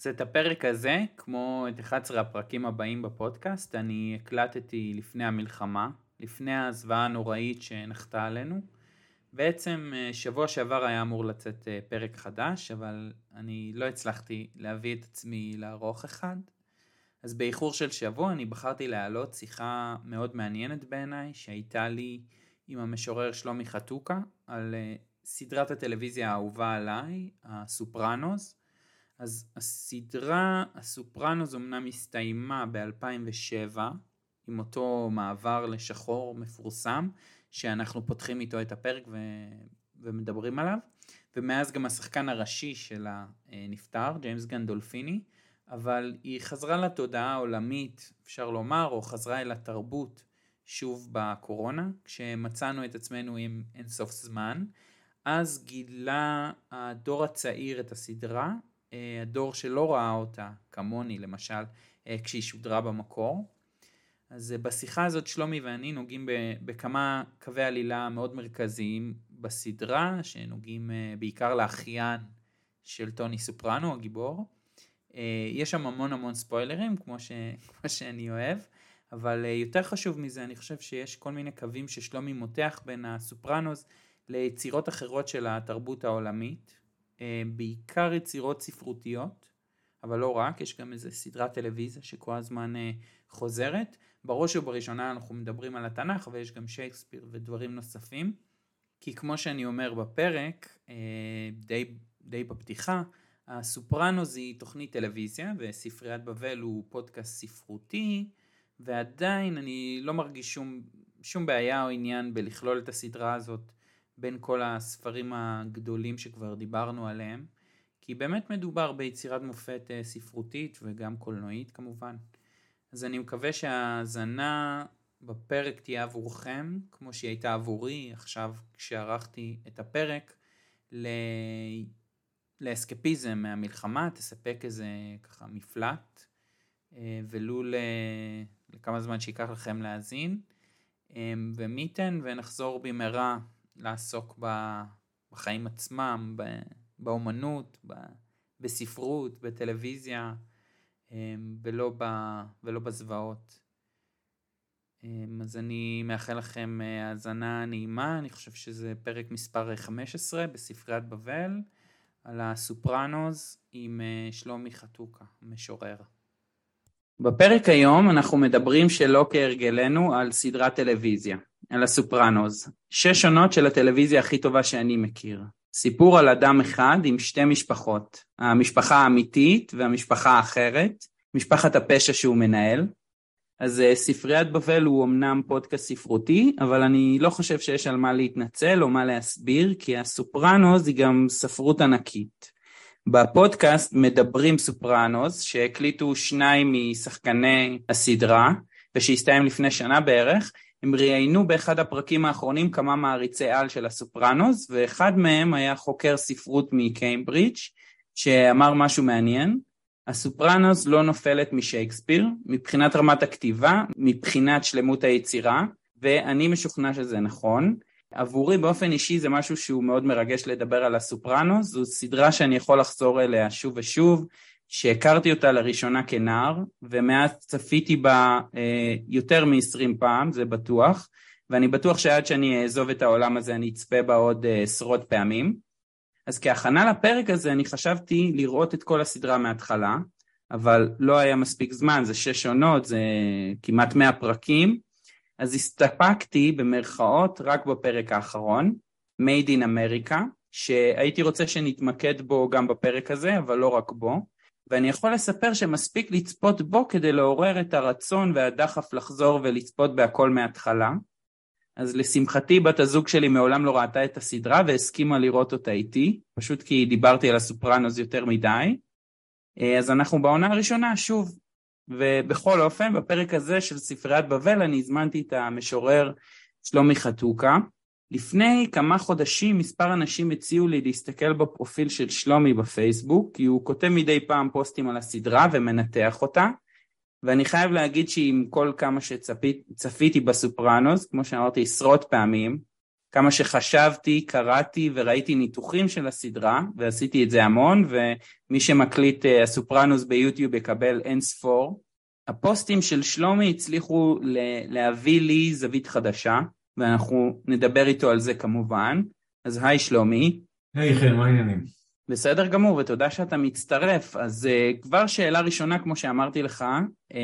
אז את הפרק הזה, כמו את 11 הפרקים הבאים בפודקאסט, אני הקלטתי לפני המלחמה, לפני הזוועה הנוראית שנחתה עלינו. בעצם אה, שבוע שעבר היה אמור לצאת אה, פרק חדש, אבל אני לא הצלחתי להביא את עצמי לערוך אחד. אז באיחור של שבוע אני בחרתי להעלות שיחה מאוד מעניינת בעיניי, שהייתה לי עם המשורר שלומי חתוקה, על אה, סדרת הטלוויזיה האהובה עליי, הסופרנוס. אז הסדרה הסופרנוס אמנם הסתיימה ב-2007, עם אותו מעבר לשחור מפורסם, שאנחנו פותחים איתו את הפרק ו... ומדברים עליו, ומאז גם השחקן הראשי שלה נפטר, ג'יימס גנדולפיני, אבל היא חזרה לתודעה העולמית, אפשר לומר, או חזרה אל התרבות שוב בקורונה, כשמצאנו את עצמנו עם אינסוף זמן. אז גילה הדור הצעיר את הסדרה, הדור שלא ראה אותה, כמוני למשל, אה, כשהיא שודרה במקור. אז אה, בשיחה הזאת שלומי ואני נוגעים בכמה קווי עלילה מאוד מרכזיים בסדרה, שנוגעים בעיקר לאחיין של טוני סופרנו, הגיבור. יש שם המון המון ספוילרים, כמו, ש... כמו שאני אוהב, אבל יותר חשוב מזה, אני חושב שיש כל מיני קווים ששלומי מותח בין הסופרנוס ליצירות אחרות של התרבות העולמית, אה, בעיקר יצירות ספרותיות, אבל לא רק, יש גם איזה סדרת טלוויזיה שכל הזמן אה, חוזרת. בראש ובראשונה אנחנו מדברים על התנ"ך ויש גם שייקספיר ודברים נוספים, כי כמו שאני אומר בפרק, אה, די, די בפתיחה, הסופרנוס היא תוכנית טלוויזיה וספריית בבל הוא פודקאסט ספרותי ועדיין אני לא מרגיש שום, שום בעיה או עניין בלכלול את הסדרה הזאת בין כל הספרים הגדולים שכבר דיברנו עליהם, כי באמת מדובר ביצירת מופת אה, ספרותית וגם קולנועית כמובן. אז אני מקווה שההאזנה בפרק תהיה עבורכם, כמו שהיא הייתה עבורי עכשיו כשערכתי את הפרק, ל... לאסקפיזם מהמלחמה, תספק איזה ככה מפלט, אה, ולו ל... לכמה זמן שייקח לכם להאזין, אה, ומי ייתן ונחזור במהרה לעסוק בחיים עצמם, באומנות, בספרות, בטלוויזיה, אמ, ולא, ב, ולא בזוועות. אמ, אז אני מאחל לכם אה, האזנה נעימה, אני חושב שזה פרק מספר 15 בספריית בבל, על הסופרנוס עם אה, שלומי חתוקה, משורר. בפרק היום אנחנו מדברים שלא כהרגלנו על סדרת טלוויזיה. על הסופרנוז. שש עונות של הטלוויזיה הכי טובה שאני מכיר. סיפור על אדם אחד עם שתי משפחות. המשפחה האמיתית והמשפחה האחרת, משפחת הפשע שהוא מנהל. אז אה, ספריית בבל הוא אמנם פודקאסט ספרותי, אבל אני לא חושב שיש על מה להתנצל או מה להסביר, כי הסופרנוז היא גם ספרות ענקית. בפודקאסט מדברים סופרנוז, שהקליטו שניים משחקני הסדרה, ושהסתיים לפני שנה בערך, הם ראיינו באחד הפרקים האחרונים כמה מעריצי על של הסופרנוס, ואחד מהם היה חוקר ספרות מקיימברידג' שאמר משהו מעניין. הסופרנוס לא נופלת משייקספיר, מבחינת רמת הכתיבה, מבחינת שלמות היצירה, ואני משוכנע שזה נכון. עבורי באופן אישי זה משהו שהוא מאוד מרגש לדבר על הסופרנוס, זו סדרה שאני יכול לחזור אליה שוב ושוב, שהכרתי אותה לראשונה כנער, ומאז צפיתי בה אה, יותר מ-20 פעם, זה בטוח, ואני בטוח שעד שאני אעזוב את העולם הזה אני אצפה בה עוד אה, עשרות פעמים. אז כהכנה לפרק הזה אני חשבתי לראות את כל הסדרה מההתחלה, אבל לא היה מספיק זמן, זה שש עונות, זה כמעט מאה פרקים, אז הסתפקתי במרכאות רק בפרק האחרון, Made in America, שהייתי רוצה שנתמקד בו גם בפרק הזה, אבל לא רק בו. ואני יכול לספר שמספיק לצפות בו כדי לעורר את הרצון והדחף לחזור ולצפות בהכל מההתחלה. אז לשמחתי בת הזוג שלי מעולם לא ראתה את הסדרה והסכימה לראות אותה איתי, פשוט כי דיברתי על הסופרנוס יותר מדי. אה, אז אנחנו בעונה הראשונה שוב, ובכל אופן בפרק הזה של ספריית בבל אני הזמנתי את המשורר שלומי חתוקה. לפני כמה חודשים מספר אנשים הציעו לי להסתכל בפרופיל של שלומי בפייסבוק, כי הוא כותב מדי פעם פוסטים על הסדרה ומנתח אותה, ואני חייב להגיד שעם כל כמה שצפיתי בסופרנוס, כמו שאמרתי עשרות פעמים, כמה שחשבתי, קראתי וראיתי ניתוחים של הסדרה, ועשיתי את זה המון, ומי שמקליט אה, הסופרנוס ביוטיוב יקבל אין ספור. הפוסטים של שלומי הצליחו להביא לי זווית חדשה, ואנחנו נדבר איתו על זה כמובן. אז היי שלומי. היי hey, חן, מה העניינים? בסדר גמור, ותודה שאתה מצטרף. אז uh, כבר שאלה ראשונה, כמו שאמרתי לך, um,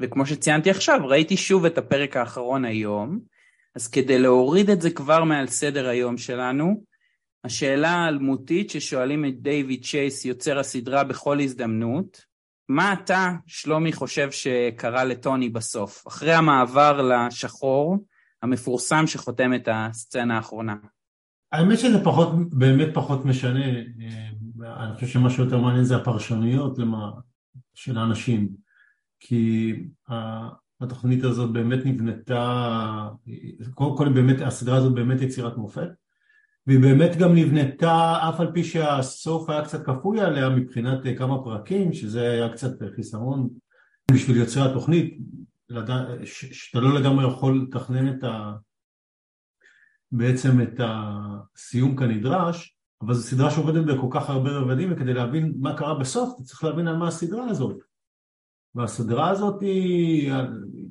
וכמו שציינתי עכשיו, ראיתי שוב את הפרק האחרון היום, אז כדי להוריד את זה כבר מעל סדר היום שלנו, השאלה האלמותית ששואלים את דיוויד צ'ייס, יוצר הסדרה בכל הזדמנות, מה אתה, שלומי, חושב שקרה לטוני בסוף, אחרי המעבר לשחור המפורסם שחותם את הסצנה האחרונה? האמת שזה פחות, באמת פחות משנה, אני חושב שמה שיותר מעניין זה הפרשנויות למה, של האנשים, כי התוכנית הזאת באמת נבנתה, קודם כל באמת הסדרה הזאת באמת יצירת מופת והיא באמת גם נבנתה אף על פי שהסוף היה קצת כפוי עליה מבחינת כמה פרקים שזה היה קצת חיסרון בשביל יוצרי התוכנית שאתה לא לגמרי יכול לתכנן את ה... בעצם את הסיום כנדרש אבל זו סדרה שעובדת בכל כך הרבה רבדים וכדי להבין מה קרה בסוף אתה צריך להבין על מה הסדרה הזאת. והסדרה הזאת היא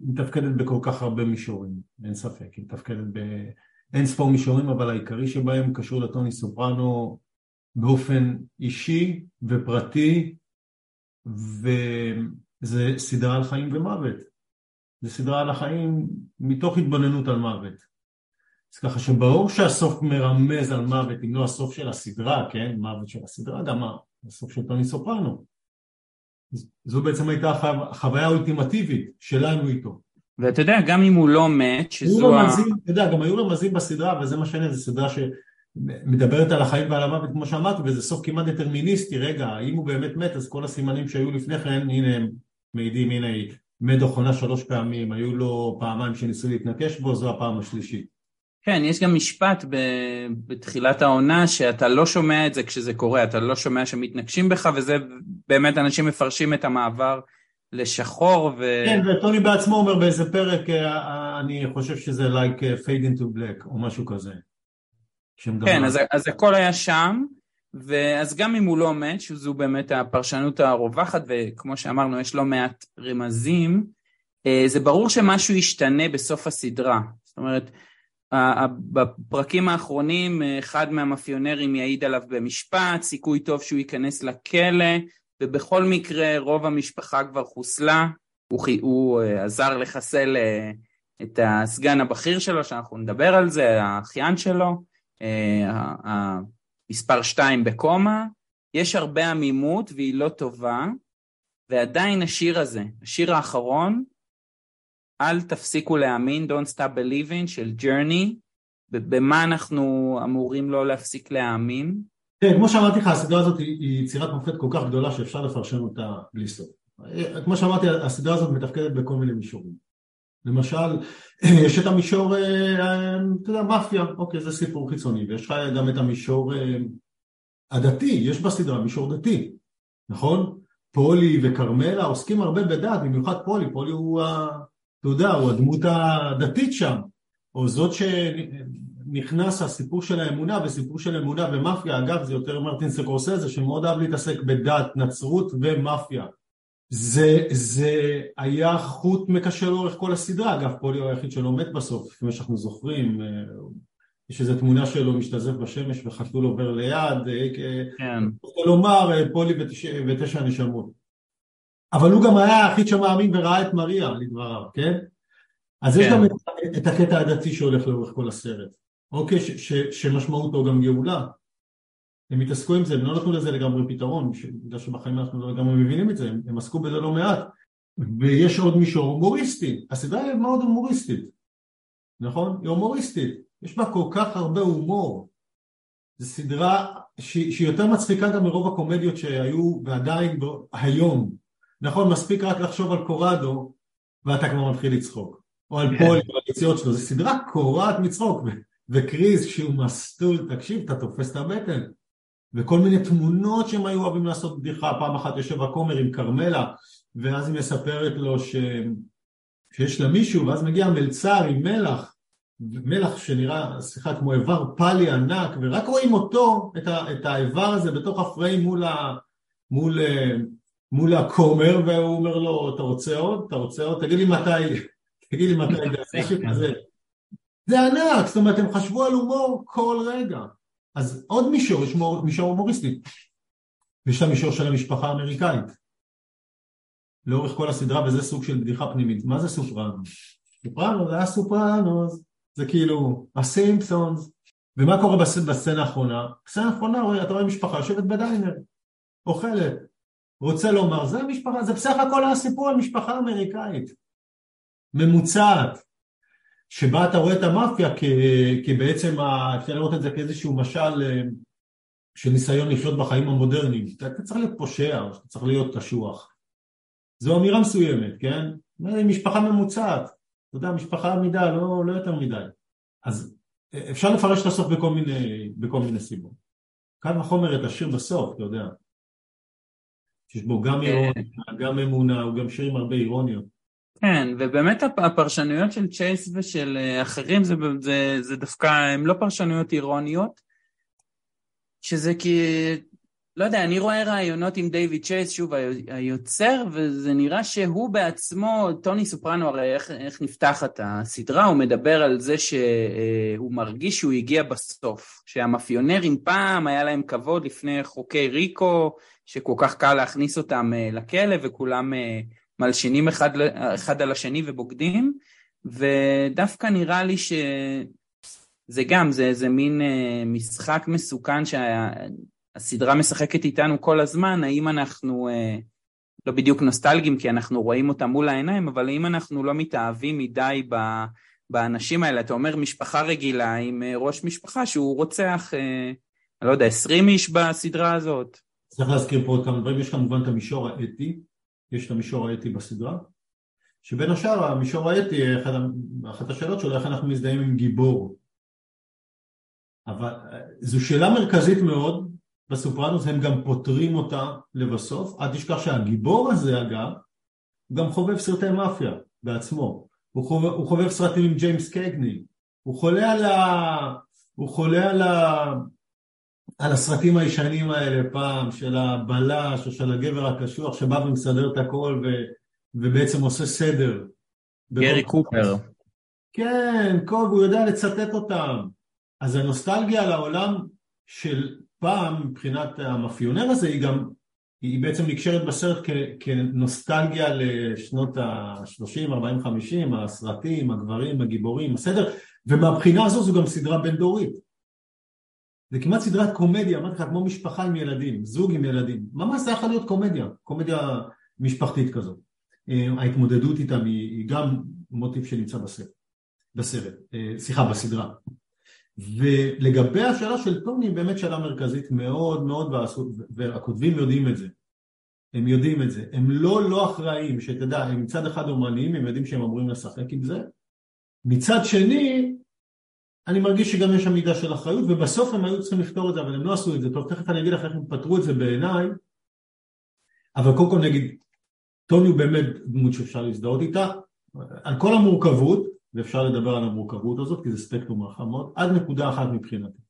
מתפקדת בכל כך הרבה מישורים, אין ספק, היא מתפקדת באין ספור מישורים, אבל העיקרי שבהם קשור לטוני סופרנו באופן אישי ופרטי, וזה סדרה על חיים ומוות. זה סדרה על החיים מתוך התבוננות על מוות. אז ככה שברור שהסוף מרמז על מוות, אם לא הסוף של הסדרה, כן? מוות של הסדרה, גם הסוף של טוני סופרנו. זו בעצם הייתה החוויה האולטימטיבית שלנו איתו. ואתה יודע, גם אם הוא לא מת, שזו ה... אתה יודע, גם היו רמזים בסדרה, וזה מה שאני, זו סדרה שמדברת על החיים ועל המוות, כמו שאמרתי, וזה סוף כמעט דטרמיניסטי, רגע, אם הוא באמת מת, אז כל הסימנים שהיו לפני כן, הנה הם מעידים, הנה, מת דוחונה שלוש פעמים, היו לו פעמיים שניסו להתנקש בו, זו הפעם השלישית. כן, יש גם משפט ב... בתחילת העונה שאתה לא שומע את זה כשזה קורה, אתה לא שומע שמתנגשים בך, וזה באמת אנשים מפרשים את המעבר לשחור ו... כן, וטוני בעצמו אומר באיזה פרק, אה, אה, אני חושב שזה like אה, fade into black או משהו כזה. כן, אז, אז הכל היה שם, ואז גם אם הוא לא מת, שזו באמת הפרשנות הרווחת, וכמו שאמרנו, יש לא מעט רמזים, זה ברור שמשהו ישתנה בסוף הסדרה. זאת אומרת, בפרקים האחרונים אחד מהמאפיונרים יעיד עליו במשפט, סיכוי טוב שהוא ייכנס לכלא, ובכל מקרה רוב המשפחה כבר חוסלה, הוא, הוא uh, עזר לחסל uh, את הסגן הבכיר שלו, שאנחנו נדבר על זה, האחיין שלו, uh, מספר 2 בקומה, יש הרבה עמימות והיא לא טובה, ועדיין השיר הזה, השיר האחרון, אל תפסיקו להאמין, Don't Stop Believing של ג'רני, במה אנחנו אמורים לא להפסיק להאמין? כן, כמו שאמרתי לך, הסדרה הזאת היא יצירת מופת כל כך גדולה שאפשר לפרשן אותה בלי סוף. כמו שאמרתי, הסדרה הזאת מתפקדת בכל מיני מישורים. למשל, יש את המישור, אה, אתה יודע, מאפיה, אוקיי, זה סיפור חיצוני, ויש לך גם את המישור אה, הדתי, יש בסדרה מישור דתי, נכון? פולי וכרמלה עוסקים הרבה בדת, במיוחד פולי, פולי הוא, אתה יודע, הוא הדמות הדתית שם, או זאת נכנס הסיפור של האמונה וסיפור של אמונה ומאפיה, אגב זה יותר מרטין סקורסזה שמאוד אהב להתעסק בדת, נצרות ומאפיה. זה, זה היה חוט מקשר לאורך כל הסדרה, אגב פולי הוא היחיד שלא מת בסוף, כמו שאנחנו זוכרים, אה, יש איזו תמונה שלו משתזף בשמש וחתול עובר ליד, אה, כן. רוצה לומר אה, פולי ותשע, ותשע נשמות. אבל הוא גם היה היחיד שמאמין וראה את מריה לדבריו, כן? אז כן. יש גם את, את הקטע הדתי שהולך לאורך כל הסרט. אוקיי, ש, ש, שמשמעותו גם גאולה. הם התעסקו עם זה, הם לא נתנו לזה לגמרי פתרון, בגלל שבחיים אנחנו לא לגמרי מבינים את זה, הם, הם עסקו בזה לא מעט. ויש עוד מישור הומוריסטי, הסדרה היא מאוד הומוריסטית, נכון? היא הומוריסטית, יש בה כל כך הרבה הומור. זו סדרה שהיא, שהיא יותר מצחיקה גם מרוב הקומדיות שהיו ועדיין היום. נכון, מספיק רק לחשוב על קורדו ואתה כבר מתחיל לצחוק. או על כן. פול ועל היציאות שלו, זו סדרה קורעת מצחוק. וקריס כשהוא מסטול, תקשיב, אתה תופס את הבטן. וכל מיני תמונות שהם היו אוהבים לעשות בדיחה, פעם אחת יושב הכומר עם כרמלה, ואז היא מספרת לו ש... שיש לה מישהו, ואז מגיע מלצר עם מלח, מלח שנראה, סליחה, כמו איבר פאלי ענק, ורק רואים אותו, את, ה, את האיבר הזה בתוך הפריים מול, ה, מול, אה, מול הכומר, והוא אומר לו, אתה רוצה עוד? אתה רוצה עוד? תגיד לי מתי, תגיד לי מתי, זה כזה. זה ענק, זאת אומרת, הם חשבו על הומור כל רגע. אז עוד מישור, יש מישור הומוריסטי. יש את המישור של המשפחה האמריקאית. לאורך כל הסדרה, וזה סוג של בדיחה פנימית. מה זה סופרנוס? סופרנוס, זה היה סופרנוס, זה כאילו הסימפסונס. ומה קורה בסצנה האחרונה? בסצנה האחרונה אתה רואה משפחה יושבת בדיינר, אוכלת, רוצה לומר, זה המשפחה, זה בסך הכל הסיפור על משפחה אמריקאית, ממוצעת, שבה אתה רואה את המאפיה כבעצם, אפשר לראות את זה כאיזשהו משל אה, של ניסיון לחיות בחיים המודרניים. אתה צריך להיות פושע, אתה צריך להיות קשוח. זו אמירה מסוימת, כן? משפחה ממוצעת, אתה יודע, משפחה עמידה, לא, לא יותר מדי. אז אה, אפשר לפרש את הסוף בכל מיני, בכל מיני סיבות. קל וחומר את השיר בסוף, אתה יודע. שיש בו גם כן. אירוניה, גם אמונה, הוא גם שיר עם הרבה אירוניות. כן, ובאמת הפרשנויות של צ'ייס ושל אה, אחרים זה, זה, זה דווקא, הן לא פרשנויות אירוניות, שזה כי לא יודע, אני רואה רעיונות עם דיוויד צ'ייס, שוב, היוצר, וזה נראה שהוא בעצמו, טוני סופרנו, הרי איך, איך נפתחת הסדרה, הוא מדבר על זה שהוא מרגיש שהוא הגיע בסוף, שהמאפיונרים פעם היה להם כבוד לפני חוקי ריקו, שכל כך קל להכניס אותם אה, לכלא, וכולם אה, מלשינים אחד, אחד על השני ובוגדים, ודווקא נראה לי ש... זה גם, זה איזה מין אה, משחק מסוכן שה... הסדרה משחקת איתנו כל הזמן, האם אנחנו אה, לא בדיוק נוסטלגיים כי אנחנו רואים אותם מול העיניים, אבל האם אנחנו לא מתאהבים מדי ב, באנשים האלה? אתה אומר משפחה רגילה עם אה, ראש משפחה שהוא רוצח, אה, אני לא יודע, 20 איש בסדרה הזאת. צריך להזכיר פה עוד כמה דברים, יש כמובן את המישור האתי, יש את המישור האתי בסדרה, שבין השאר המישור האתי, אחת השאלות שלו, איך אנחנו מזדהים עם גיבור. אבל אה, זו שאלה מרכזית מאוד, בסופרנוס הם גם פותרים אותה לבסוף, אל תשכח שהגיבור הזה אגב, הוא גם חובב סרטי מאפיה בעצמו, הוא חובב, הוא חובב סרטים עם ג'יימס קייגני, הוא חולה על ה... הוא חולה על ה... על הסרטים הישנים האלה פעם, של הבלש או של הגבר הקשוח שבא ומסדר את הכל ו... ובעצם עושה סדר. גרי קופר. כן, כל, הוא יודע לצטט אותם. אז הנוסטלגיה על העולם של פעם מבחינת המאפיונר הזה היא גם, היא בעצם נקשרת בסרט כ, כנוסטלגיה לשנות ה-30, 40, 50, הסרטים, הגברים, הגיבורים, הסדר, ומהבחינה הזו זו גם סדרה בין דורית. זה כמעט סדרת קומדיה, אמרתי לך, כמו משפחה עם ילדים, זוג עם ילדים, ממש זה יכול להיות קומדיה, קומדיה משפחתית כזאת. אה, ההתמודדות איתם היא, גם מוטיב שנמצא בסרט, בסרט, אה, סליחה, בסדרה. ולגבי השאלה של טוני, באמת שאלה מרכזית מאוד מאוד, והכותבים יודעים את זה. הם יודעים את זה. הם לא לא אחראים, שתדע, הם מצד אחד אומנים, הם יודעים שהם אמורים לשחק עם זה. מצד שני, אני מרגיש שגם יש שם מידה של אחריות, ובסוף הם היו צריכים לפתור את זה, אבל הם לא עשו את זה. טוב, תכף אני אגיד לך איך הם פתרו את זה בעיניי, אבל קודם כל נגיד, טוני הוא באמת דמות שאפשר להזדהות איתה, על כל המורכבות, ואפשר לדבר על המורכבות הזאת, כי זה ספקטרום רחב מאוד, עד נקודה אחת מבחינתי.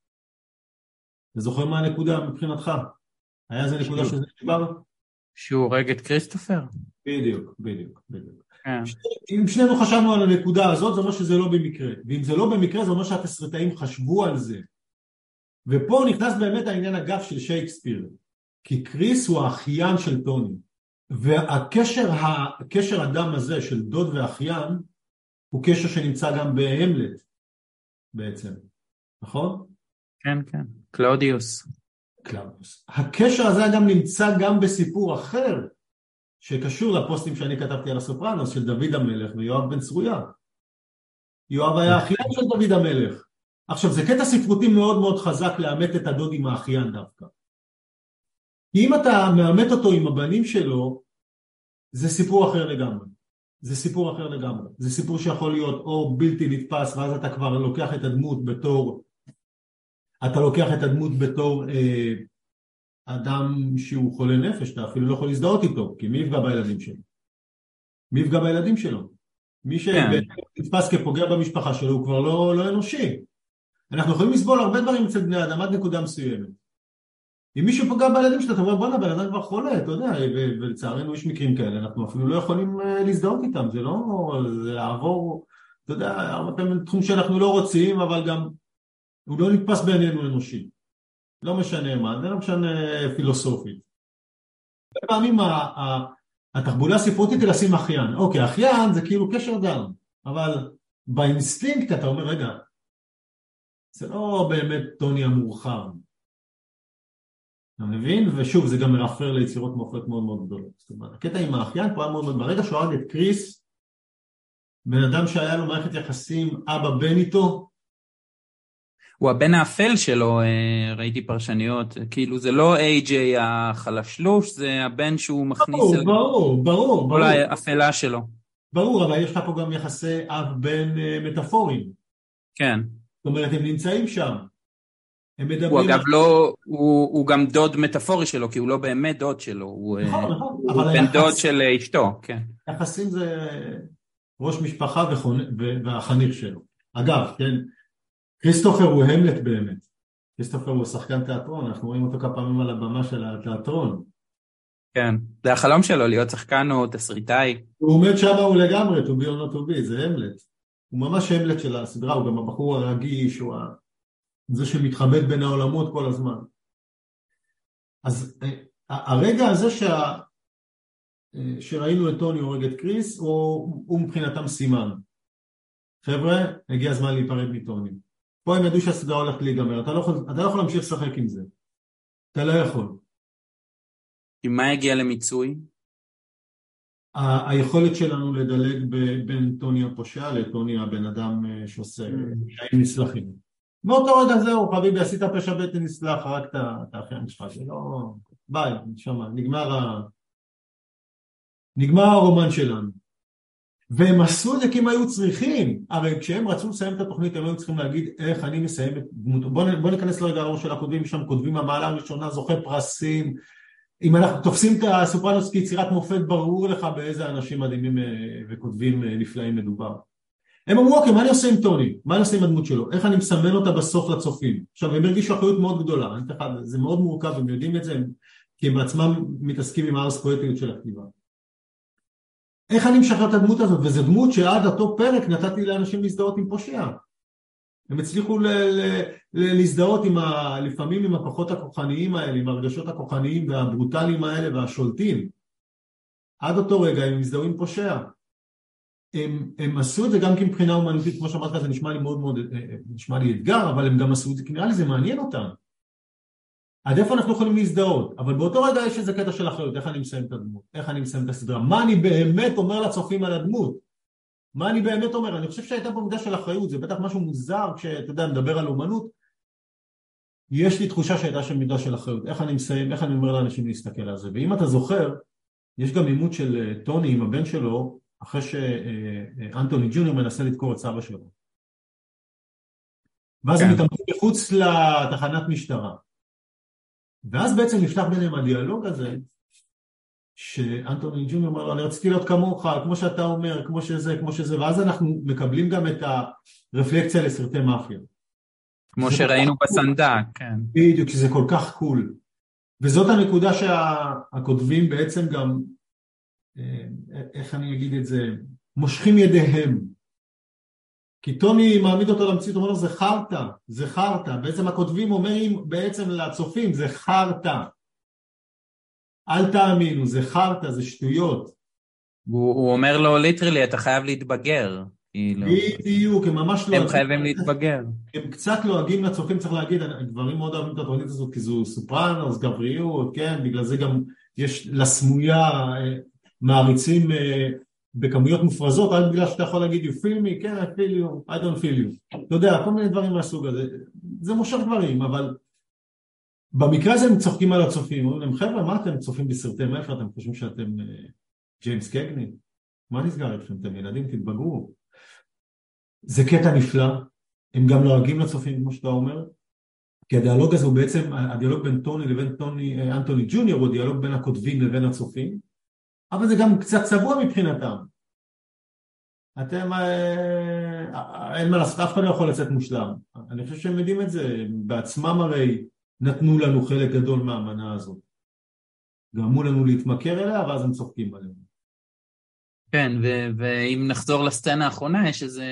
אתה זוכר מה הנקודה מבחינתך? היה איזה נקודה שזה נשבר? שהוא הורג את כריסטופר? בדיוק, בדיוק, בדיוק. כן. אם שנינו חשבנו על הנקודה הזאת, זה אומר שזה לא במקרה. ואם זה לא במקרה, זה אומר שהתסריטאים חשבו על זה. ופה נכנס באמת העניין הזה של שייקספיר. כי קריס הוא האחיין של טוני. והקשר הדם הזה של דוד ואחיין, הוא קשר שנמצא גם בהמלט בעצם, נכון? כן, כן, קלאודיוס. קלאודיוס. הקשר הזה גם נמצא גם בסיפור אחר שקשור לפוסטים שאני כתבתי על הסופרנוס של דוד המלך ויואב בן צרויה. יואב היה אחיין של דוד המלך. עכשיו זה קטע ספרותי מאוד מאוד חזק לאמת את הדוד עם האחיין דווקא. כי אם אתה מאמת אותו עם הבנים שלו, זה סיפור אחר לגמרי. זה סיפור אחר לגמרי. זה סיפור שיכול להיות או בלתי נתפס ואז אתה כבר לוקח את הדמות בתור אתה לוקח את הדמות בתור אה, אדם שהוא חולה נפש, אתה אפילו לא יכול להזדהות איתו, כי מי יפגע בילדים שלו? מי יפגע בילדים שלו? מי שנתפס כן. כפוגע במשפחה שלו הוא כבר לא, לא אנושי. אנחנו יכולים לסבול הרבה דברים אצל בני אדם עד נקודה מסוימת. אם מישהו פוגע בילדים שלו, אתה אומר בואנה בן אדם כבר חולה, אתה יודע, ולצערנו יש מקרים כאלה, אנחנו אפילו לא יכולים אה, להזדהות איתם, זה לא, זה לעבור, אתה יודע, הרבה פעמים תחום שאנחנו לא רוצים, אבל גם הוא לא נתפס בעינינו אנושי. לא משנה מה, זה לא משנה פילוסופית. הרבה פעמים התחבולה הספרותית היא לשים אחיין. אוקיי, אחיין זה כאילו קשר דם, אבל באינסטינקט אתה אומר, רגע, זה לא באמת טוני המורחב. אתה מבין? ושוב, זה גם מרפר ליצירות מופת מאוד מאוד גדולות. זאת אומרת, הקטע עם האחיין פה היה מאוד מאוד, ברגע שהוא הרג את קריס, בן אדם שהיה לו מערכת יחסים אבא-בן איתו, הוא הבן האפל שלו, אה, ראיתי פרשניות, כאילו זה לא איי-ג'יי החלשלוש, זה הבן שהוא מכניס... ברור, אל... ברור, ברור. כל האפלה שלו. ברור, אבל יש לך פה גם יחסי אב-בן אה, מטאפוריים. כן. זאת אומרת, הם נמצאים שם. הם מדברים... הוא אגב לא, הוא, הוא גם דוד מטאפורי שלו, כי הוא לא באמת דוד שלו, הוא, נכון, אה, נכון, הוא בן היחס... דוד של אשתו, כן. יחסים זה ראש משפחה וחונ... והחניך שלו. אגב, כן, כריסטופר הוא המלט באמת. כריסטופר הוא שחקן תיאטרון, אנחנו רואים אותו כמה פעמים על הבמה של התיאטרון. כן, זה החלום שלו, להיות שחקן או תסריטאי. הוא עומד שם הוא לגמרי, to be or not to be, זה המלט. הוא ממש המלט של הסדרה, הוא גם הבחור הרגיש, הוא זה שמתחבט בין העולמות כל הזמן. אז אה, הרגע הזה שה... אה, שראינו את טוני הורג את קריס, הוא, הוא מבחינתם סימן. חבר'ה, הגיע הזמן להיפרד מטוני. פה הם ידעו שהסדרה הולכת להיגמר, אתה לא יכול, אתה לא יכול להמשיך לשחק עם זה. אתה לא יכול. עם מה יגיע למיצוי? ה- היכולת שלנו לדלג ב- בין טוני הפושע לטוני הבן אדם אה, שעושה פשעים mm. נסלחים. מאותו רגע זהו, חביבי, עשית פשע בטן נסלח, הרגת את האחיין שלך, זה לא... ביי, נשמה, נגמר ה... נגמר הרומן שלנו. והם עשו את זה כי הם היו צריכים, הרי כשהם רצו לסיים את התוכנית הם היו צריכים להגיד איך אני מסיים את דמותו, בוא, בוא ניכנס לרגע לראש של הכותבים שם, כותבים המעלה הראשונה, זוכה פרסים, אם אנחנו תופסים את הסופרנוס כיצירת מופת ברור לך באיזה אנשים מדהימים אה, וכותבים אה, נפלאים מדובר. הם אמרו אוקיי מה אני עושה עם טוני, מה אני עושה עם הדמות שלו, איך אני מסמן אותה בסוף לצופים. עכשיו הם הרגישו אחריות מאוד גדולה, זה מאוד מורכב, הם יודעים את זה, כי הם בעצמם מתעסקים עם הארס פואטיות של הכתיבה. איך אני משחרר את הדמות הזאת? וזו דמות שעד אותו פרק נתתי לאנשים להזדהות עם פושע. הם הצליחו ל- ל- ל- להזדהות עם ה- לפעמים עם הכוחות הכוחניים האלה, עם הרגשות הכוחניים והברוטליים האלה והשולטים. עד אותו רגע הם הזדהו עם פושע. הם, הם עשו את זה גם כי מבחינה אומנותית, כמו שאמרת, זה נשמע לי מאוד מאוד, אה, אה, נשמע לי אתגר, אבל הם גם עשו את זה כי נראה לי זה מעניין אותם. עד איפה אנחנו יכולים להזדהות, אבל באותו רגע יש איזה קטע של אחריות, איך אני מסיים את הדמות, איך אני מסיים את הסדרה, מה אני באמת אומר לצופים על הדמות, מה אני באמת אומר, אני חושב שהייתה פה מידה של אחריות, זה בטח משהו מוזר כשאתה יודע, מדבר על אומנות, יש לי תחושה שהייתה שם מידה של אחריות, איך אני מסיים, איך אני אומר לאנשים להסתכל על זה, ואם אתה זוכר, יש גם עימות של אה, טוני עם הבן שלו, אחרי שאנטוני אה, אה, ג'וניור מנסה לדקור את סבא שלו. ואז הם כן. מתאמנים מחוץ לתחנת משטרה. ואז בעצם נפתח ביניהם הדיאלוג הזה, שאנטוני ג'וניור אומר לו, אני רציתי להיות כמוך, כמו שאתה אומר, כמו שזה, כמו שזה, ואז אנחנו מקבלים גם את הרפלקציה לסרטי מאפיה. כמו שראינו בסנדק, כן. בדיוק, שזה כל כך קול. וזאת הנקודה שהכותבים בעצם גם, אה, איך אני אגיד את זה, מושכים ידיהם כי טוני מעמיד אותו למציאות, אומר לו זה חרטא, זה חרטא, בעצם הכותבים אומרים בעצם לצופים זה חרטא, אל תאמינו, זה חרטא, זה שטויות. הוא, הוא אומר לו literally אתה חייב להתבגר. כאילו. בדיוק, הם ממש לא... הם חייבים להתבגר. הם קצת לועגים לצופים, צריך להגיד, גברים מאוד אוהבים את התוכנית הזאת כי זו סופרנוס, גבריות, כן, בגלל זה גם יש לסמויה אה, מעריצים אה, בכמויות מופרזות רק בגלל שאתה יכול להגיד you feel me, כן I feel you, I don't feel you. אתה יודע, כל מיני דברים מהסוג הזה. זה מושך דברים, אבל במקרה הזה הם צוחקים על הצופים. אומרים להם חבר'ה מה אתם צופים בסרטי מאיפה אתם חושבים שאתם ג'יימס uh, קגני? מה נסגר אתכם? אתם ילדים תתבגרו. זה קטע נפלא. הם גם לועגים לצופים כמו שאתה אומר. כי הדיאלוג הזה הוא בעצם, הדיאלוג בין טוני לבין טוני, אה, אנטוני ג'וניור הוא דיאלוג בין הכותבים לבין הצופים אבל זה גם קצת צבוע מבחינתם. אתם, אה, אין מה לעשות, אף אחד לא יכול לצאת מושלם. אני חושב שהם יודעים את זה, בעצמם הרי נתנו לנו חלק גדול מהאמנה הזאת. גרמו לנו להתמכר אליה, ואז הם צוחקים עלינו. כן, ואם נחזור לסצנה האחרונה, יש איזה...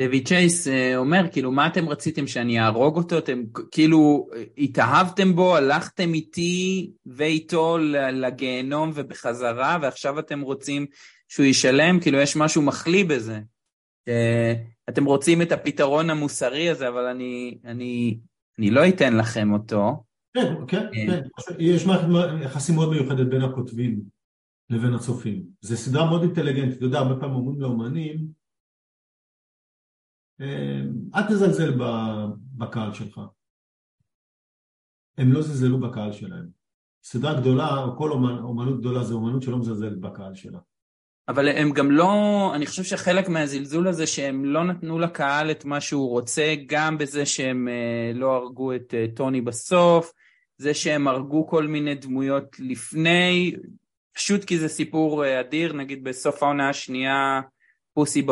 דויד צ'ייס אה, אומר, כאילו, מה אתם רציתם, שאני אהרוג אותו? אתם כאילו התאהבתם בו, הלכתם איתי ואיתו לגיהנום ובחזרה, ועכשיו אתם רוצים שהוא ישלם? כאילו, יש משהו מחליא בזה. אתם רוצים את הפתרון המוסרי הזה, אבל אני, אני, אני לא אתן לכם אותו. כן, כן, אה. כן. יש מערכת יחסים מאוד מיוחדת בין הכותבים לבין הצופים. זו סדרה מאוד אינטליגנטית. אתה יודע, הרבה פעמים אומרים לאומנים, אל תזלזל בקהל שלך. הם לא זלזלו בקהל שלהם. סדרה גדולה, או כל אומנ, אומנות גדולה זה אומנות שלא מזלזלת בקהל שלה. אבל הם גם לא, אני חושב שחלק מהזלזול הזה שהם לא נתנו לקהל את מה שהוא רוצה, גם בזה שהם אה, לא הרגו את אה, טוני בסוף, זה שהם הרגו כל מיני דמויות לפני, פשוט כי זה סיפור אה, אדיר, נגיד בסוף העונה השנייה פוסי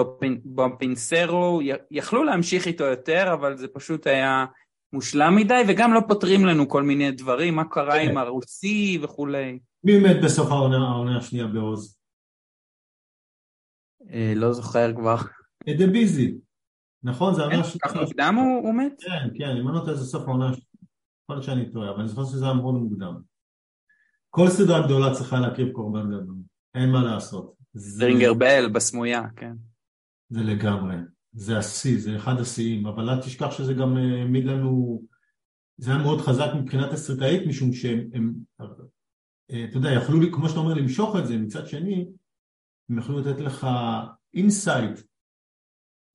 בפינסרו, יכלו להמשיך איתו יותר, אבל זה פשוט היה מושלם מדי, וגם לא פותרים לנו כל מיני דברים, מה קרה עם כן. הרוסי וכולי. מי מת בסוף העונה השנייה בעוז? אה, לא זוכר כבר. דה ביזי, נכון? זה העונה השנייה. כך מוקדם הוא מת? כן, כן, אני לא נותן זה סוף העונה השנייה. יכול להיות שאני טועה, אבל אני זוכר שזה היה מאוד מוקדם. כל סדרה גדולה צריכה להקריב קורבן גדול, אין מה לעשות. סטרינגר בל בסמויה, כן. זה לגמרי, זה השיא, זה אחד השיאים, אבל אל תשכח שזה גם אה, העמיד לנו, זה היה מאוד חזק מבחינה תסריטאית, משום שהם, הם, אה, אתה יודע, יכלו, כמו שאתה אומר, למשוך את זה, מצד שני, הם יכלו לתת לך insight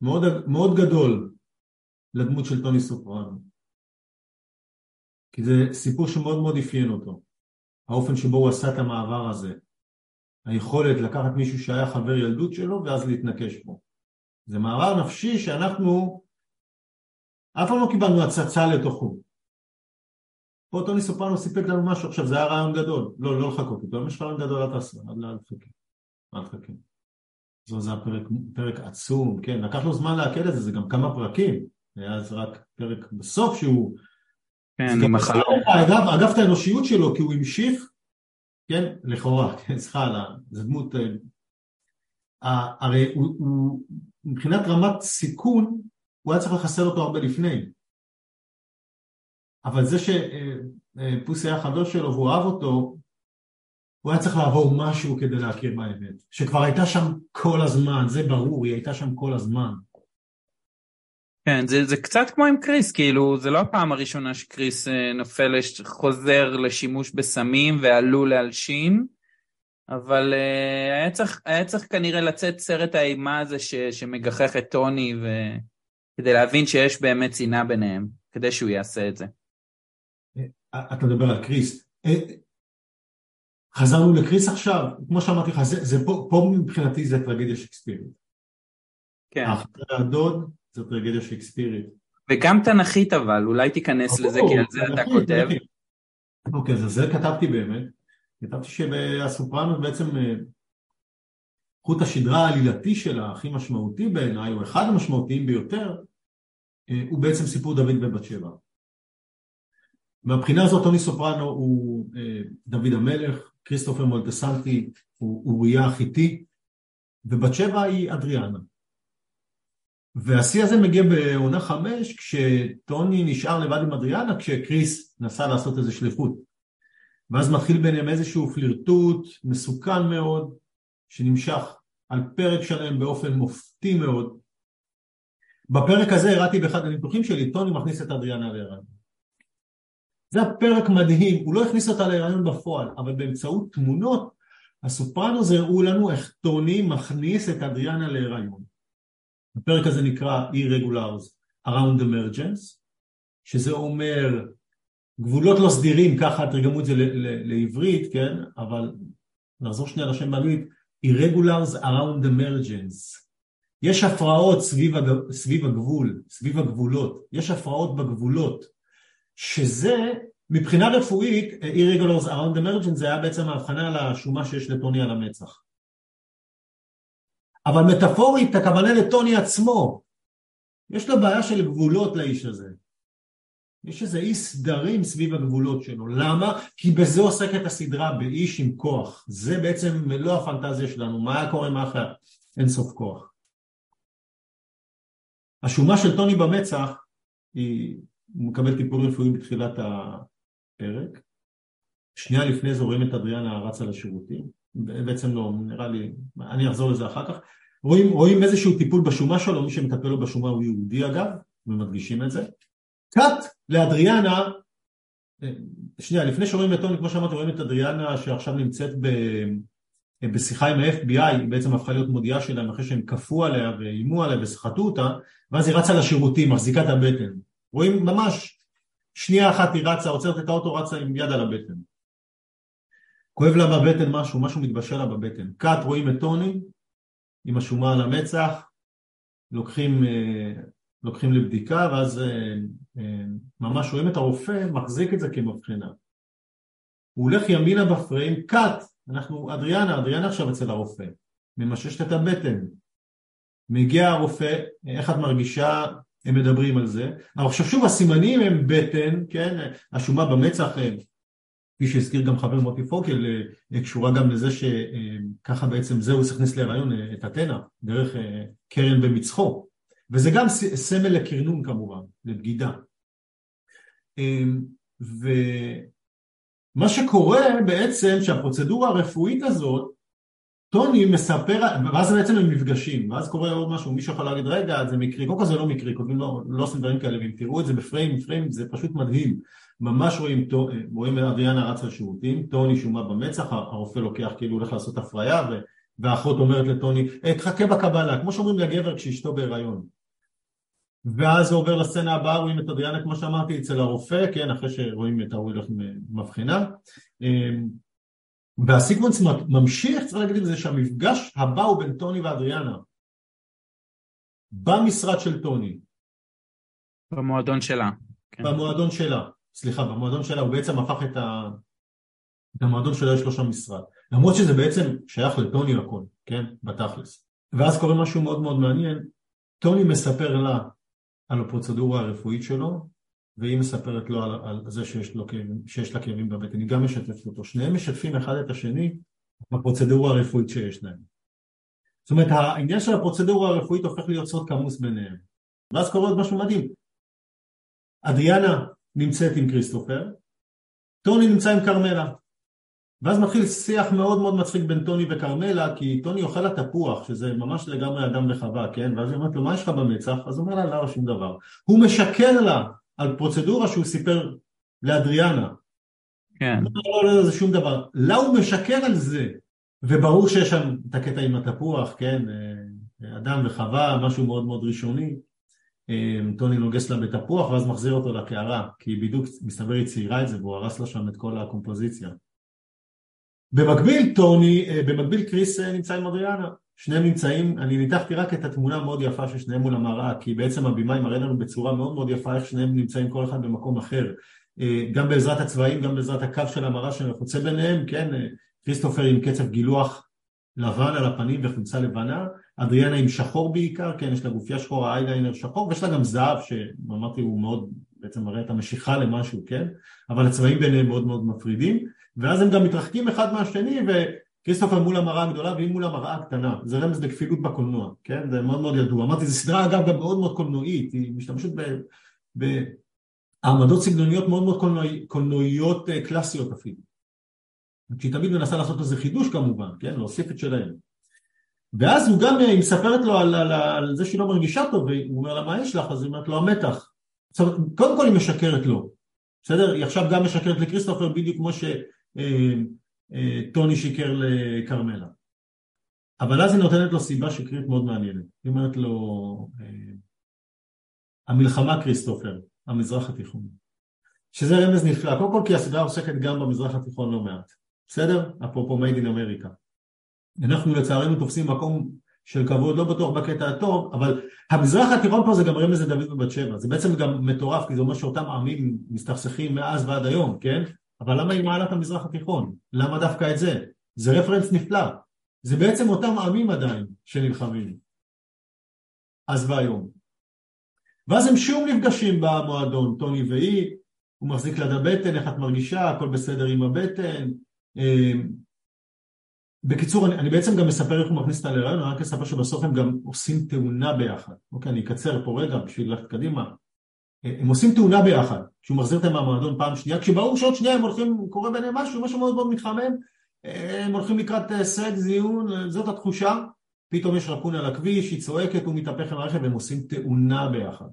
מאוד, מאוד גדול לדמות של טוני סופרנו. כי זה סיפור שמאוד מאוד אפיין אותו, האופן שבו הוא עשה את המעבר הזה, היכולת לקחת מישהו שהיה חבר ילדות שלו ואז להתנקש בו. זה מעבר נפשי שאנחנו אף פעם לא קיבלנו הצצה לתוכו. פה טוני סופרנו סיפק לנו משהו, עכשיו זה היה רעיון גדול, לא, לא לחכות איתו, אם יש לך רעיון גדול אל תעשה, אל תחכה, אל תחכה. זה הפרק, פרק עצום, כן, לקח לו זמן לעכל את זה, זה גם כמה פרקים, היה אז רק פרק בסוף שהוא... כן, עם החלום. אגב, אגב את האנושיות שלו, כי הוא המשיך כן, לכאורה, כן, סליחה, זה דמות, אה, הרי הוא, הוא, מבחינת רמת סיכון, הוא היה צריך לחסל אותו הרבה לפני. אבל זה שפוסי היה חבר שלו והוא אהב אותו, הוא היה צריך לעבור משהו כדי להכיר באמת. שכבר הייתה שם כל הזמן, זה ברור, היא הייתה שם כל הזמן. כן, זה, זה קצת כמו עם קריס, כאילו, זה לא הפעם הראשונה שקריס אה, נופל, חוזר לשימוש בסמים ועלול להלשין, אבל אה, היה, צריך, היה צריך כנראה לצאת סרט האימה הזה ש, שמגחך את טוני, ו... כדי להבין שיש באמת שנאה ביניהם, כדי שהוא יעשה את זה. אה, אתה מדבר על קריס. חזרנו לקריס עכשיו, כמו שאמרתי לך, זה, זה פה, פה מבחינתי זה טרגדיה שקספירית. כן. הדוד זו טרגדיה שייקספירית. וגם תנכית אבל, אולי תיכנס לזה כי על זה אתה כותב. אוקיי, אז זה כתבתי באמת. כתבתי שהסופרנות בעצם אה, חוט השדרה העלילתי שלה, הכי משמעותי בעיניי, או אחד המשמעותיים ביותר, אה, הוא בעצם סיפור דוד ובת שבע. מהבחינה הזאת טוני סופרנו הוא אה, דוד המלך, כריסטופר מולטסנטי הוא אוריה החיתי, ובת שבע היא אדריאנה. והשיא הזה מגיע בעונה חמש כשטוני נשאר לבד עם אדריאנה כשקריס נסע לעשות איזה שליחות. ואז מתחיל ביניהם איזשהו פלירטוט מסוכן מאוד שנמשך על פרק שלם באופן מופתי מאוד. בפרק הזה הראיתי באחד הניתוחים שלי טוני מכניס את אדריאנה להיריון. זה הפרק מדהים, הוא לא הכניס אותה להיריון בפועל אבל באמצעות תמונות הסופרנוס הראו לנו איך טוני מכניס את אדריאנה להיריון הפרק הזה נקרא Irregulars Around Emergence, שזה אומר גבולות לא סדירים, ככה תרגמו את זה לעברית, כן? אבל נחזור שנייה לשם באנגלית, Irregulars Around Emergence. יש הפרעות סביב, הג... סביב הגבול, סביב הגבולות, יש הפרעות בגבולות, שזה מבחינה רפואית, Irregulars Around Emergence זה היה בעצם ההבחנה על השומה שיש לטוני על המצח. אבל מטאפורית הכוונה לטוני עצמו. יש לו בעיה של גבולות לאיש הזה. יש איזה אי סדרים סביב הגבולות שלו. למה? כי בזה עוסקת הסדרה, באיש עם כוח. זה בעצם מלוא הפנטזיה שלנו. מה היה קורה עם אחר? אין סוף כוח. השומה של טוני במצח, היא, הוא מקבל טיפול רפואי בתחילת הפרק. שנייה לפני זה רואים את אדריאנה רצה לשירותים. בעצם לא, נראה לי, אני אחזור לזה אחר כך. רואים, רואים איזשהו טיפול בשומה שלו, מי שמטפל לו בשומה הוא יהודי אגב, ומדגישים את זה. קאט לאדריאנה, שנייה, לפני שרואים את טוני, כמו שאמרתי, רואים את אדריאנה שעכשיו נמצאת ב, בשיחה עם ה-FBI, היא בעצם הפכה להיות מודיעה שלהם אחרי שהם כפו עליה ואיימו עליה וסחטו אותה, ואז היא רצה לשירותים, מחזיקה את הבטן. רואים ממש שנייה אחת היא רצה, עוצרת את האוטו, רצה עם יד על הבטן. כואב לה בבטן משהו, משהו מתבשל לה בבטן. קאט רואים את טוני עם השומה על המצח, לוקחים אה, לוקחים לבדיקה ואז אה, אה, ממש רואים את הרופא מחזיק את זה כמבחינה. הוא הולך ימינה בפריים, קאט, אנחנו, אדריאנה, אדריאנה עכשיו אצל הרופא, ממששת את הבטן. מגיע הרופא, איך את מרגישה, הם מדברים על זה, עכשיו שוב הסימנים הם בטן, כן, השומה במצח, כפי שהזכיר גם חבר מוטי פוקל, קשורה גם לזה שככה בעצם זהו צריך להכניס להיריון את אתנה, דרך קרן במצחו, וזה גם סמל לקרנון כמובן, לבגידה. ומה שקורה בעצם שהפרוצדורה הרפואית הזאת, טוני מספר, ואז בעצם הם נפגשים, ואז קורה עוד משהו, מישהו יכול להגיד רגע זה מקרי, קודם כל זה לא מקרי, כותבים לא, לא עושים דברים כאלה, ואם תראו את זה בפריים, פריים זה פשוט מדהים, ממש רואים, רואים אדריאנה רץ לשירותים, טוני שומה במצח, הרופא לוקח כאילו הולך לעשות הפריה, והאחות אומרת לטוני, אה, תחכה בקבלה, כמו שאומרים לגבר כשאשתו בהיריון. ואז זה עובר לסצנה הבאה, רואים את אדריאנה כמו שאמרתי אצל הרופא, כן, אחרי שרואים את ההוא הולך מבחינה אמ, והסיקוונס ממשיך, צריך להגיד את זה שהמפגש הבא הוא בין טוני ואדריאנה. במשרד של טוני. במועדון שלה כן. במועדון שלה, סליחה, במועדון שלה הוא בעצם הפך את ה... את המועדון שלה יש לו שם משרד. למרות שזה בעצם שייך לטוני הכל, כן, בתכלס. ואז קורה משהו מאוד מאוד מעניין. טוני מספר לה על הפרוצדורה הרפואית שלו, והיא מספרת לו על, על זה שיש, לו, שיש לה כאבים בבטן, היא גם משתפת אותו, שניהם משתפים אחד את השני בפרוצדורה הרפואית שיש להם. זאת אומרת העניין של הפרוצדורה הרפואית הופך להיות סוד כמוס ביניהם. ואז קורה עוד משהו מדהים. אדריאנה נמצאת עם כריסטופר, טוני נמצא עם כרמלה. ואז מתחיל שיח מאוד מאוד מצחיק בין טוני וכרמלה, כי טוני אוכל התפוח, שזה ממש לגמרי אדם וחווה, כן? ואז היא אומרת לו, מה יש לך במצח? אז הוא אומר לה, לא, שום דבר. הוא משקר לה על פרוצדורה שהוא סיפר לאדריאנה. כן. לא, לא, לא, זה שום דבר. לה הוא משקר על זה, וברור שיש שם את הקטע עם התפוח, כן? אה, אדם וחווה, משהו מאוד מאוד ראשוני. אה, טוני נוגס לה בתפוח ואז מחזיר אותו לקערה, כי בדיוק מסתבר היא ציירה את זה והוא הרס לה שם את כל הקומפוזיציה. במקביל טוני, אה, במקביל קריס נמצא עם אדריאנה, שניהם נמצאים, אני ניתחתי רק את התמונה המאוד יפה של שניהם מול המראה, כי בעצם הבימאי מראה לנו בצורה מאוד מאוד יפה איך שניהם נמצאים כל אחד במקום אחר, אה, גם בעזרת הצבעים, גם בעזרת הקו של המראה שחוצה ביניהם, כן, כריסטופר עם קצב גילוח לבן על הפנים וחולצה לבנה, אדריאנה עם שחור בעיקר, כן, יש לה גופייה שחורה, אייליינר שחור, ויש לה גם זהב, שאמרתי הוא מאוד, בעצם מראה את המשיכה למשהו, כן, אבל הצבעים ביניהם מאוד מאוד מפרידים ואז הם גם מתרחקים אחד מהשני וכריסטופר מול המראה הגדולה והיא מול המראה הקטנה זה רמז לכפילות בקולנוע, כן? זה מאוד מאוד ידוע. אמרתי, זו סדרה אגב גם מאוד מאוד קולנועית, היא משתמשת בעמדות סגנוניות מאוד מאוד קולנועי, קולנועיות אה, קלאסיות אפילו. שהיא תמיד מנסה לעשות איזה חידוש כמובן, כן? להוסיף את שלהם. ואז הוא גם, אה, היא מספרת לו על, על, על זה שהיא לא מרגישה טוב, והוא אומר לה, מה יש לך? אז היא אומרת לו, המתח. קודם כל היא משקרת לו, בסדר? היא עכשיו גם משקרת לכריסטופר בדיוק כמו ש... אה, טוני שיקר לכרמלה. אבל אז היא נותנת לו סיבה שקרית מאוד מעניינת. היא אומרת לו, אה, המלחמה כריסטופר, המזרח התיכון. שזה רמז נפלא, קודם כל כי הסדרה עוסקת גם במזרח התיכון לא מעט. בסדר? אפרופו מייד אין אמריקה. אנחנו לצערנו תופסים מקום של כבוד, לא בטוח בקטע הטוב, אבל המזרח התיכון פה זה גם רמז לדוד ובת שבע, זה בעצם גם מטורף, כי זה אומר שאותם עמים מסתכסכים מאז ועד היום, כן? אבל למה היא מעלה את המזרח התיכון? למה דווקא את זה? זה רפרנס נפלא. זה בעצם אותם עמים עדיין שנלחמים, אז והיום. ואז הם שוב נפגשים במועדון, טוני והיא, הוא מחזיק ליד הבטן, איך את מרגישה, הכל בסדר עם הבטן. אמ, בקיצור, אני, אני בעצם גם מספר איך הוא מכניס אותה להיריון, אני רק אספר שבסוף הם גם עושים תאונה ביחד. אוקיי, אני אקצר פה רגע בשביל ללכת קדימה. הם עושים תאונה ביחד, כשהוא מחזיר אותם מהמועדון פעם שנייה, כשברור שעוד שנייה הם הולכים, קורה ביניהם משהו, משהו מאוד מאוד מתחמם, הם הולכים לקראת אה, סג, זיון, זאת התחושה, פתאום יש רקון על הכביש, היא צועקת, הוא מתהפך עם הרכב, הם עושים תאונה ביחד.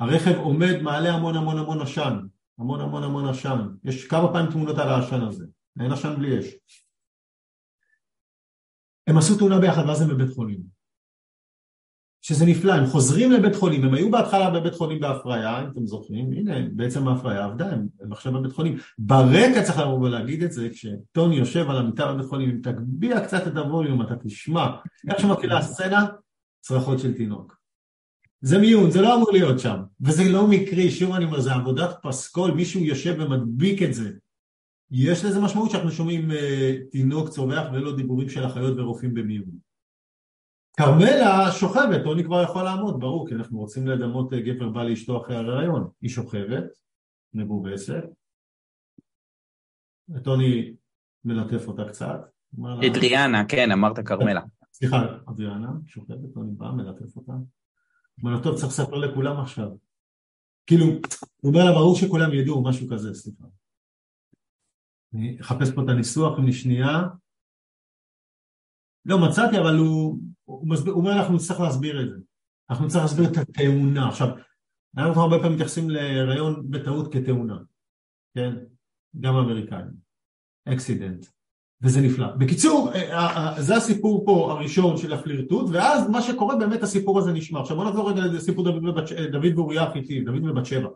הרכב עומד, מעלה המון המון המון עשן, המון המון המון עשן, יש כמה פעמים תמונות על העשן הזה, אין עשן בלי אש. הם עשו תאונה ביחד ואז הם בבית חולים. שזה נפלא, הם חוזרים לבית חולים, הם היו בהתחלה בבית חולים בהפריה, אם אתם זוכרים, הנה בעצם ההפריה עבדה, הם, הם עכשיו בבית חולים. ברקע צריך לבוא ולהגיד את זה, כשטוני יושב על המיטה בבית חולים, אם תגביה קצת את הווליום, אתה תשמע, איך שמתחילה הסצנה, צרחות של תינוק. זה מיון, זה לא אמור להיות שם, וזה לא מקרי, שוב אני אומר, זה עבודת פסקול, מישהו יושב ומדביק את זה. יש לזה משמעות שאנחנו שומעים uh, תינוק צורח ולא דיבורים של אחיות ורופאים במיון. כרמלה שוכבת, טוני כבר יכול לעמוד, ברור, כי אנחנו רוצים לדמות אה, גבר בא לאשתו אחרי הרעיון. היא שוכבת, מבובסת, וטוני מלטף אותה קצת. אדריאנה, כן, אמרת כרמלה. סליחה, אדריאנה, שוכבת, טוני בא, מלטף אותה. אומר לו, טוב, צריך לספר לכולם עכשיו. כאילו, הוא אומר לה, ברור שכולם ידעו, משהו כזה, סליחה. אני אחפש פה את הניסוח, אם שנייה. לא מצאתי, אבל הוא, הוא, מסביר, הוא אומר אנחנו נצטרך להסביר את זה. אנחנו נצטרך להסביר את התאונה. עכשיו, אנחנו הרבה פעמים מתייחסים להיריון בטעות כתאונה, כן? גם האמריקאים. אקסידנט. וזה נפלא. בקיצור, אה, אה, אה, זה הסיפור פה הראשון של הפלירטוט, ואז מה שקורה באמת הסיפור הזה נשמע. עכשיו בוא נחזור רגע לסיפור דוד, ובת, דוד ואוריה החיתי, דוד ובת שבע.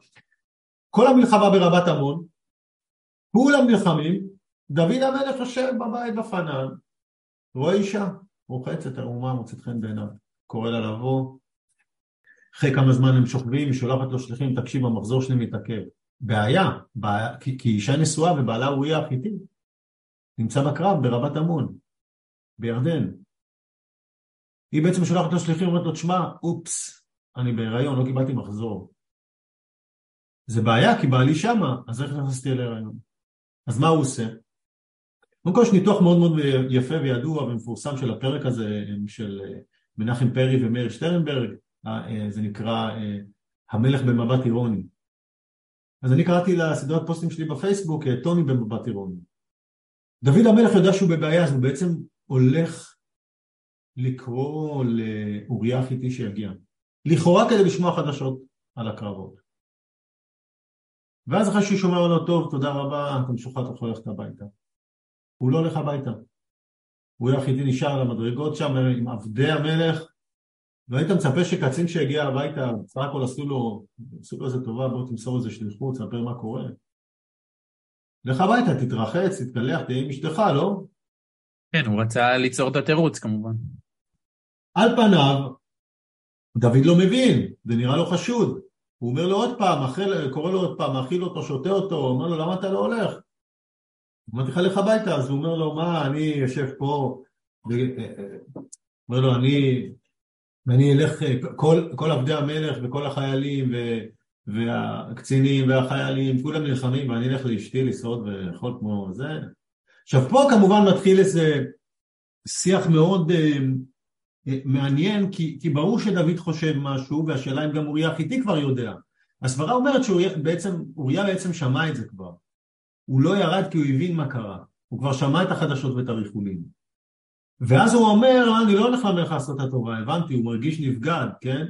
כל המלחמה ברבת עמון, כולם נלחמים, דוד המלך יושב בבית בפנן, רואה אישה, רוחצת, ערומה, מוצאת חן בעיניו, קורא לה לבוא, אחרי כמה זמן הם שוכבים, היא שולחת לו שליחים, תקשיב, המחזור שלי מתעכב. בעיה, בעיה כי, כי אישה נשואה ובעלה אוריה החיתי, נמצא בקרב ברבת עמון, בירדן. היא בעצם שולחת לו שליחים, אומרת לו, תשמע, אופס, אני בהיריון, לא קיבלתי מחזור. זה בעיה, כי בעלי שמה, אז איך נכנסתי להיריון? אז מה הוא עושה? קודם כל יש ניתוח מאוד מאוד יפה וידוע ומפורסם של הפרק הזה של אה, מנחם פרי ומאיר שטרנברג, אה, זה נקרא אה, המלך במבט אירוני. אז אני קראתי לסדרת פוסטים שלי בפייסבוק טוני במבט אירוני. דוד המלך יודע שהוא בבעיה אז הוא בעצם הולך לקרוא לאוריה החיתי שיגיע. לכאורה כדי לשמוע חדשות על הקרבות. ואז אחרי שהוא שומע לו טוב תודה רבה אתה משוחרר אתה יכול ללכת הביתה. הוא לא הולך הביתה. הוא היחידי נשאר על המדרגות שם עם עבדי המלך, והיית מצפה שקצין שהגיע הביתה, בסך הכל עשו לו, עשו לו איזה טובה, בוא תמסור איזה שליחות, תספר מה קורה. לך הביתה, תתרחץ, תתקלח, תהיה עם אשתך, לא? כן, הוא רצה ליצור את התירוץ כמובן. על פניו, דוד לא מבין, זה נראה לו חשוד. הוא אומר לו עוד פעם, קורא לו עוד פעם, מאכיל אותו, שותה אותו, אומר לו למה אתה לא הולך? אמרתי לך לך הביתה, אז הוא אומר לו, מה, אני יושב פה, אומר לו, אני, ואני אלך, כל, כל עבדי המלך וכל החיילים ו, והקצינים והחיילים, כולם נלחמים, ואני אלך לאשתי לשרוד ולאכול כמו זה. עכשיו פה כמובן מתחיל איזה שיח מאוד uh, מעניין, כי, כי ברור שדוד חושב משהו, והשאלה אם גם אוריה החיתי כבר יודע. הסברה אומרת שאוריה בעצם, בעצם שמע את זה כבר. הוא לא ירד כי הוא הבין מה קרה, הוא כבר שמע את החדשות ואת הריחולים. ואז הוא אומר, אני לא הולך למלך לעשות את הטובה, הבנתי, הוא מרגיש נבגד, כן?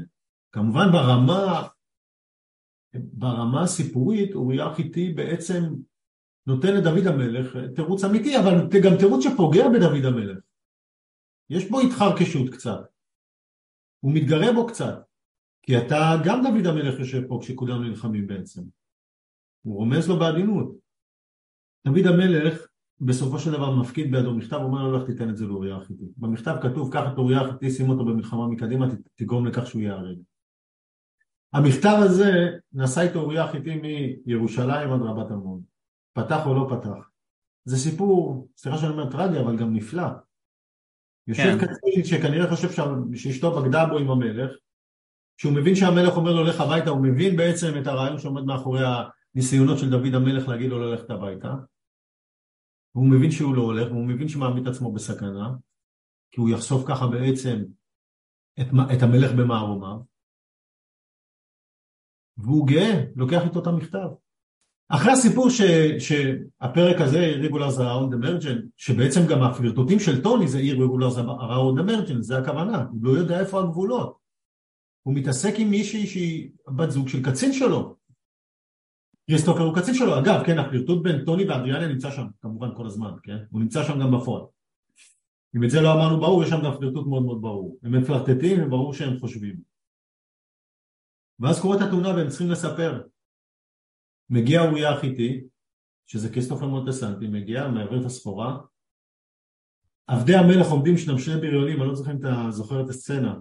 כמובן ברמה, ברמה הסיפורית, אוריה חיטי בעצם נותן לדוד המלך תירוץ אמיתי, אבל גם תירוץ שפוגע בדוד המלך. יש בו התחרקשות קצת, הוא מתגרה בו קצת, כי אתה, גם דוד המלך יושב פה כשכולם נלחמים בעצם. הוא רומז לו בעדינות. דוד המלך בסופו של דבר מפקיד בידו מכתב, אומר לו לך תיתן את זה לאוריה החיתי. במכתב כתוב קח את אוריה החיתי, שים אותו במלחמה מקדימה, תגרום לכך שהוא ייהרג. המכתב הזה נשא איתו אוריה החיתי מירושלים עד רבת עמון. פתח או לא פתח. זה סיפור, סליחה שאני אומר טרגי, אבל גם נפלא. יושב כן. קצין שכנראה חושב שאשתו בגדה בו עם המלך, כשהוא מבין שהמלך אומר לו לך הביתה, הוא מבין בעצם את הרעיון שעומד מאחורי הניסיונות של דוד המלך להגיד לו ללכת הביתה. והוא מבין שהוא לא הולך, והוא מבין שמעמיד את עצמו בסכנה, כי הוא יחשוף ככה בעצם את, את המלך במערומיו. והוא גאה, לוקח איתו את המכתב. אחרי הסיפור ש, שהפרק הזה, Irregulars Around Merchant, שבעצם גם הפלירטוטים של טוני זה Irregulars Around the Merchant, זה הכוונה, הוא לא יודע איפה הגבולות. הוא מתעסק עם מישהי שהיא בת זוג של קצין שלו. כריסטופר הוא קצין שלו, אגב, כן, הפלירטוט בין טוני ואדריאנה נמצא שם, כמובן כל הזמן, כן? הוא נמצא שם גם בפועל. אם את זה לא אמרנו ברור, יש שם גם פלירטוט מאוד מאוד ברור. הם מפלרטטים, וברור שהם חושבים. ואז קורית התאונה והם צריכים לספר. מגיע אוריה החיתי, שזה כריסטופר מונטסנטי, מגיע, מעביר את הסחורה. עבדי המלך עומדים שם שני בריונים, אני לא זוכר אם אתה זוכר את הסצנה.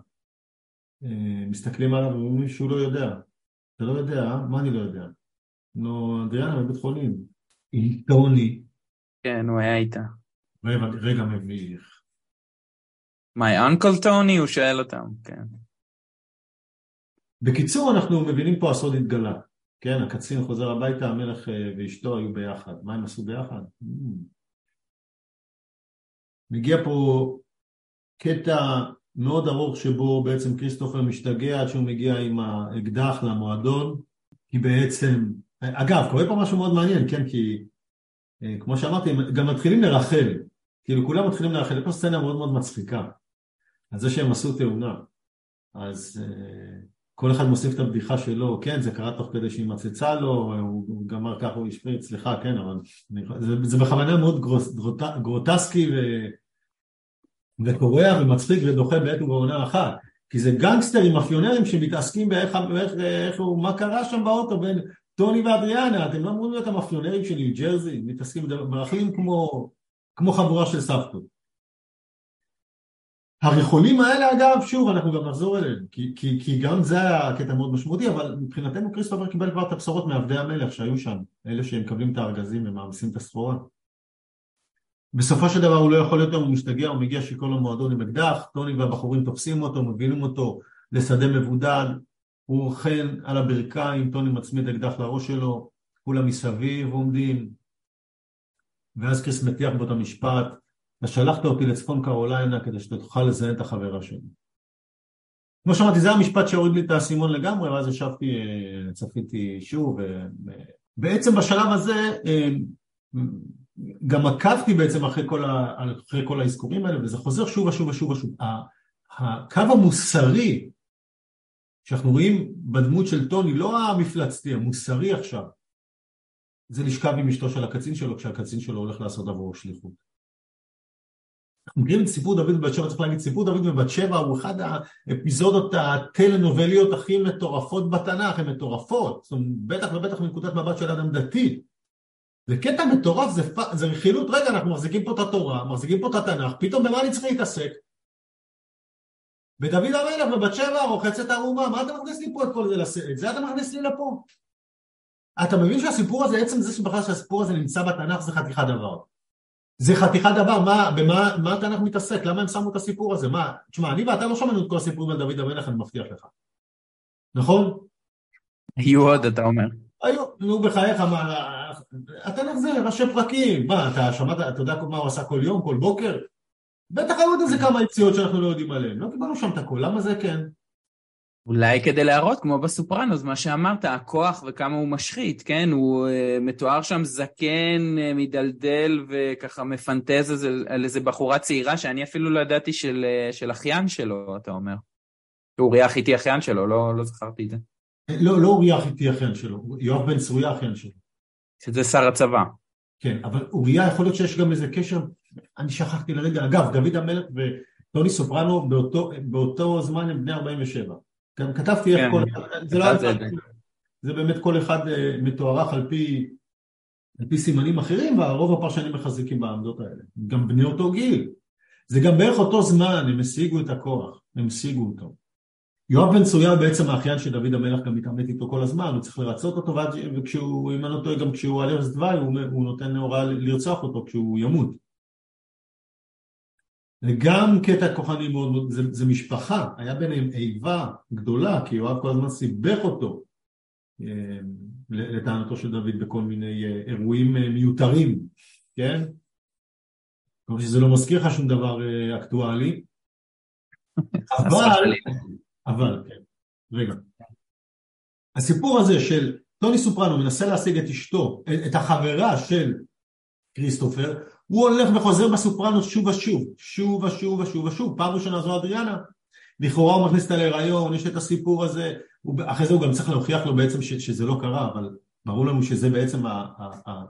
אה, מסתכלים עליו ואומרים שהוא לא יודע. אתה לא יודע? מה אני לא יודע? נו, אדריאנה בבית חולים. עם טוני. כן, הוא היה איתה. רגע, רגע מביך. My uncle טוני? הוא שואל אותם, כן. בקיצור, אנחנו מבינים פה הסוד התגלה. כן, הקצין חוזר הביתה, המלך אה, ואשתו היו ביחד. מה הם עשו ביחד? Mm. מגיע פה קטע מאוד ארוך שבו בעצם כריסטופר משתגע עד שהוא מגיע עם האקדח למועדון, כי בעצם, אגב, קורה פה משהו מאוד מעניין, כן, כי אה, כמו שאמרתי, גם מתחילים לרחל, כאילו כולם מתחילים לרחל, יש פה סצנה מאוד מאוד מצחיקה, על זה שהם עשו תאונה, אז אה, כל אחד מוסיף את הבדיחה שלו, כן, זה קרה תוך כדי שהיא מצצה לו, הוא, הוא גמר ככה, הוא השפריץ, סליחה, כן, אבל זה, זה בכוונה מאוד גרוס, גרוט, גרוטסקי ו... וקורע ומצחיק ודוחה בעת ובעונה אחת. כי זה גנגסטרים, מאפיונרים שמתעסקים באיך, איך, איך, מה קרה שם באוטו בין טוני ואדריאנה, אתם לא אמורים להיות המאפיונרים של ניו ג'רזי, מתעסקים בדרכים כמו, כמו חבורה של סבתות. הריחולים האלה אגב, שוב, אנחנו גם נחזור אליהם, כי, כי, כי גם זה היה קטע מאוד משמעותי, אבל מבחינתנו כריסטופר קיבל כבר את הבשורות מעבדי המלך שהיו שם, אלה שמקבלים את הארגזים ומעמיסים את הסחורה. בסופו של דבר הוא לא יכול יותר, הוא משתגע, הוא מגיע שיכור למועדון עם אקדח, טוני והבחורים תופסים אותו, מבינים אותו לשדה מבודד, הוא אוכל על הברכיים, טוני מצמיד אקדח לראש שלו, כולם מסביב עומדים, ואז קריס מטיח בו את המשפט, אתה שלחת אותי לצפון קרוליינה כדי שאתה תוכל לזיין את החברה שלי. כמו שאמרתי, זה המשפט שהוריד לי את האסימון לגמרי, ואז ישבתי, צפיתי שוב, ובעצם בשלב הזה גם עקבתי בעצם אחרי כל, ה, אחרי כל האזכורים האלה, וזה חוזר שוב ושוב ושוב ושוב. הקו המוסרי שאנחנו רואים בדמות של טוני, לא המפלצתי, המוסרי עכשיו, זה לשכב עם אשתו של הקצין שלו, כשהקצין שלו הולך לעשות עבורו שליחות. אנחנו מכירים את סיפור דוד ובת שבע, צריך להגיד, סיפור דוד ובת שבע הוא אחד האפיזודות הטלנובליות הכי מטורפות בתנ"ך, הן מטורפות, זאת אומרת, בטח ובטח מנקודת מבט של אדם דתי. זה קטע מטורף, זה, זה רכילות, רגע, אנחנו מחזיקים פה את התורה, מחזיקים פה את התנ"ך, פתאום במה אני צריך להתעסק? בדוד המלך ובת שבע רוחצת ערומה, מה אתה מכניס לי פה את כל זה לסרט? זה אתה מכניס לי לפה? אתה מבין שהסיפור הזה, עצם זה שבכלל שהסיפור הזה נמצא בתנ"ך זה חתיכת דבר. זה חתיכת דבר, מה, במה מה התנ"ך מתעסק? למה הם שמו את הסיפור הזה? מה, תשמע, אני ואתה לא שמענו את כל הסיפורים על דוד המלך, אני מבטיח לך. נכון? היו עוד, אתה אומר. היו, נו בחייך, מה, התנ"ך זה ראשי פרקים, מה, אתה שמעת, אתה יודע מה הוא עשה כל יום, כל בוקר? בטח היו עוד איזה כמה יציאות שאנחנו לא יודעים עליהן, לא קיבלנו שם את הכל, למה זה כן? אולי כדי להראות, כמו בסופרנוס, מה שאמרת, הכוח וכמה הוא משחית, כן? הוא uh, מתואר שם זקן, uh, מדלדל וככה מפנטז על איזה בחורה צעירה שאני אפילו לא ידעתי של, uh, של אחיין שלו, אתה אומר. אוריה חיטי אחיין שלו, לא, לא זכרתי את זה. לא, לא אוריה חיטי אחיין שלו, יואב בן צרויה אחיין שלו. שזה שר הצבא. כן, אבל אוריה יכול להיות שיש גם איזה קשר, אני שכחתי לרגע, אגב, דוד המלך וטוני סופרנו באותו, באותו זמן הם בני 47. גם כתבתי איך כן, כל אחד, זה לא זה, זה באמת כל אחד מתוארך על פי, על פי סימנים אחרים, והרוב הפרשנים מחזיקים בעמדות האלה. גם בני אותו גיל. זה גם בערך אותו זמן, הם השיגו את הכוח, הם השיגו אותו. יואב בן צרויה הוא בעצם האחיין של דוד המלך גם מתעמת איתו כל הזמן, הוא צריך לרצות אותו, וכשהוא, אם אני לא טועה, גם כשהוא על ערש דווי, הוא, הוא נותן הוראה לרצוח אותו כשהוא ימות. וגם קטע כוחני מאוד מאוד, זה, זה משפחה, היה ביניהם איבה גדולה, כי יואב כל הזמן סיבך אותו אה, לטענתו של דוד בכל מיני אה, אירועים אה, מיותרים, כן? כמו שזה לא מזכיר לך שום דבר אקטואלי, אבל, אבל, כן, רגע, הסיפור הזה של טוני סופרנו מנסה להשיג את אשתו, את החברה של כריסטופר, הוא הולך וחוזר בסופרנוס שוב ושוב, שוב ושוב ושוב ושוב, פעם ראשונה זו אדריאנה, לכאורה הוא מכניס אותה להיריון, יש את הסיפור הזה, אחרי זה הוא גם צריך להוכיח לו בעצם ש, שזה לא קרה, אבל ברור לנו שזה בעצם ה, ה, ה,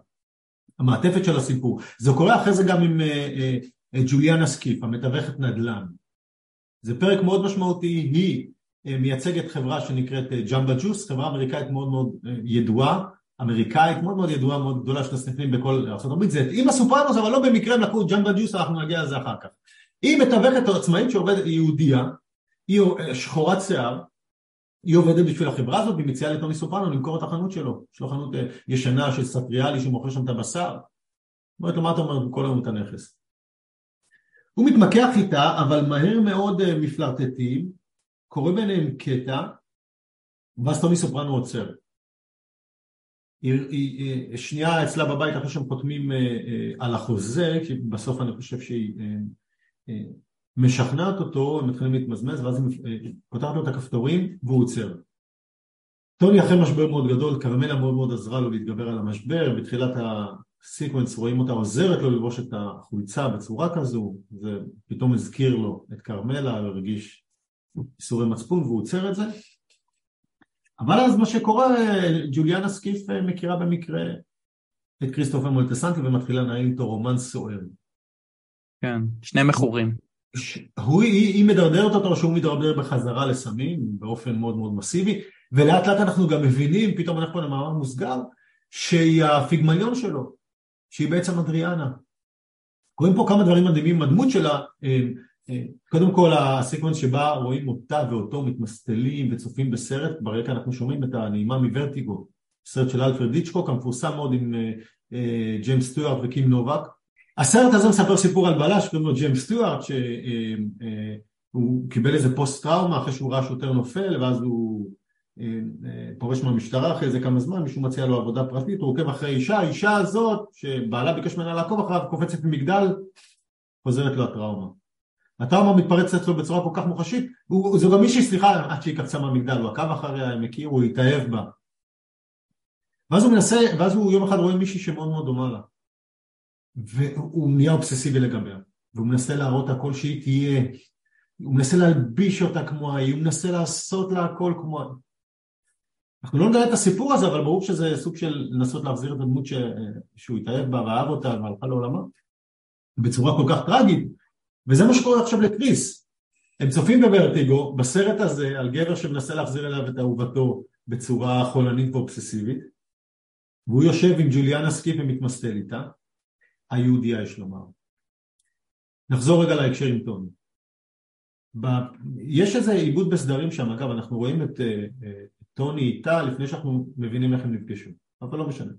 המעטפת של הסיפור. זה קורה אחרי זה גם עם uh, uh, ג'וליאנה סקיף, המתווכת נדל"ן. זה פרק מאוד משמעותי, היא uh, מייצגת חברה שנקראת ג'מבה uh, ג'וס, חברה אמריקאית מאוד מאוד uh, ידועה, אמריקאית מאוד מאוד ידועה, מאוד גדולה של הסניפים בכל ארה"ב, זה עם הסופרנוס, אבל לא במקרה הם לקחו ג'מבה ג'וס, אנחנו נגיע לזה אחר כך. היא מתווכת עצמאית שעובדת, היא יהודייה, היא שחורת שיער, היא עובדת בשביל החברה הזאת והיא מציעה לטוני סופרנו למכור את החנות שלו, יש לו חנות אה, ישנה של סטריאלי שמוכר שם את הבשר, אומרת לו מה אתה אומר כל היום את הנכס. הוא מתמקח איתה אבל מהר מאוד אה, מפלרטטים, קורה ביניהם קטע ואז טוני סופרנו עוצר. היא, היא, שנייה אצלה בבית אחרי שהם חותמים אה, על החוזה, כי בסוף אני חושב שהיא משכנעת אותו, הם מתחילים להתמזמז ואז היא פותחת לו את הכפתורים והוא עוצר. טוני אחרי משבר מאוד גדול, קרמלה מאוד מאוד עזרה לו להתגבר על המשבר, בתחילת ה sequence רואים אותה עוזרת לו ללבוש את החולצה בצורה כזו, זה פתאום הזכיר לו את קרמלה, הוא הרגיש ייסורי מצפון והוא עוצר את זה. אבל אז מה שקורה, ג'וליאנה סקיף מכירה במקרה את כריסטופר מולטיסנטי ומתחילה לנהל איתו רומן סוער. כן, שני מכורים. הוא, היא, היא מדרדרת אותו או שהוא מדרדר בחזרה לסמים באופן מאוד מאוד מסיבי ולאט לאט אנחנו גם מבינים, פתאום אנחנו פה למאמר מוסגר, שהיא הפיגמליון שלו, שהיא בעצם אדריאנה. קוראים פה כמה דברים מדהימים, הדמות שלה, אה, אה, קודם כל הסקוונס שבה רואים אותה ואותו מתמסטלים וצופים בסרט, ברקע אנחנו שומעים את הנעימה מוורטיגו, סרט של אלפרד דיצ'קוק המפורסם מאוד עם אה, ג'יימס סטוארט וקים נובק, הסרט הזה מספר סיפור על בלש, קוראים לו ג'יימס סטיוארט, שהוא אה, אה, קיבל איזה פוסט טראומה אחרי שהוא ראה שוטר נופל, ואז הוא אה, פורש מהמשטרה אחרי איזה כמה זמן, מישהו מציע לו עבודה פרטית, הוא עוקב אחרי אישה, האישה הזאת, שבעלה ביקש ממנה לעקוב אחריו, קופצת ממגדל, חוזרת לו הטראומה. הטראומה מתפרצת אצלו בצורה כל כך מוחשית, זו גם מישהי, סליחה, עד שהיא קפצה מהמגדל, הוא עקב אחריה, הם הכירו, הוא התאהב בה. ואז הוא מנסה, ואז הוא יום אחד רואה מישהי שמאוד מאוד דומה לה. והוא נהיה אובססיבי לגביה, והוא מנסה להראות הכל שהיא תהיה, הוא מנסה להלביש אותה כמו ההיא, הוא מנסה לעשות לה הכל כמו ההיא. אנחנו לא נדע את הסיפור הזה, אבל ברור שזה סוג של לנסות להחזיר את הדמות ש... שהוא התאהב בה ואהב אותה והלכה לעולמה בצורה כל כך טרגית, וזה מה שקורה עכשיו לקריס. הם צופים בוורטיגו, בסרט הזה, על גבר שמנסה להחזיר אליו את אהובתו בצורה חולנית ואובססיבית, והוא יושב עם ג'וליאנה סקיף ומתמסטל איתה, היהודייה יש לומר. נחזור רגע להקשר עם טוני. ב... יש איזה ערבוב בסדרים שם, אגב אנחנו רואים את אה, טוני איתה לפני שאנחנו מבינים איך הם נפגשו, אבל לא משנה.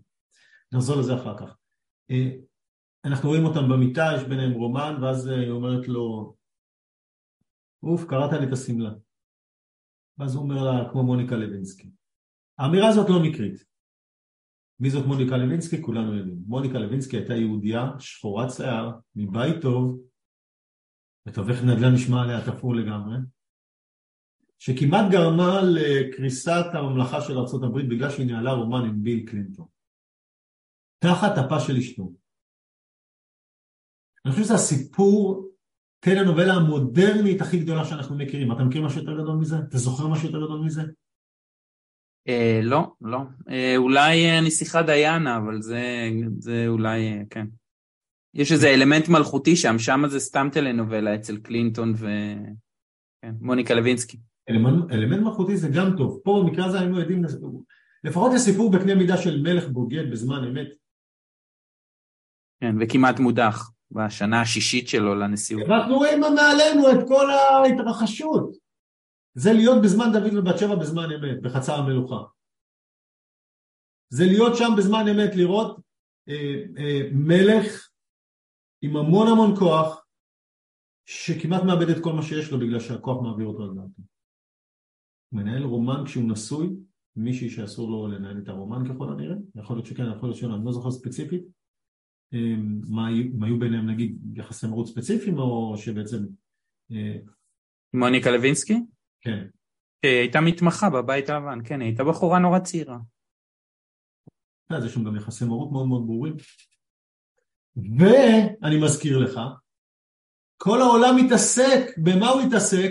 נחזור לזה אחר כך. אה, אנחנו רואים אותם במיטה, יש ביניהם רומן, ואז היא אומרת לו, אוף, קרעת לי את השמלה. ואז הוא אומר לה, כמו מוניקה לוינסקי. האמירה הזאת לא מקרית. מי זאת מוניקה לוינסקי? כולנו יודעים. מוניקה לוינסקי הייתה יהודייה שחורת שיער, מבית טוב, מתווך נדל"ן נשמע עליה תפור לגמרי, שכמעט גרמה לקריסת הממלכה של ארה"ב בגלל שהיא ניהלה רומן עם ביל קלינטון. תחת הפה של אשתו. אני חושב שזה הסיפור טלנובלה המודרנית הכי גדולה שאנחנו מכירים. אתה מכיר משהו יותר גדול מזה? אתה זוכר משהו יותר גדול מזה? אה, לא, לא. אה, אולי אה, נסיכה דיאנה, אבל זה, אולי, כן. יש איזה אלמנט מלכותי שם, שם זה סתם טלנובלה אצל קלינטון ומוניקה כן, לוינסקי. אלמנט, אלמנט מלכותי זה גם טוב. פה במקרה הזה היינו עדים, לפחות לסיפור בקנה מידה של מלך בוגד בזמן אמת. כן, וכמעט מודח בשנה השישית שלו לנשיאות. אנחנו רואים מעלינו את כל ההתרחשות. זה להיות בזמן דוד ובת שבע בזמן אמת, בחצר המלוכה. זה להיות שם בזמן אמת, לראות אה, אה, מלך עם המון המון כוח, שכמעט מאבד את כל מה שיש לו בגלל שהכוח מעביר אותו על דעתו. מנהל רומן כשהוא נשוי, מישהי שאסור לו לנהל את הרומן ככל הנראה, יכול להיות שכן, יכול להיות שלא, אני לא זוכר ספציפית. אמ, מה היו ביניהם נגיד יחסי מרות ספציפיים או שבעצם... אה, מוניקה לוינסקי? כן. היא הייתה מתמחה בבית הלבן, כן, היא הייתה בחורה נורא צעירה. אז יש שם גם יחסי מרות מאוד מאוד ברורים. ואני מזכיר לך, כל העולם מתעסק, במה הוא מתעסק?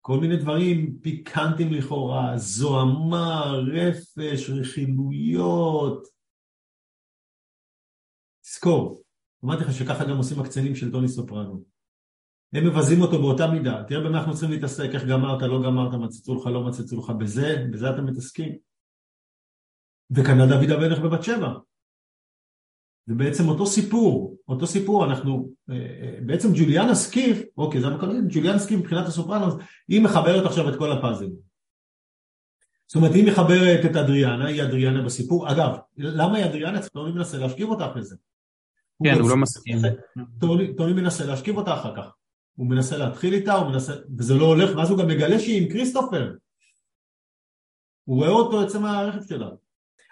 כל מיני דברים פיקנטים לכאורה, זוהמה, רפש, רכילויות. תזכור, אמרתי לך שככה גם עושים הקצנים של טוני סופרנו. הם מבזים אותו באותה מידה. תראה במה אנחנו צריכים להתעסק, איך גמרת, לא גמרת, מצצו לך, לא מצצו לך, בזה, בזה אתם מתעסקים. וכנ"ל דוד המלך בבת שבע. זה בעצם אותו סיפור, אותו סיפור, אנחנו, אה, אה, בעצם ג'וליאנה סקיף, אוקיי, זה המקום, ג'וליאנה סקיף מבחינת הסופרנוס, היא מחברת עכשיו את כל הפאזל. זאת אומרת, היא מחברת את אדריאנה, היא אדריאנה בסיפור. אגב, למה היא אדריאנה? טוני מנסה להשכיב אותה אחרי זה. כן, הוא, הוא לא מסכים. טוני, טוני מנסה להשכיב אותה אחר כך. הוא מנסה להתחיל איתה, הוא מנסה, וזה לא הולך, ואז הוא גם מגלה שהיא עם כריסטופר. הוא רואה אותו יוצא מהרכב שלה.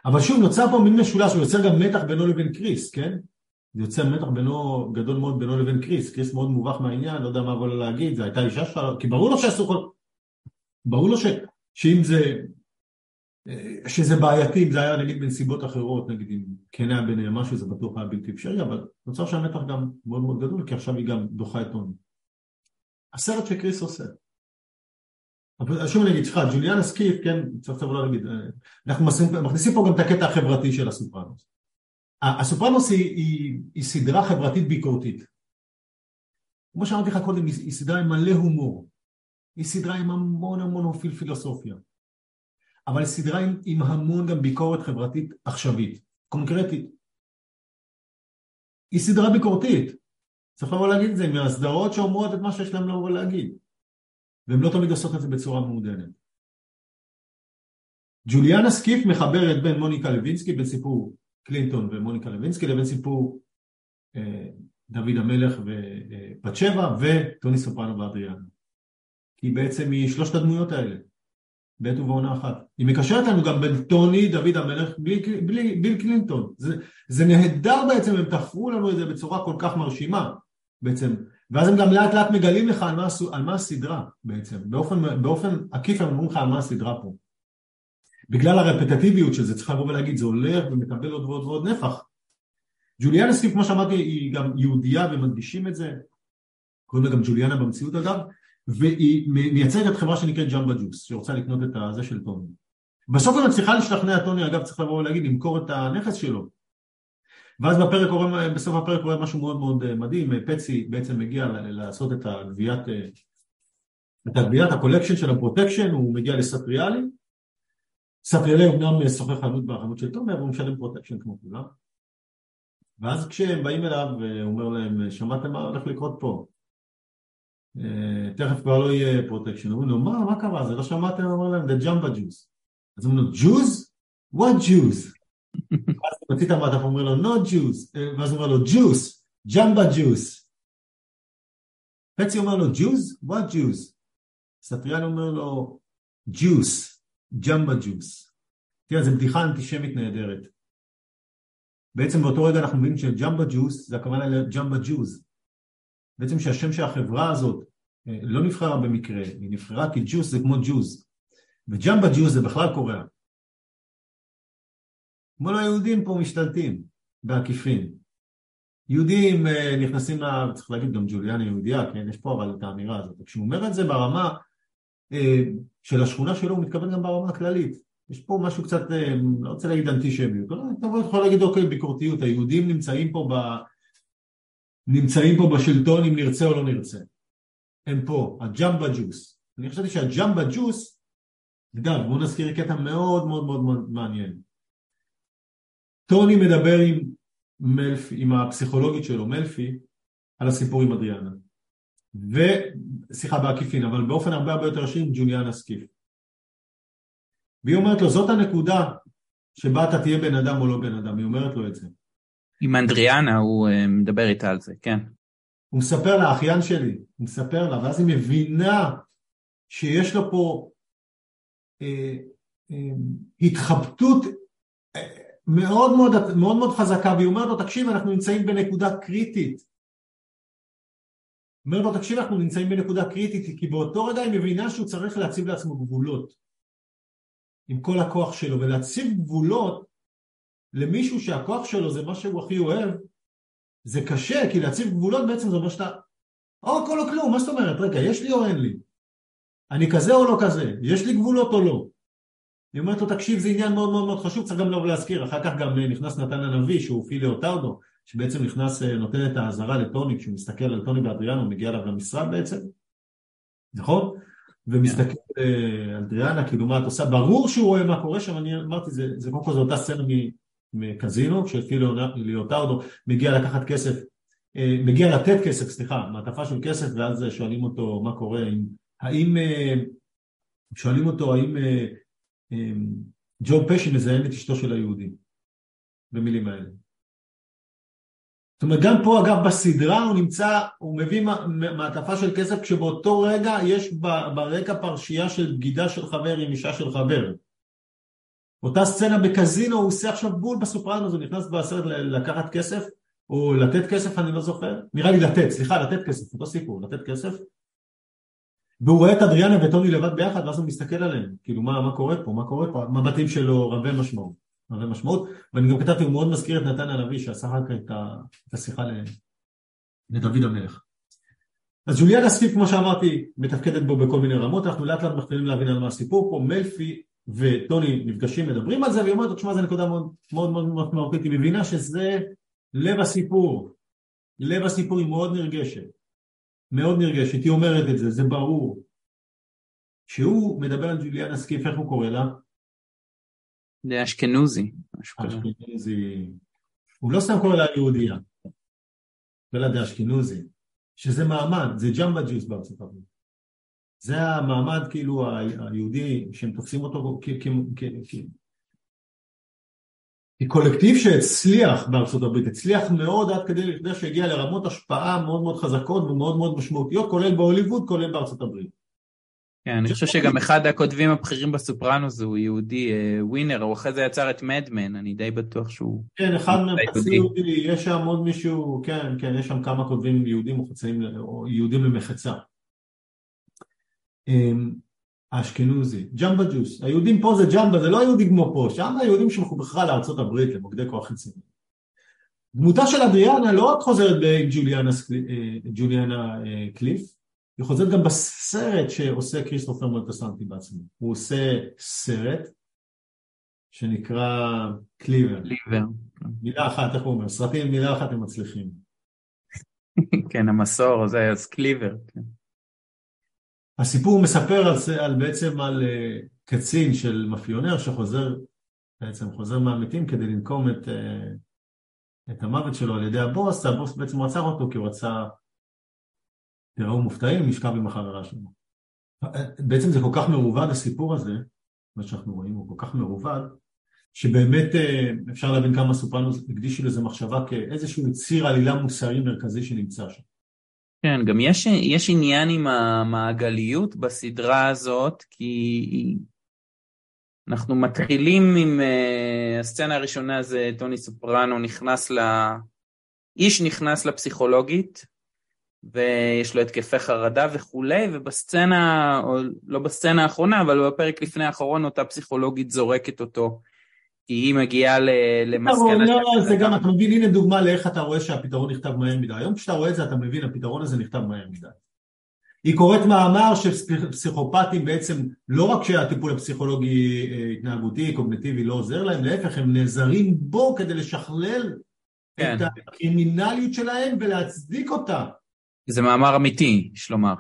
אבל שוב, נוצר פה מין משולש, הוא יוצר גם מתח בינו לבין קריס, כן? זה יוצר מתח בינו, גדול מאוד בינו לבין קריס. קריס מאוד מובך מהעניין, לא יודע מה לו להגיד, זו הייתה אישה שלו, כי ברור לו שאסור. ברור לו ש... שאם זה... שזה בעייתי, אם זה היה נגיד בנסיבות אחרות, נגיד אם כן היה ביניהם משהו, זה בטוח היה בלתי אפשרי, אבל נוצר שם מתח גם מאוד מאוד גדול, כי עכשיו היא גם דוחה את טוני. הסרט שקריס עושה. אבל שוב אני אגיד, סליחה, ג'וליאנה סקיף, כן, צריך לא להגיד, אנחנו מכניסים פה גם את הקטע החברתי של הסופרנוס. הסופרנוס היא, היא, היא סדרה חברתית ביקורתית. כמו שאמרתי לך קודם, היא סדרה עם מלא הומור. היא סדרה עם המון המון אופיל פילוסופיה. אבל סדרה עם, עם המון גם ביקורת חברתית עכשווית, קונקרטית. היא סדרה ביקורתית. צריך לבוא להגיד את זה, מהסדרות שאומרות את מה שיש להם לבוא להגיד. והן לא תמיד עושות את זה בצורה מעודנת. ג'וליאנה סקיף מחברת בין מוניקה לוינסקי, בין סיפור קלינטון ומוניקה לוינסקי, לבין סיפור אה, דוד המלך ובת שבע וטוני סופרנו ואדריאנה. כי בעצם היא שלושת הדמויות האלה, בעת ובעונה אחת. היא מקשרת לנו גם בין טוני, דוד המלך, ביל, ביל, ביל קלינטון. זה, זה נהדר בעצם, הם תפרו לנו את זה בצורה כל כך מרשימה. בעצם, ואז הם גם לאט לאט מגלים לך על מה, על מה הסדרה בעצם, באופן, באופן עקיף הם אומרים לך על מה הסדרה פה. בגלל הרפטטיביות של זה, צריך לבוא ולהגיד, זה הולך ומקבל עוד ועוד ועוד נפח. ג'וליאנה סטיב, כמו שאמרתי, היא גם יהודייה ומדגישים את זה, קוראים לה גם ג'וליאנה במציאות אגב, והיא מייצגת חברה שנקראת Jamba Juice, שרוצה לקנות את הזה של טוני. בסוף היא מצליחה לשכנע את טוני, אגב צריך לבוא ולהגיד, למכור את הנכס שלו, ואז בפרק קורה, בסוף הפרק קורה משהו מאוד מאוד אה, מדהים, פצי בעצם מגיע לעשות את הגביית, אה, את הגביית ה collection של הפרוטקשן, הוא מגיע לסטריאלי, סטריאלי אמנם שוכר חנות בחנות של תומר, הוא משלם פרוטקשן כמו כולם, ואז כשהם באים אליו, הוא אומר להם, שמעתם מה הולך לקרות פה? אה, תכף כבר לא יהיה פרוטקשן, אומרים לו, מה, מה קרה? זה לא שמעתם? אומר להם, the Jamba Juice. אז אומרים לו, Jews? What Jews? ואז הוא מוציא את המעטף, אומר לו, no juice, ואז הוא אומר לו, juice, Jamba Juice. פצי אומר לו, juice? what juice? סטריאן אומר לו, juice, Jamba Juice. תראה, זו בדיחה אנטישמית נהדרת. בעצם באותו רגע אנחנו מבינים שג'מבה ג'וס זה הכוונה לג'מבה ג'וז. בעצם שהשם של החברה הזאת לא נבחרה במקרה, היא נבחרה כי ג'וס זה כמו ג'וז. וג'מבה ג'וז זה בכלל קוריאה. כמו לא יהודים פה משתלטים בעקיפין. יהודים אה, נכנסים, ל... צריך להגיד גם ג'וליאני יהודייה, כן? יש פה אבל את האמירה הזאת. כשהוא אומר את זה ברמה אה, של השכונה שלו, הוא מתכוון גם ברמה הכללית. יש פה משהו קצת, אה, לא רוצה להגיד אנטישמיות, אתה יכול להגיד אוקיי, ביקורתיות, היהודים נמצאים פה, ב... נמצאים פה בשלטון אם נרצה או לא נרצה. הם פה, הג'מבה ג'וס. אני חשבתי שהג'מבה ג'וס, אגב, בואו נזכיר קטע מאוד מאוד מאוד מעניין. טוני מדבר עם מלפי, עם הפסיכולוגית שלו, מלפי, על הסיפור עם אדריאנה. ושיחה בעקיפין, אבל באופן הרבה הרבה יותר ישיר עם ג'וליאנה סקיף. והיא אומרת לו, זאת הנקודה שבה אתה תהיה בן אדם או לא בן אדם, היא אומרת לו את זה. עם אנדריאנה הוא uh, מדבר איתה על זה, כן. הוא מספר לה, האחיין שלי, הוא מספר לה, ואז היא מבינה שיש לו פה אה, אה, התחבטות אה, מאוד מאוד, מאוד מאוד חזקה, והיא אומרת לו, תקשיב, אנחנו נמצאים בנקודה קריטית. אומרת לו, תקשיב, אנחנו נמצאים בנקודה קריטית, כי באותו רגע היא מבינה שהוא צריך להציב לעצמו גבולות. עם כל הכוח שלו, ולהציב גבולות למישהו שהכוח שלו זה מה שהוא הכי אוהב, זה קשה, כי להציב גבולות בעצם זה אומר שאתה, או הכל או כלום, מה זאת אומרת? רגע, יש לי או אין לי? אני כזה או לא כזה? יש לי גבולות או לא? היא אומרת לו, תקשיב, זה עניין מאוד מאוד מאוד חשוב, צריך גם לא להזכיר, אחר כך גם נכנס נתן הנביא, שהוא פילי אוטרדו, שבעצם נכנס, אה, נותן את האזהרה לטוני, כשהוא מסתכל על טוני ואדריאנו, מגיע אליו למשרד בעצם, נכון? ומסתכל. אה, על אדריאנה, כאילו מה את עושה, ברור שהוא רואה מה קורה שם, אני אמרתי, זה, זה קודם כל זו אותה סצנה מקזינו, כשפילי אוטרדו מגיע לקחת כסף, אה, מגיע לתת כסף, סליחה, מעטפה של כסף, ואז שואלים אותו מה קורה, האם, שואלים אותו האם אמ, ג'ו פשי מזיין את אשתו של היהודי, במילים האלה. זאת אומרת, גם פה אגב בסדרה הוא נמצא, הוא מביא מעטפה של כסף כשבאותו רגע יש ברקע פרשייה של בגידה של חבר עם אישה של חבר. אותה סצנה בקזינו הוא עושה עכשיו בול בסופרנוס, הוא נכנס בסרט לקחת כסף או לתת כסף, אני לא זוכר, נראה לי לתת, סליחה, לתת כסף, אותו סיפור, לתת כסף, והוא רואה את אדריאנה וטוני לבד ביחד ואז הוא מסתכל עליהם, כאילו מה, מה קורה פה, מה קורה פה, מבטים שלו רבי משמעות, רבי משמעות, ואני גם כתבתי, הוא מאוד מזכיר את נתן הנביא שעשה אחר כך את השיחה לדוד המלך. אז ג'וליאנה ספיפ, כמו שאמרתי, מתפקדת בו בכל מיני רמות, אנחנו לאט לאט מתחילים להבין על מה הסיפור פה, מלפי וטוני נפגשים, מדברים על זה, והיא אומרת, תשמע, זו נקודה מאוד מאוד מאוד מהותית, היא מבינה שזה לב הסיפור, לב הסיפור היא מאוד נרגשת. מאוד נרגשת, היא אומרת את זה, זה ברור. כשהוא מדבר על ג'וליאנה סקיף, איך הוא קורא לה? זה אשכנוזי. אשכנוזי. הוא לא סתם קורא לה יהודייה. קורא לה אשכנוזי. שזה מעמד, זה ג'מבה ג'וס בארצות הברית. זה המעמד כאילו היהודי שהם תופסים אותו קולקטיב שהצליח בארצות הברית, הצליח מאוד עד כדי לכדי שהגיע לרמות השפעה מאוד מאוד חזקות ומאוד מאוד משמעותיות, כולל בהוליווד, כולל בארצות הברית. כן, אני חושב שגם אחד הכותבים הבכירים בסופרנוס הוא יהודי, אה, ווינר, הוא אחרי זה יצר את מדמן, אני די בטוח שהוא... כן, אחד מהם חצי יהודי, יש שם עוד מישהו, כן, כן, יש שם כמה כותבים יהודים או יהודים למחצה. אמ, האשכנוזי, ג'מבה ג'וס, היהודים פה זה ג'מבה, זה לא יהודי כמו פה, שם היהודים שלחו בכלל לארצות הברית למוקדי כוח חיצוני. דמותה של אדריאנה לא רק חוזרת בג'וליאנה אה, קליף, היא חוזרת גם בסרט שעושה כריסטופר מולטסנטי בעצמו. הוא עושה סרט שנקרא קליבר. קליבר. מילה אחת, איך הוא אומר? סרטים מילה אחת הם מצליחים. כן, המסור, זה אז קליבר. כן. הסיפור מספר על, על בעצם על uh, קצין של מאפיונר שחוזר, בעצם חוזר מהמתים כדי לנקום את, uh, את המוות שלו על ידי הבוס, הבוס בעצם עצר אותו כי הוא רצה, תראו מופתעים, לשכב עם החברה שלו. בעצם זה כל כך מרובד הסיפור הזה, מה שאנחנו רואים הוא כל כך מרובד, שבאמת אפשר להבין כמה סופרנוס הקדישו לזה מחשבה כאיזשהו ציר עלילה מוסרי מרכזי שנמצא שם. כן, גם יש, יש עניין עם המעגליות בסדרה הזאת, כי אנחנו מתחילים עם uh, הסצנה הראשונה זה טוני סופרנו נכנס ל... איש נכנס לפסיכולוגית, ויש לו התקפי חרדה וכולי, ובסצנה, או לא בסצנה האחרונה, אבל בפרק לפני האחרון אותה פסיכולוגית זורקת אותו כי היא מגיעה למסקנה... לא, זה גם, אתה מבין, הנה דוגמה לאיך אתה רואה שהפתרון נכתב מהר מדי. היום כשאתה רואה את זה, אתה מבין, הפתרון הזה נכתב מהר מדי. היא קוראת מאמר של פסיכופטים בעצם, לא רק שהטיפול הפסיכולוגי אה, התנהגותי, קוגנטיבי לא עוזר להם, להפך, הם נעזרים בו כדי לשכלל כן. את הקרימינליות שלהם ולהצדיק אותה. זה מאמר אמיתי, יש לומר.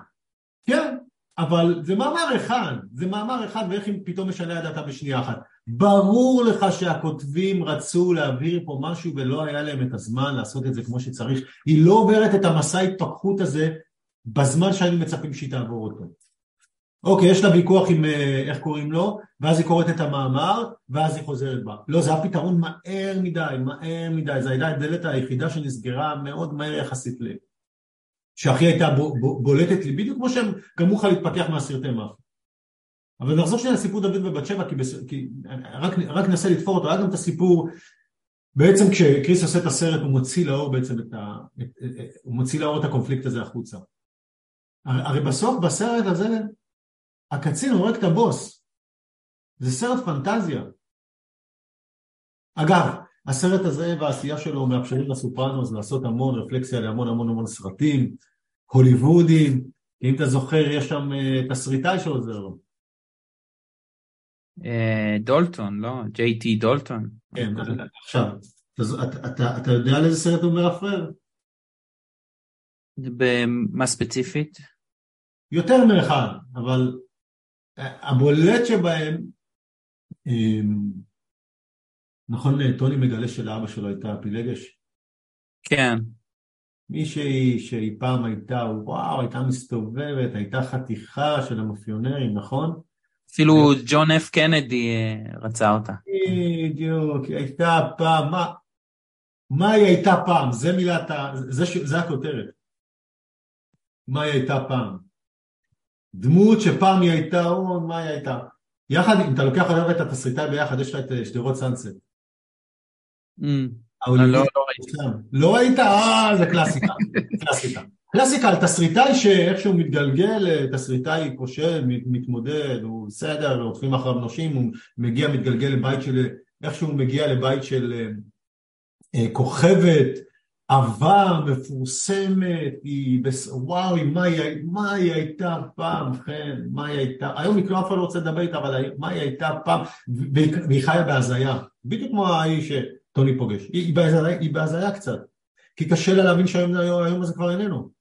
כן, אבל זה מאמר אחד, זה מאמר אחד ואיך אם פתאום משנה הדעתה בשנייה אחת. ברור לך שהכותבים רצו להעביר פה משהו ולא היה להם את הזמן לעשות את זה כמו שצריך. היא לא עוברת את המסע ההתפכחות הזה בזמן שהיינו מצפים שהיא תעבור אותו. אוקיי, יש לה ויכוח עם אה, איך קוראים לו, ואז היא קוראת את המאמר, ואז היא חוזרת בה. לא, זה היה פתרון מהר מדי, מהר מדי, זו הייתה הדלת היחידה שנסגרה מאוד מהר יחסית ל... שהכי הייתה בולטת לי, בדיוק כמו שהם גרמו לך להתפתח מהסרטי מאפיה. אבל נחזור שנייה לסיפור דוד ובת שבע, כי, בס... כי רק, רק ננסה לתפור אותו, היה גם את הסיפור, בעצם כשקריס עושה את הסרט הוא מוציא לאור בעצם את ה... את, הוא מוציא לאור את הקונפליקט הזה החוצה. הרי בסוף בסרט הזה הקצין הורג את הבוס, זה סרט פנטזיה. אגב, הסרט הזה והעשייה שלו מאפשרים לסופרנוס לעשות המון רפלקסיה להמון המון המון סרטים, הוליוודים, אם אתה זוכר יש שם אה, תסריטאי שעוזר לו. אה, דולטון, לא? ג'יי טי דולטון. כן, עכשיו, אתה יודע על איזה סרט הוא מרפרר? במה ספציפית? יותר מאחד, אבל הבולט שבהם, אמ, נכון, טוני מגלה שלאבא שלו הייתה פילגש? כן. מישהי שהיא פעם הייתה, וואו, הייתה מסתובבת, הייתה חתיכה של המאפיונרים, נכון? אפילו ג'ון אף קנדי אה, רצה אותה. בדיוק, היא הייתה פעם, מה, מה היא הייתה פעם? זה מילת ה... זה, זה הכותרת. מה היא הייתה פעם? דמות שפעם היא הייתה, או מה היא הייתה? יחד, אם אתה לוקח עליו את התסריטאי ביחד, יש לה את אה, שדרות סאנסט. Mm. לא, לא ראיתי. לא ראית? אה, זה קלאסיקה. קלאסיקה. קלאסיקה על תסריטאי שאיכשהו מתגלגל, אה, תסריטאי כושל, מתמודד, הוא בסדר, רודפים אחריו נושים, הוא מגיע, מתגלגל לבית של, איכשהו מגיע לבית של אה, אה כוכבת, עבר, מפורסמת, היא, בס... וואו, מה היא, מה היא הייתה פעם, כן, מה היא הייתה, היום היא כבר אף אחד לא רוצה לדבר איתה, אבל מה היא הייתה פעם, והיא חיה בהזיה, בדיוק כמו ההיא שטוני פוגש, היא, היא בהזיה, היא בהזיה קצת, כי קשה לה להבין שהיום הזה כבר איננו.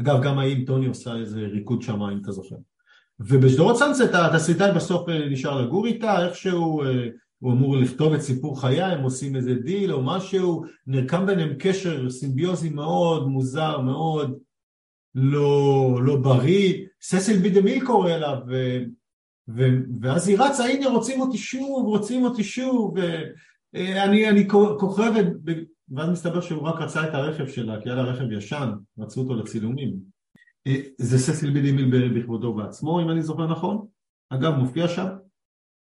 אגב, גם האם טוני עושה איזה ריקוד שם, אם אתה זוכר. ובשדרות סנסט התסריטאי בסוף אה, נשאר לגור איתה, איכשהו אה, הוא אמור לכתוב את סיפור חייה, הם עושים איזה דיל או משהו, נרקם ביניהם קשר סימביוזי מאוד מוזר, מאוד לא, לא בריא, ססיל בידמיל קורא אליו, ו, ו, ואז היא רצה, הנה רוצים אותי שוב, רוצים אותי שוב, ואני אני כוכבת, ואז מסתבר שהוא רק רצה את הרכב שלה, כי היה לה רכב ישן, רצו אותו לצילומים. זה ססיל בידמיל בכבודו בעצמו, אם אני זוכר נכון, אגב מופיע שם.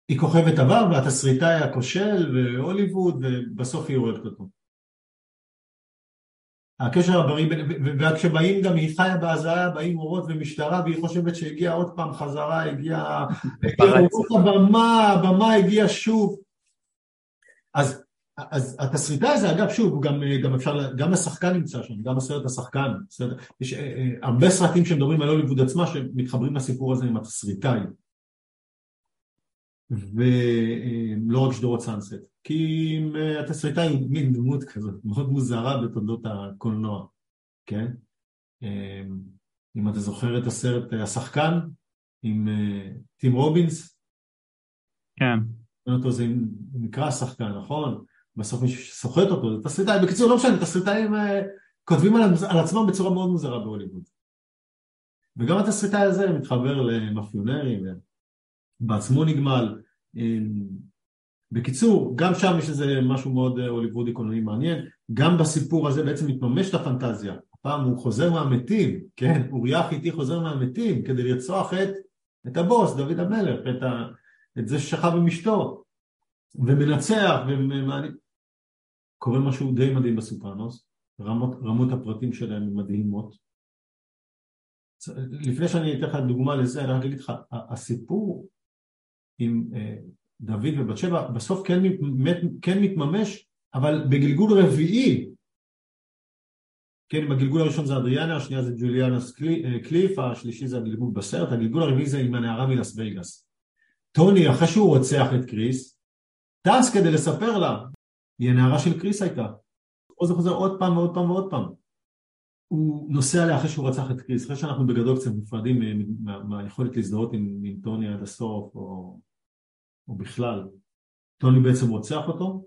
היא כוכבת עבר והתסריטאי הכושל והוליווד ובסוף היא הורגת אותו. הקשר הבריא, וכשבאים גם היא חיה בהזיה, באים אורות ומשטרה והיא חושבת שהגיעה עוד פעם חזרה, הגיעה, הבמה, הבמה הגיעה שוב. אז, אז התסריטאי הזה, אגב, שוב, גם, גם אפשר, גם השחקן נמצא שם, גם הסרט השחקן, סרט, יש אה, אה, הרבה סרטים שמדברים על הוליווד עצמה שמתחברים לסיפור הזה עם התסריטאי. ולא רק שדרות סאנסט, כי התסריטאי הוא מין דמות כזאת, מאוד מוזרה בתולדות הקולנוע, כן? אם אתה זוכר את הסרט השחקן עם אה, טים רובינס, כן. אותו זה נקרא השחקן, נכון? בסוף מישהו שסוחט אותו, זה תסריטאי, בקיצור לא משנה, תסריטאים אה, כותבים על, על עצמם בצורה מאוד מוזרה בהוליווד. וגם התסריטאי הזה מתחבר למאפיונרים בעצמו נגמל. אמ, בקיצור, גם שם יש איזה משהו מאוד אה, הוליוודי קולנועי מעניין, גם בסיפור הזה בעצם מתממש את הפנטזיה. הפעם הוא חוזר מהמתים, כן, אוריה חיטי חוזר מהמתים כדי לרצוח את, את הבוס, דוד המלך, את, ה, את זה ששכב עם אשתו, ומנצח, ומעניין. קורה משהו די מדהים בסופרנוס, רמות, רמות הפרטים שלהם מדהימות. לפני שאני אתן לך דוגמה לזה, אני רק אגיד לך, הסיפור עם אה, דוד ובת שבע, בסוף כן, כן מתממש, אבל בגלגול רביעי, כן, בגלגול הראשון זה אדריאנה, השנייה זה ג'וליאנס אה, קליף, השלישי זה הגלגול בסרט, הגלגול הרביעי זה עם הנערה מלס וגאס. טוני, אחרי שהוא רוצח את קריס, טס כדי לספר לה, היא הנערה של קריס הייתה. פה זה חוזר עוד פעם ועוד פעם ועוד פעם. הוא נוסע עליה אחרי שהוא רצח את קריס, אחרי שאנחנו בגדול קצת נפרדים מהיכולת להזדהות עם, עם טוני עד הסוף, או, או בכלל. טוני בעצם רוצח אותו,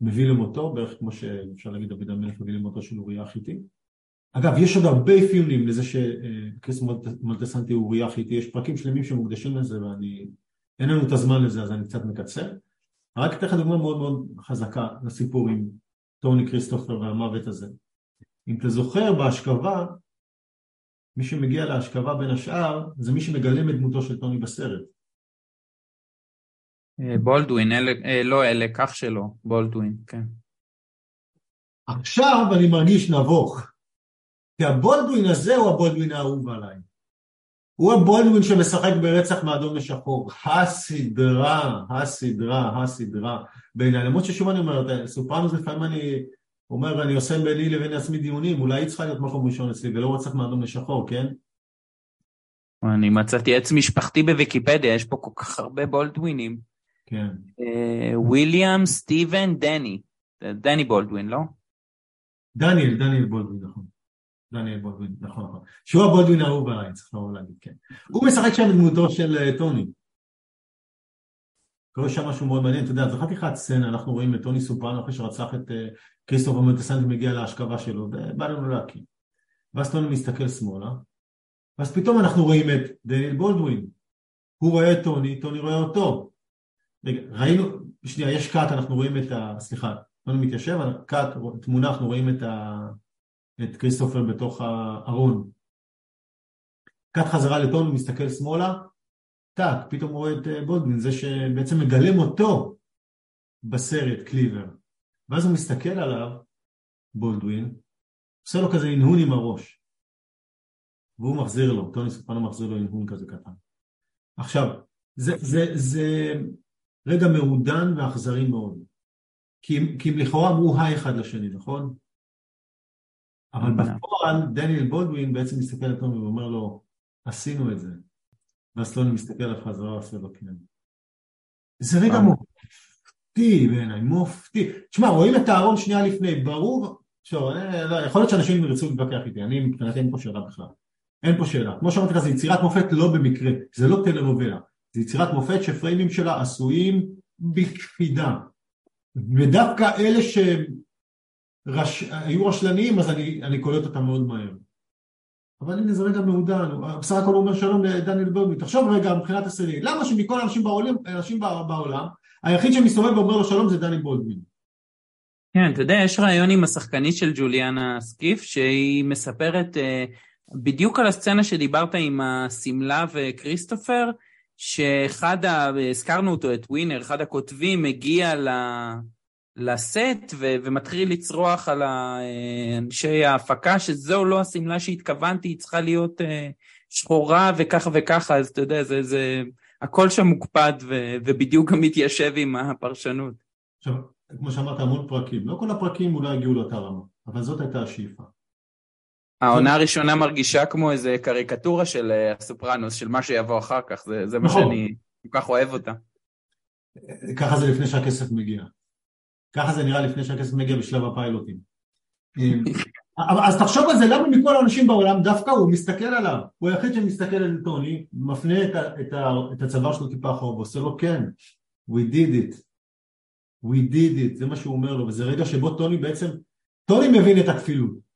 מביא למותו, בערך כמו שאפשר להגיד דוד המלך מביא למותו של אוריה החיטי. אגב, יש עוד הרבה אפיונים לזה שקריס מולטסנטי הוא אוריה החיטי, יש פרקים שלמים שמוקדשים לזה ואני... אין לנו את הזמן לזה אז אני קצת מקצר. רק אתן לך דוגמה מאוד מאוד חזקה לסיפור עם טוני כריסטופר והמוות הזה. אם אתה זוכר בהשכבה, מי שמגיע להשכבה בין השאר זה מי שמגלם את דמותו של טוני בסרט. אה, בולדווין, אלה, אה, לא אלה, כך שלא, בולדווין, כן. עכשיו אני מרגיש נבוך, כי הבולדווין הזה הוא הבולדווין האהוב עליי. הוא הבולדווין שמשחק ברצח מאדום לשחור. הסדרה, הסדרה, הסדרה. בעיניי, למרות ששוב אני אומר, סופרנוס לפעמים אני אומר, אני עושה ביני לבין עצמי דיונים, אולי היא צריכה להיות מקום ראשון אצלי, ולא רצח מאדום לשחור, כן? אני מצאתי עץ משפחתי בוויקיפדיה, יש פה כל כך הרבה בולדווינים. כן. אה, וויליאם, סטיבן, דני. דני בולדווין, לא? דניאל, דניאל בולדווין, נכון. דניאל בולדווין, נכון, נכון. שהוא הבולדווין האהוב עליי, צריך לבוא להגיד, כן. הוא משחק שם דמותו של אה, טוני. קורה שם משהו מאוד מעניין, אתה יודע, לך את סצנה, אנחנו רואים את טוני סופרנו אחרי שרצח את אה, כריסטופר מולטיסנטי מגיע להשכבה שלו, ובא לנו להקיא. ואז טוני מסתכל שמאלה, ואז פתאום אנחנו רואים את דניאל בולדווין. הוא רואה את טוני, טוני רואה אותו. רגע, ראינו, שנייה, יש cut, אנחנו רואים את ה... סליחה, טוני מתיישב, cut, תמונה, אנחנו רואים את ה... את כריסטופר בתוך הארון. קאט חזרה לטון, מסתכל שמאלה, טאק, פתאום רואה את אה, בולדווין, זה שבעצם מגלם אותו בסרט קליבר. ואז הוא מסתכל עליו, בולדווין, עושה לו כזה הנהון עם הראש. והוא מחזיר לו, טוני סופנו מחזיר לו הנהון כזה קטן. עכשיו, זה, זה, זה רגע מעודן ואכזרי מאוד. כי, כי לכאורה אמרו היי אחד לשני, נכון? אבל בפועל דניאל בולדווין בעצם מסתכל על טומי ואומר לו, עשינו את זה. ואז טוני מסתכל עליו חזרה ועושה לו כן. זה רגע מופתי בעיניי, מופתי. תשמע, רואים את הארון שנייה לפני, ברור, עכשיו, אה, לא, יכול להיות שאנשים ירצו להתווכח איתי, אני מבחינתי אין פה שאלה בכלל. אין פה שאלה. כמו שאמרתי לך, זה יצירת מופת לא במקרה, זה לא טלנובלה. זה יצירת מופת שפריימים שלה עשויים בקפידה. ודווקא אלה שהם רש... היו רשלניים אז אני, אני קולט אותם מאוד מהר. אבל הנה זה רגע מעודן, בסך הכל הוא אומר שלום לדניאל ברבי, תחשוב רגע מבחינת הסרטים, למה שמכל האנשים בעולם, אנשים בעולם, היחיד שמסתובב ואומר לו שלום זה דני בולדווין. כן, אתה יודע, יש רעיון עם השחקנית של ג'וליאנה סקיף, שהיא מספרת uh, בדיוק על הסצנה שדיברת עם השמלה וכריסטופר, שאחד, ה... הזכרנו אותו, את ווינר, אחד הכותבים, מגיע ל... לסט ו- ומתחיל לצרוח על אנשי ההפקה שזו לא השמלה שהתכוונתי, היא צריכה להיות uh, שחורה וככה וככה, אז אתה יודע, זה, זה הכל שם מוקפד ו- ובדיוק גם מתיישב עם הפרשנות. עכשיו, כמו שאמרת, המון פרקים, לא כל הפרקים אולי הגיעו לאותה רמה, אבל זאת הייתה השאיפה. העונה הראשונה מרגישה כמו איזה קריקטורה של אה, הסופרנוס, של מה שיבוא אחר כך, זה, זה מה נכון. שאני כל כך אוהב אותה. ככה זה לפני שהכסף מגיע. ככה זה נראה לפני שהכסף מגיע בשלב הפיילוטים. אז תחשוב על זה, למה מכל האנשים בעולם דווקא הוא מסתכל עליו? הוא היחיד שמסתכל על טוני, מפנה את, ה, את, ה, את הצוואר שלו טיפה אחורה ועושה לו כן, we did it, we did it, זה מה שהוא אומר לו, וזה רגע שבו טוני בעצם, טוני מבין את הכפילות.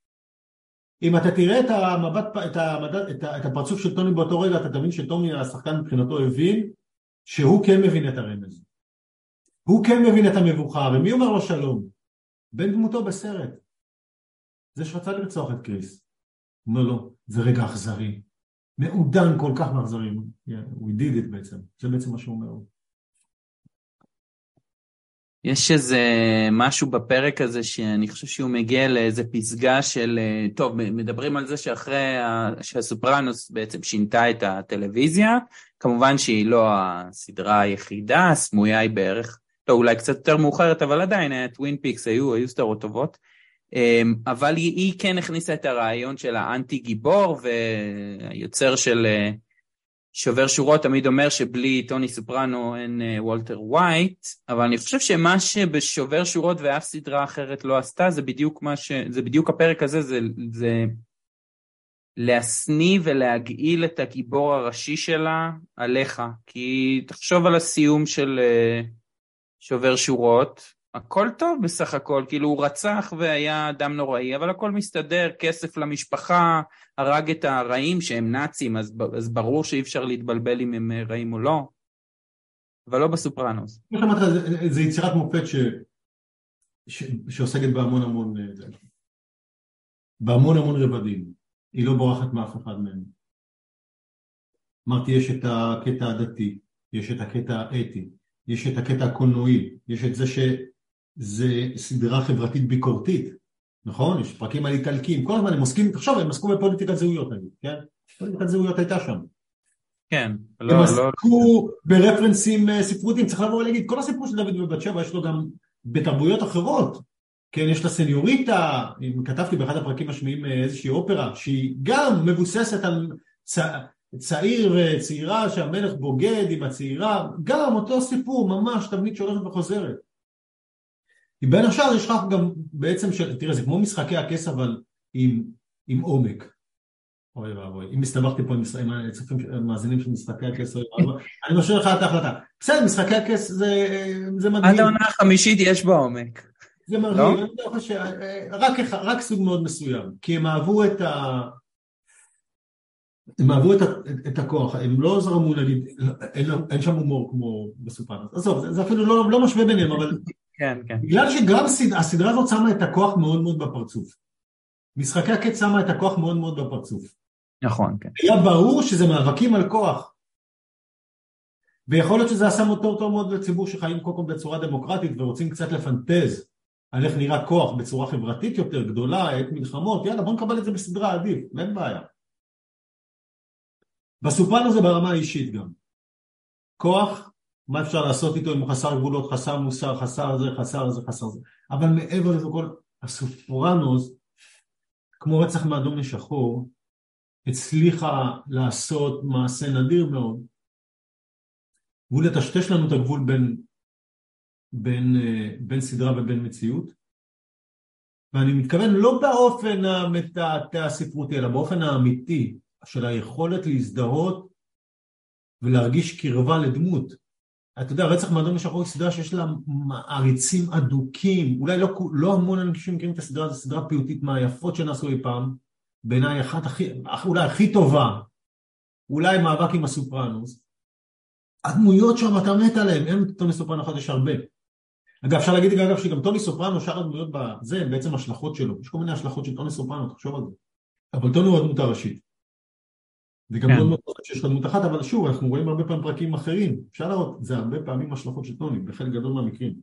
אם אתה תראה את, המבט, את, המדד, את, ה, את הפרצוף של טוני באותו רגע, אתה תבין שטוני השחקן מבחינתו הבין שהוא כן מבין את הרמז. הוא כן מבין את המבוכה, ומי אומר לו שלום? בן דמותו בסרט. זה שרצה לרצוח את קריס. הוא אומר לו, זה רגע אכזרי. מעודן כל כך מאכזרי. Yeah, we did it בעצם. זה בעצם מה שהוא אומר. יש איזה משהו בפרק הזה שאני חושב שהוא מגיע לאיזה פסגה של, טוב, מדברים על זה שאחרי שהסופרנוס בעצם שינתה את הטלוויזיה, כמובן שהיא לא הסדרה היחידה, הסמויה היא בערך לא, אולי קצת יותר מאוחרת, אבל עדיין היה טווין פיקס, היו, היו סדרות טובות. אמ, אבל היא, היא כן הכניסה את הרעיון של האנטי גיבור, והיוצר של אה, שובר שורות תמיד אומר שבלי טוני סופרנו אין אה, וולטר ווייט, אבל אני חושב שמה שבשובר שורות ואף סדרה אחרת לא עשתה, זה בדיוק מה ש... זה בדיוק הפרק הזה, זה, זה להשניא ולהגעיל את הגיבור הראשי שלה עליך. כי תחשוב על הסיום של... Uh, שובר שורות, הכל טוב בסך הכל, כאילו הוא רצח והיה אדם נוראי, אבל הכל מסתדר, כסף למשפחה, הרג את הרעים שהם נאצים, אז, אז ברור שאי אפשר להתבלבל אם הם רעים או לא, אבל לא בסופרנוס. כמו שאמרת, זה יצירת מופת ש... ש... שעוסקת בהמון המון... אה, בהמון המון רבדים, היא לא בורחת מאף אחד מהם. אמרתי, יש את הקטע הדתי, יש את הקטע האתי, יש את הקטע הקולנועי, יש את זה שזה סדרה חברתית ביקורתית, נכון? יש פרקים על איטלקים, כל הזמן הם עוסקים, תחשוב, הם עסקו בפוליטיקת זהויות נגיד, כן? פוליטיקת זהויות הייתה שם. כן, לא, הם לא... עסקו ברפרנסים אה, ספרותיים, צריך לבוא ולהגיד, כל הסיפור של דוד ובת שבע יש לו גם בתרבויות אחרות, כן, יש את הסניוריטה, כתבתי באחד הפרקים השמיעים אה, איזושהי אופרה, שהיא גם מבוססת על. צעיר, אה, צעירה שהמלך בוגד עם הצעירה, גם אותו סיפור, ממש תבנית שהולכת וחוזרת. בין השאר יש לך גם בעצם, ש... תראה זה כמו משחקי הכס אבל עם, עם עומק. אוי ואבוי, אם הסתבכתי פה עם המאזינים של משחקי הכס, אני משאיר לך את ההחלטה. בסדר, משחקי הכס זה, זה מדהים. עד העונה החמישית יש בה עומק. זה מרגיש, לא? אני לא חושב, רק, רק סוג מאוד מסוים, כי הם אהבו את ה... הם אהבו את, את הכוח, הם לא זרמו נגיד, אין, אין שם הומור כמו בסופרנוס, עזוב, זה, זה אפילו לא, לא משווה ביניהם, אבל כן, כן. בגלל שגם הסדרה, הסדרה הזאת שמה את הכוח מאוד מאוד בפרצוף. משחקי הקץ שמה את הכוח מאוד מאוד בפרצוף. נכון, כן. היה ברור שזה מאבקים על כוח. ויכול להיות שזה עשה מוטור טוב מאוד לציבור שחיים קודם כל בצורה דמוקרטית ורוצים קצת לפנטז על איך נראה כוח בצורה חברתית יותר גדולה, עת מלחמות, יאללה בוא נקבל את זה בסדרה עדיף, אין בעיה. בסופן הזה ברמה האישית גם. כוח, מה אפשר לעשות איתו אם הוא חסר גבולות, חסר מוסר, חסר זה, חסר זה, חסר זה. אבל מעבר לזה כל, הסופרנוס, כמו רצח מאדום לשחור, הצליחה לעשות מעשה נדיר מאוד, והוא לטשטש לנו את הגבול בין, בין, אה, בין סדרה ובין מציאות. ואני מתכוון לא באופן המתעתע הספרותי, אלא באופן האמיתי של היכולת להזדהות ולהרגיש קרבה לדמות. אתה יודע, רצח מאדום לשחור היא סדרה שיש לה מעריצים אדוקים, אולי לא, לא המון אנשים מכירים את הסדרה, זו סדרה פיוטית מהיפות שנעשו אי פעם, בעיניי אחת הכי, אולי הכי טובה, אולי מאבק עם הסופרנוס. הדמויות שם אתה מת עליהן, אין טוני סופרנו אחד, יש הרבה. אגב, אפשר להגיד אגב שגם טוני סופרנו, שאר הדמויות בזה, הם בעצם השלכות שלו. יש כל מיני השלכות של טוני סופרנו, תחשוב על זה. אבל טוני הוא הדמות הראשית. זה גם כן. לא מאוד שיש לך דמות אחת, אבל שוב, אנחנו רואים הרבה פעמים פרקים אחרים. אפשר לראות, זה הרבה פעמים השלכות של טוני, בחלק גדול מהמקרים.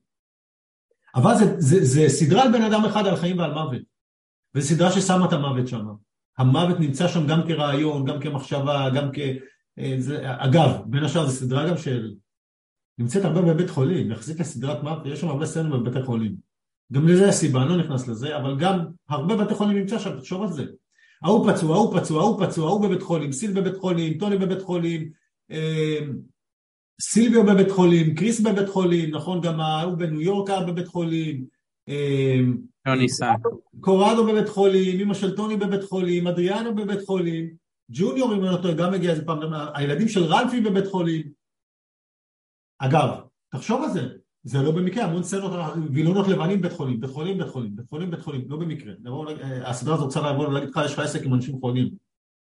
אבל זה, זה, זה סדרה על בן אדם אחד על חיים ועל מוות. וזו סדרה ששמה את המוות שם. המוות נמצא שם גם כרעיון, גם כמחשבה, גם כ... אה, זה, אגב, בין השאר זו סדרה גם של... נמצאת הרבה בבית חולים, יחסית לסדרת מוות, יש שם הרבה סצנות בבתי חולים. גם לזה הסיבה, אני לא נכנס לזה, אבל גם הרבה בתי חולים נמצא שם, תחשוב על זה. ההוא פצוע, ההוא פצוע, ההוא פצוע, ההוא בבית חולים, סיל בבית חולים, טוני בבית חולים, אה, סילביו בבית חולים, קריס בבית חולים, נכון, גם ההוא בניו יורק היה בבית חולים, אה, טוני סאק. קורדו בבית חולים, אמא של טוני בבית חולים, אדריאנו בבית חולים, ג'וניור אם אני לא טועה גם הגיע איזה פעם, הילדים של רלפי בבית חולים. אגב, תחשוב על זה, זה לא במקרה, המון סצנות, וילונות לבנים בית חולים, בית חולים, בית חולים, בית חולים, בית חולים, לא במקרה. הסדרה הזאת רוצה לבוא ולהגיד לך, יש לך עסק עם אנשים חולים.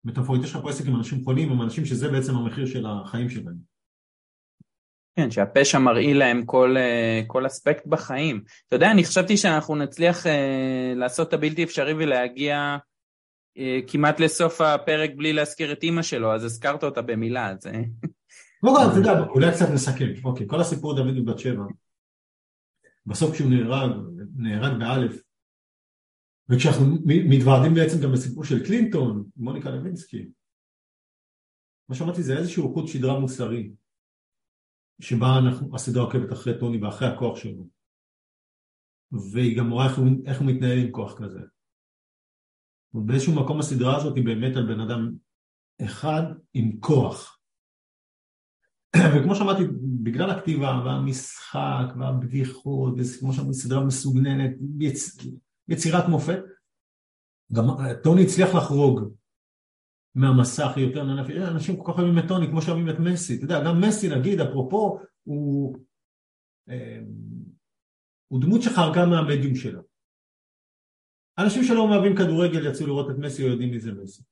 מטאפורית, יש לך פה עסק עם אנשים חולים, עם אנשים שזה בעצם המחיר של החיים שלהם. כן, שהפשע מרעיל להם כל, כל אספקט בחיים. אתה יודע, אני חשבתי שאנחנו נצליח לעשות את הבלתי אפשרי ולהגיע כמעט לסוף הפרק בלי להזכיר את אימא שלו, אז הזכרת אותה במילה, אז... לא, אתה יודע, אולי קצת נסכם. אוקיי, כל הסיפור דוד ובת שבע, בסוף כשהוא נהרג, נהרג באלף, וכשאנחנו מתוועדים בעצם גם בסיפור של קלינטון, מוניקה לוינסקי, מה שאמרתי זה איזשהו חוט שדרה מוסרי, שבה אנחנו, הסדרה עוקבת אחרי טוני ואחרי הכוח שלו, והיא גם רואה איך איך הוא מתנהל עם כוח כזה. ובאיזשהו מקום הסדרה הזאת היא באמת על בן אדם אחד עם כוח. וכמו שאמרתי, בגלל הכתיבה והמשחק והבדיחות, וכמו שאמרתי, סדרה מסוגננת, יצ... יצירת מופת, גם טוני הצליח לחרוג מהמסך יותר נענף, אנשים כל כך אוהבים את טוני כמו שאוהבים את מסי, אתה יודע, גם מסי נגיד, אפרופו, הוא, אה, הוא דמות שחרגה מהמדיום שלו. אנשים שלא אוהבים כדורגל יצאו לראות את מסי או יודעים מי זה מסי.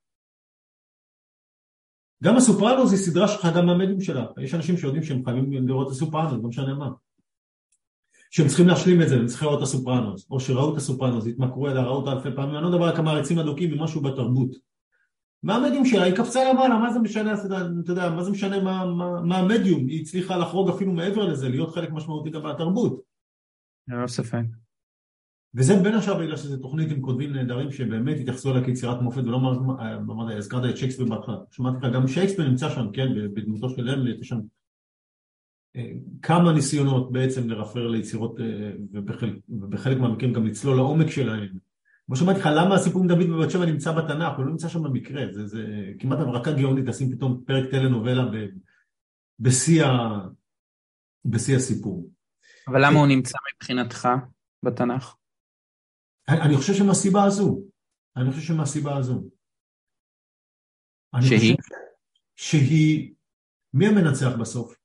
גם הסופרנוס היא סדרה שחרגה מהמדיום שלה, יש אנשים שיודעים שהם חייבים לראות את הסופרנוס, לא משנה מה. שהם צריכים להשלים את זה, הם צריכים לראות את הסופרנוס, או שראו את הסופרנוס, התמכרו אליה, ראו אותה אלפי פעמים, אני לא מדבר על כמה עצים אדוקים ממשהו בתרבות. מה המדיום שלה? היא קפצה למעלה, מה זה משנה, אתה יודע, מה זה משנה מה, מה, מה המדיום? היא הצליחה לחרוג אפילו מעבר לזה, להיות חלק משמעותי גם מהתרבות. ללא ספק. וזה בין השאר בגלל שזו תוכנית עם כותבים נהדרים שבאמת התייחסו אליה כיצירת מופת ולא אמרת, הזכרת את שייקספיר בהתחלה, שמעתי לך, גם שייקספיר נמצא שם, כן, בדמותו של המלט, יש שם אה, כמה ניסיונות בעצם לרפר ליצירות אה, ובחלק, ובחלק מהמקרים גם לצלול לעומק שלהם. כמו שאמרתי לך, למה הסיפור עם דוד בבת שבע נמצא בתנ"ך, הוא לא נמצא שם במקרה, זה, זה כמעט הברקה גאונית לשים פתאום פרק טלנובלה בשיא, בשיא הסיפור. אבל למה הוא נמצא מבחינתך בתנ"ך? אני, חושב שמהסיבה הזו. אני חושב שמהסיבה הזו. שהיא? שהיא... מי המנצח בסוף?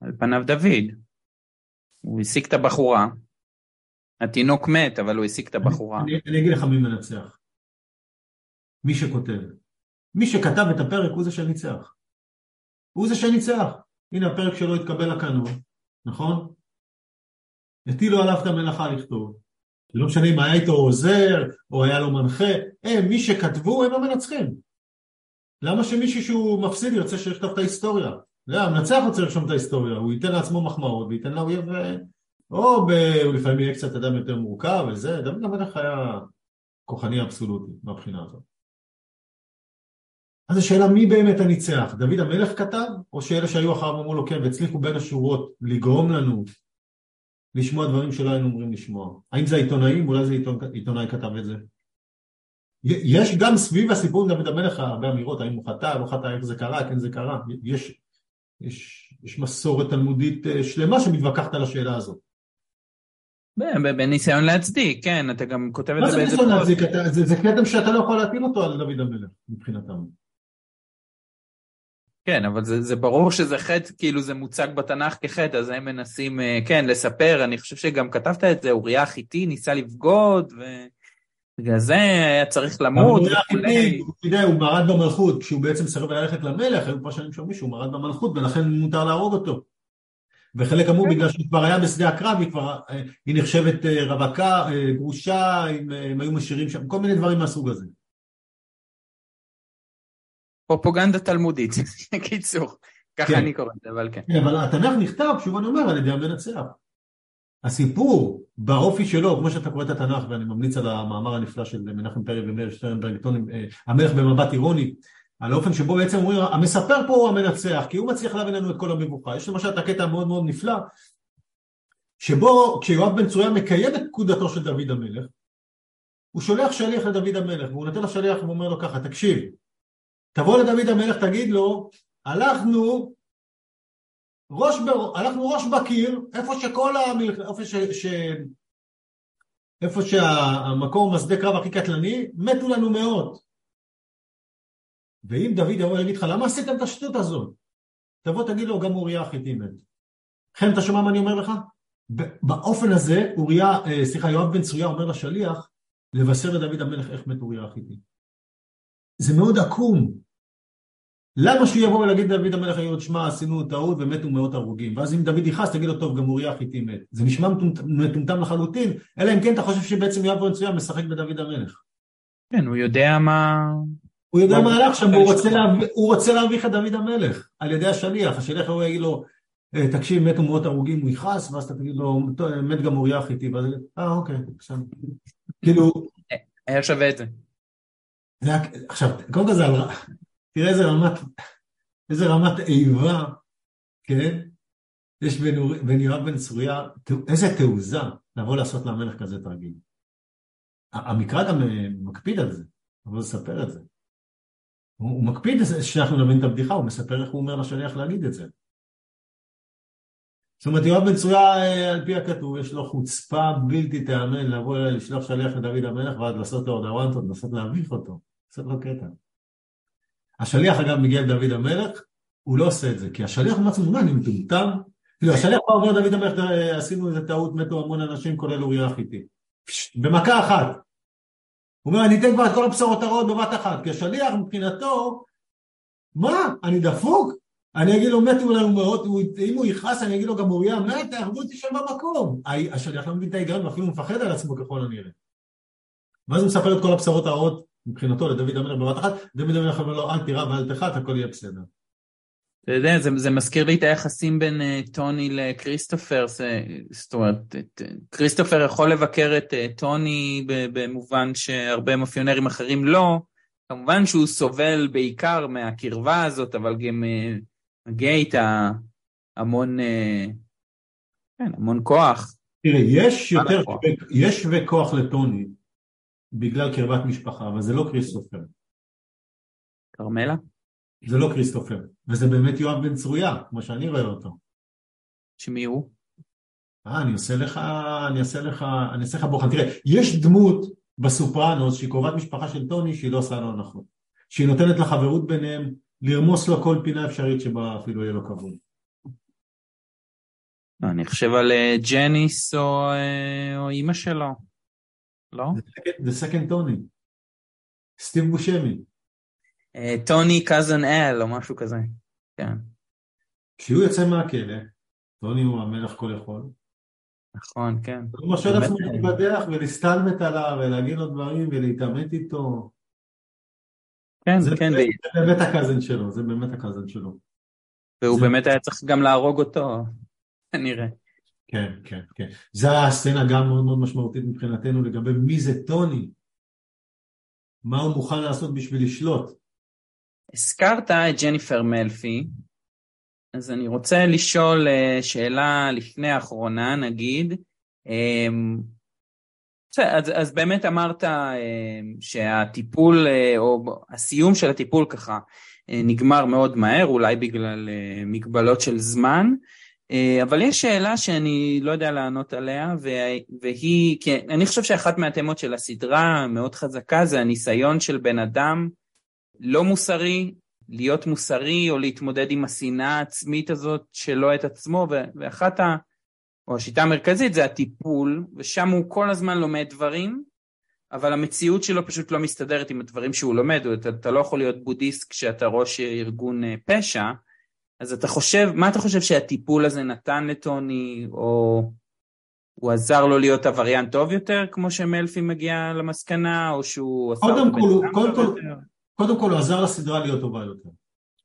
על פניו דוד. הוא השיג את הבחורה. התינוק מת, אבל הוא השיג את הבחורה. אני, אני, אני אגיד לך מי מנצח. מי שכותב. מי שכתב את הפרק הוא זה שניצח. הוא זה שניצח. הנה הפרק שלו התקבל לקנון, נכון? הטילו עליו את המלאכה לכתוב. לא משנה אם היה איתו עוזר או היה לו מנחה, הם, מי שכתבו הם המנצחים. למה שמישהו שהוא מפסיד ירצה שיכתוב את ההיסטוריה? זה המנצח רוצה לרשום את ההיסטוריה, הוא ייתן לעצמו מחמאות וייתן לאויב, או ב... לפעמים יהיה קצת אדם יותר מורכב וזה, דוד המלך היה כוחני אבסולוטי מהבחינה הזאת. אז השאלה מי באמת הניצח, דוד המלך כתב, או שאלה שהיו אחריו אמרו לו כן והצליחו בין השורות לגרום לנו לשמוע דברים שלא היינו אומרים לשמוע. האם זה העיתונאים? אולי זה עיתונא, עיתונאי כתב את זה. יש גם סביב הסיפור דוד המלך הרבה אמירות, האם הוא חטא, לא חטא, איך זה קרה, כן זה קרה. יש, יש, יש מסורת תלמודית אה, שלמה שמתווכחת על השאלה הזאת. בניסיון להצדיק, כן, אתה גם כותב את זה באיזה... מה זה ניסיון להצדיק? זה, זה כתם שאתה לא יכול להטיל אותו על דוד המלך, מבחינתם. כן, אבל זה, זה ברור שזה חטא, כאילו זה מוצג בתנ"ך כחטא, אז הם מנסים, אה, כן, לספר, אני חושב שגם כתבת את זה, אוריה החיתי ניסה לבגוד, ובגלל זה היה צריך למות וכולי. הוא מרד במלכות, כשהוא בעצם סירב ללכת למלך, היו פרשנים שאומרים שהוא מרד במלכות, ולכן מותר להרוג אותו. וחלק אמרו בגלל שהוא כבר היה בשדה הקרב, היא כבר, אה, היא נחשבת אה, רווקה, גרושה, הם היו משאירים שם, כל מיני דברים מהסוג הזה. פרופוגנדה תלמודית, קיצור, ככה כן. אני קורא את זה, אבל כן. כן. אבל התנ"ך נכתב, שוב אני אומר, על ידי המנצח. הסיפור באופי שלו, כמו שאתה קורא את התנ"ך, ואני ממליץ על המאמר הנפלא של מנחם פרי ומאיר שטרנברג, אה, המלך במבט אירוני, על האופן שבו בעצם אומרים, המספר פה הוא המנצח, כי הוא מצליח להבין לנו את כל המבוכה. יש למשל את הקטע המאוד מאוד נפלא, שבו כשיואב בן צרויה מקיים את פקודתו של דוד המלך, הוא שולח שליח לדוד המלך, והוא נותן לשליח ואומר לו ככה, תקשיב, תבוא לדוד המלך, תגיד לו, הלכנו ראש, ב... הלכנו ראש בקיר, איפה שכל המלח... איפה, ש... ש... איפה שהמקום השדה קרב הכי קטלני, מתו לנו מאות. ואם דוד יבוא ויגיד לך, למה עשיתם את השטות הזאת? תבוא תגיד לו, גם אוריה החיתי מת. חן, אתה שומע מה אני אומר לך? באופן הזה, אוריה, אה, סליחה, יואב בן צרויה אומר לשליח, לבשר לדוד המלך איך מת אוריה החיתי. זה מאוד עקום. למה שהוא יבוא ולהגיד לדוד המלך היום, שמע, עשינו טעות ומתו מאות הרוגים, ואז אם דוד יכעס, תגיד לו, טוב, גם אוריה החיתי מת. זה נשמע מטומטם לחלוטין, אלא אם כן אתה חושב שבעצם יואב בן צרויה משחק בדוד המלך. כן, הוא יודע מה... הוא יודע מה הלך שם, הוא רוצה, להביך את דוד המלך על ידי השליח, השליח הוא יגיד לו, אה, תקשיב, מתו מאות הרוגים, הוא יכעס, ואז אתה תגיד לו, מת גם אוריה החיתי, ואז אה, אוקיי, בסדר. כאילו... היה שווה את זה. עכשיו, קודם כל זה על... תראה איזה רמת, איזה רמת איבה, כן? יש בין, בין יואב בן צרויה, איזה תעוזה לבוא לעשות למלך כזה תרגיל. המקרא גם אה, מקפיד על זה, אבל לספר את זה. הוא, הוא מקפיד שאנחנו נבין את הבדיחה, הוא מספר איך הוא אומר לשליח להגיד את זה. זאת אומרת, יואב בן צרויה, אה, על פי הכתוב, יש לו חוצפה בלתי תיאמן לבוא לשלוח שליח לדוד המלך ועד לעשות לו עוד הוואנטות, לנסות להביך אותו, לעשות לו קטע. השליח אגב מגיע לדוד המלך, הוא לא עושה את זה, כי השליח אומר לעצמו, מה, אני מטומטם? כאילו, השליח בא אומר דוד המלך, עשינו איזה טעות, מתו המון אנשים, כולל אוריה החיתי. במכה אחת. הוא אומר, אני אתן כבר את כל הבשורות הרעות בבת אחת, כי השליח מבחינתו, מה, אני דפוק? אני אגיד לו, מתו לנו מאות, אם הוא יכעס אני אגיד לו גם אוריה, מת, תהרגו אותי שם במקום. השליח לא מבין את ההיגיון ואפילו מפחד על עצמו ככל הנראה. ואז הוא מספר את כל הבשרות הרעות מבחינתו לדוד המלך בבת אחת, דוד המלך אומר לו, אל תירא ואל תחת, הכל יהיה בסדר. אתה יודע, זה, זה מזכיר לי את היחסים בין uh, טוני לכריסטופר, זה, זאת אומרת, את, כריסטופר יכול לבקר את uh, טוני במובן שהרבה מאפיונרים אחרים לא, כמובן שהוא סובל בעיקר מהקרבה הזאת, אבל גם uh, מגיע איתה המון, uh, כן, המון כוח. תראה, יש יותר, יש שווה כוח לטוני בגלל קרבת משפחה, אבל זה לא כריסטופר. כרמלה? זה לא כריסטופר, וזה באמת יואב בן צרויה, כמו שאני רואה אותו. שמי הוא? אה, אני עושה לך, אני אעשה לך, אני אעשה לך בוחן. תראה, יש דמות בסופרנוס שהיא קרובת משפחה של טוני שהיא לא עושה לו הנחות. שהיא נותנת לחברות ביניהם לרמוס לו כל פינה אפשרית שבה אפילו יהיה לו כבוד. אני חושב על אה, ג'ניס או, אה, או אימא שלו, לא? זה second טוני. סטיב בושמי. טוני cousin אל או משהו כזה, כן. כשהוא יוצא מהכלא, טוני הוא המלך כל יכול. נכון, כן. הוא מרשה לעצמו להתבדח ולהסתלבט עליו ולהגיד לו דברים ולהתעמת איתו. כן, זה כן. באמת, זה באמת ה cousin שלו, זה באמת ה cousin שלו. והוא. באמת היה צריך גם להרוג אותו, כנראה. כן, כן, כן. זו הסצנה גם מאוד מאוד משמעותית מבחינתנו לגבי מי זה טוני. מה הוא מוכן לעשות בשביל לשלוט. הזכרת את ג'ניפר מלפי, אז אני רוצה לשאול אה, שאלה לפני האחרונה, נגיד. אמ, אז, אז באמת אמרת אמ, שהטיפול, אה, או הסיום של הטיפול ככה, אה, נגמר מאוד מהר, אולי בגלל מגבלות של זמן, אבל יש שאלה שאני לא יודע לענות עליה, והיא, כי אני חושב שאחת מהתמות של הסדרה המאוד חזקה זה הניסיון של בן אדם לא מוסרי, להיות מוסרי או להתמודד עם השנאה העצמית הזאת שלו את עצמו, ואחת ה... או השיטה המרכזית זה הטיפול, ושם הוא כל הזמן לומד דברים, אבל המציאות שלו פשוט לא מסתדרת עם הדברים שהוא לומד, אתה, אתה לא יכול להיות בודהיסט כשאתה ראש ארגון אה, פשע, אז אתה חושב, מה אתה חושב שהטיפול הזה נתן לטוני, או הוא עזר לו להיות עבריין טוב יותר, כמו שמלפי מגיע למסקנה, או שהוא עשה אותו בן אדם טוב יותר? קודם כל הוא עזר לסדרה להיות טובה יותר.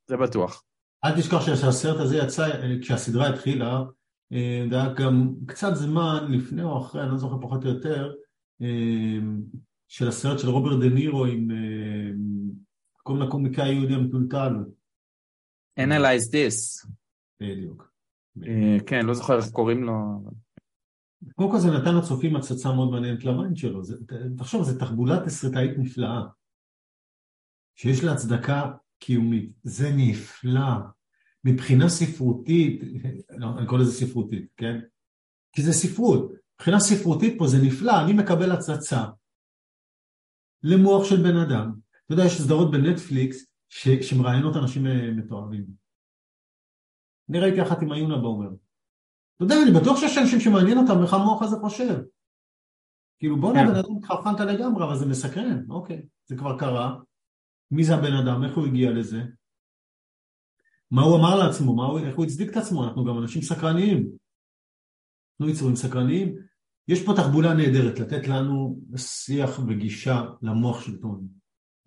זה בטוח. אל תשכח שהסרט הזה יצא, כשהסדרה התחילה, אה, זה היה גם קצת זמן לפני או אחרי, אני לא זוכר פחות או יותר, אה, של הסרט של רוברט דה נירו עם כל מיני קומיקאי יהודי המטולטל. Analyze this. בדיוק. אה, כן, לא זוכר איך קוראים לו. קודם כל זה נתן לצופים הצצה מאוד מעניינת ל mind שלו. תחשוב, זו תחבולת תסריטאית נפלאה. שיש לה הצדקה קיומית. זה נפלא. מבחינה ספרותית, לא, אני קורא לזה ספרותית, כן? כי זה ספרות. מבחינה ספרותית פה זה נפלא, אני מקבל הצצה למוח של בן אדם. אתה יודע, יש סדרות בנטפליקס ש... שמראיינות אנשים מתוארים. אני ראיתי אחת עם עיונה בעומר. אתה יודע, אני בטוח שיש אנשים שמעניין אותם איך המוח הזה חושב. כאילו בואנה כן. בן אדם התחרפנת לגמרי, אבל זה מסקרן, אוקיי, זה כבר קרה, מי זה הבן אדם, איך הוא הגיע לזה, מה הוא אמר לעצמו, מה הוא, איך הוא הצדיק את עצמו, אנחנו גם אנשים סקרניים. אנחנו יצורים סקרניים. יש פה תחבולה נהדרת, לתת לנו שיח וגישה למוח של טוני,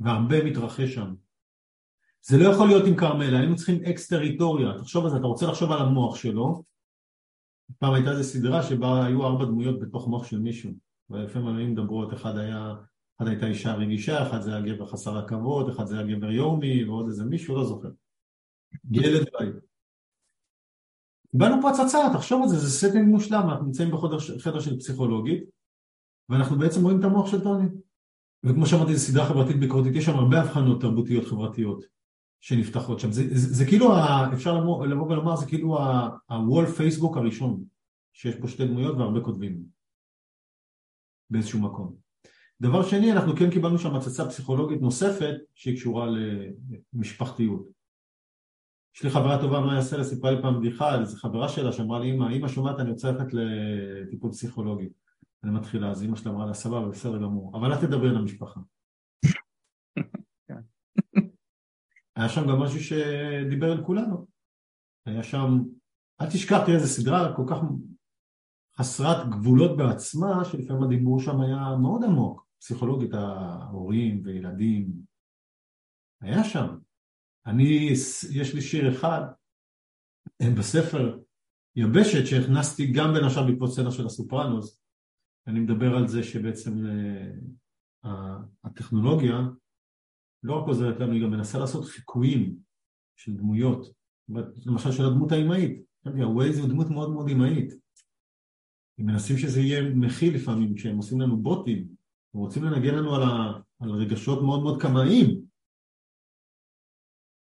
והרבה מתרחש שם. זה לא יכול להיות עם כרמלה, היינו צריכים אקס טריטוריה, תחשוב על זה, אתה רוצה לחשוב על המוח שלו, פעם הייתה איזו סדרה שבה היו ארבע דמויות בתוך מוח של מישהו, ולפעמים היו מדברות, אחד היה אחד הייתה אישה רגישה, אחד זה היה גבר חסר הכבוד, אחד זה היה גבר יומי, ועוד איזה מישהו, לא זוכר. ילד בית. קיבלנו פה הצצה, תחשוב על זה, זה setting מושלם, אנחנו נמצאים בחדר של פסיכולוגית, ואנחנו בעצם רואים את המוח של טוני. וכמו שאמרתי, זו סדרה חברתית ביקורתית, יש שם הרבה הבחנות תרבותיות חברתיות שנפתחות שם. זה, זה, זה כאילו, ה, אפשר לבוא, לבוא ולומר, זה כאילו ה wall פייסבוק הראשון, שיש פה שתי דמויות והרבה כותבים באיזשהו מקום. דבר שני, אנחנו כן קיבלנו שם הצצה פסיכולוגית נוספת שהיא קשורה למשפחתיות. יש לי חברה טובה, מה יעשה לה, סיפרה לי פעם בדיחה על איזה חברה שלה שאמרה לי, אמא, אמא שומעת, אני רוצה ללכת לטיפול פסיכולוגי. אני מתחילה, אז אמא שלה אמרה לה, סבבה, בסדר גמור, אבל אל תדברי על המשפחה. היה שם גם משהו שדיבר על כולנו. היה שם, אל תשכח, תראה, זו סדרה כל כך חסרת גבולות בעצמה, שלפעמים הדיבור שם היה מאוד עמוק, פסיכולוגית ההורים וילדים, היה שם. אני, יש לי שיר אחד בספר יבשת שהכנסתי גם בין השאר בעקבות סצנה של הסופרנוס, אני מדבר על זה שבעצם אה, הטכנולוגיה לא רק עוזרת לנו, היא גם מנסה לעשות חיקויים של דמויות, למשל של הדמות האימהית, הווייז הוא דמות מאוד מאוד אימהית, הם מנסים שזה יהיה מכיל לפעמים כשהם עושים לנו בוטים, הם רוצים לנגן לנו על, ה, על רגשות מאוד מאוד קמאיים.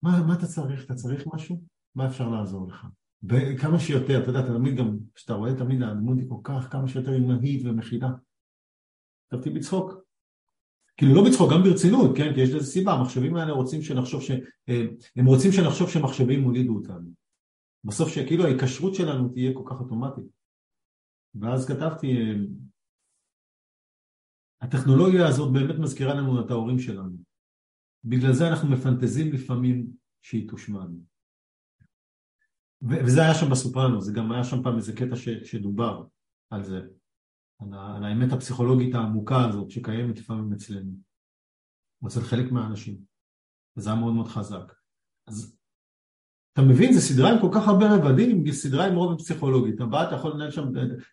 מה, מה אתה צריך? אתה צריך משהו? מה אפשר לעזור לך? וכמה שיותר, אתה יודע, אתה תמיד גם, כשאתה רואה תמיד הדמות היא כל כך, כמה שיותר אימהית ומכילה. חשבתי בצחוק. כאילו לא בצחוק, גם ברצינות, כן? כי יש לזה סיבה, המחשבים האלה רוצים שנחשוב ש... אה, הם רוצים שנחשוב שמחשבים הולידו אותנו. בסוף שכאילו ההיקשרות שלנו תהיה כל כך אוטומטית. ואז כתבתי, אה, הטכנולוגיה הזאת באמת מזכירה לנו את ההורים שלנו. בגלל זה אנחנו מפנטזים לפעמים שהיא תושמד. וזה היה שם בסופרנו, זה גם היה שם פעם איזה קטע ש, שדובר על זה, על, ה, על האמת הפסיכולוגית העמוקה הזאת שקיימת לפעמים אצלנו, אצל חלק מהאנשים, וזה היה מאוד מאוד חזק. אז אתה מבין, זו סדרה עם כל כך הרבה רבדים, סדרה עם רובד פסיכולוגי, אתה בא, אתה יכול לנהל שם,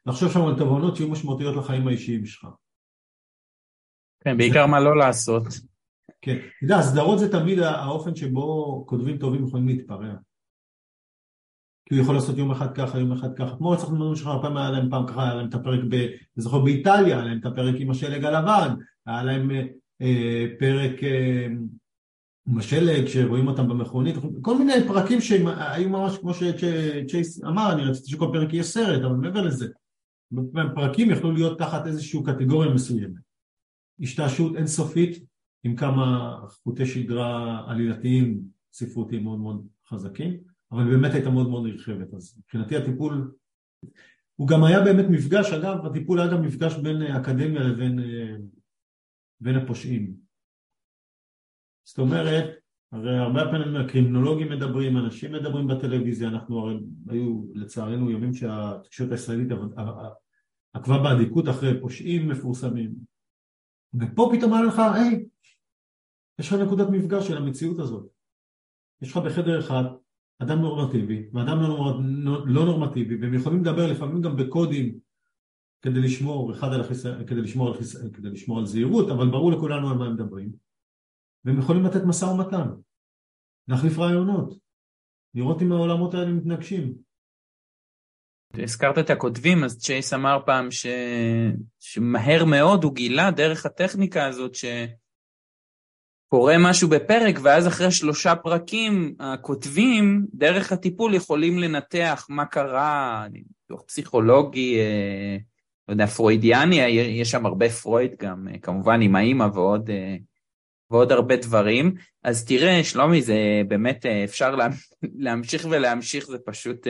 לחשוב שם על תובנות שיהיו משמעותיות לחיים האישיים שלך. כן, בעיקר זה... מה לא לעשות. כן, אתה יודע, הסדרות זה תמיד האופן שבו כותבים טובים יכולים להתפרע. כי הוא יכול לעשות יום אחד ככה, יום אחד ככה, כמו רצח נאמרים שלך, פעם היה להם פעם ככה, היה להם את הפרק, ב... אני זוכר באיטליה, היה להם את הפרק עם השלג הלבן, היה להם אה, פרק אה, עם השלג, שרואים אותם במכונית, כל מיני פרקים שהיו ממש כמו שצ'ייס אמר, אני רציתי שכל פרק יהיה סרט, אבל מעבר לזה, פרקים יכלו להיות תחת איזושהי קטגוריה מסוימת. השתעשעות אינסופית עם כמה חוטי שדרה עלילתיים ספרותיים מאוד מאוד חזקים. אבל באמת הייתה מאוד מאוד נרחבת. אז מבחינתי הטיפול, הוא גם היה באמת מפגש, אגב, הטיפול היה גם מפגש בין אקדמיה לבין בין הפושעים. זאת אומרת, הרי הרבה פעמים הקרימינולוגים מדברים, אנשים מדברים בטלוויזיה, אנחנו הרי היו לצערנו ימים שהתקשורת הישראלית עקבה באדיקות אחרי פושעים מפורסמים. ופה פתאום היה לך, היי, יש לך נקודת מפגש של המציאות הזאת. יש לך בחדר אחד אדם נורמטיבי ואדם לא, לא נורמטיבי והם יכולים לדבר לפעמים גם בקודים כדי לשמור אחד על החיס... כדי לשמור על, חיס... כדי לשמור על זהירות אבל ברור לכולנו על מה הם מדברים. והם יכולים לתת משא ומתן להחליף רעיונות לראות אם העולמות האלה מתנגשים. הזכרת את הכותבים, אז צ'ייס אמר פעם ש... שמהר מאוד הוא גילה דרך הטכניקה הזאת ש... קורה משהו בפרק, ואז אחרי שלושה פרקים, הכותבים, דרך הטיפול, יכולים לנתח מה קרה, ניתוח פסיכולוגי, אה, לא יודע, פרוידיאני, יש שם הרבה פרויד גם, אה, כמובן עם האימא ועוד, אה, ועוד הרבה דברים. אז תראה, שלומי, זה באמת, אפשר לה, להמשיך ולהמשיך, זה פשוט...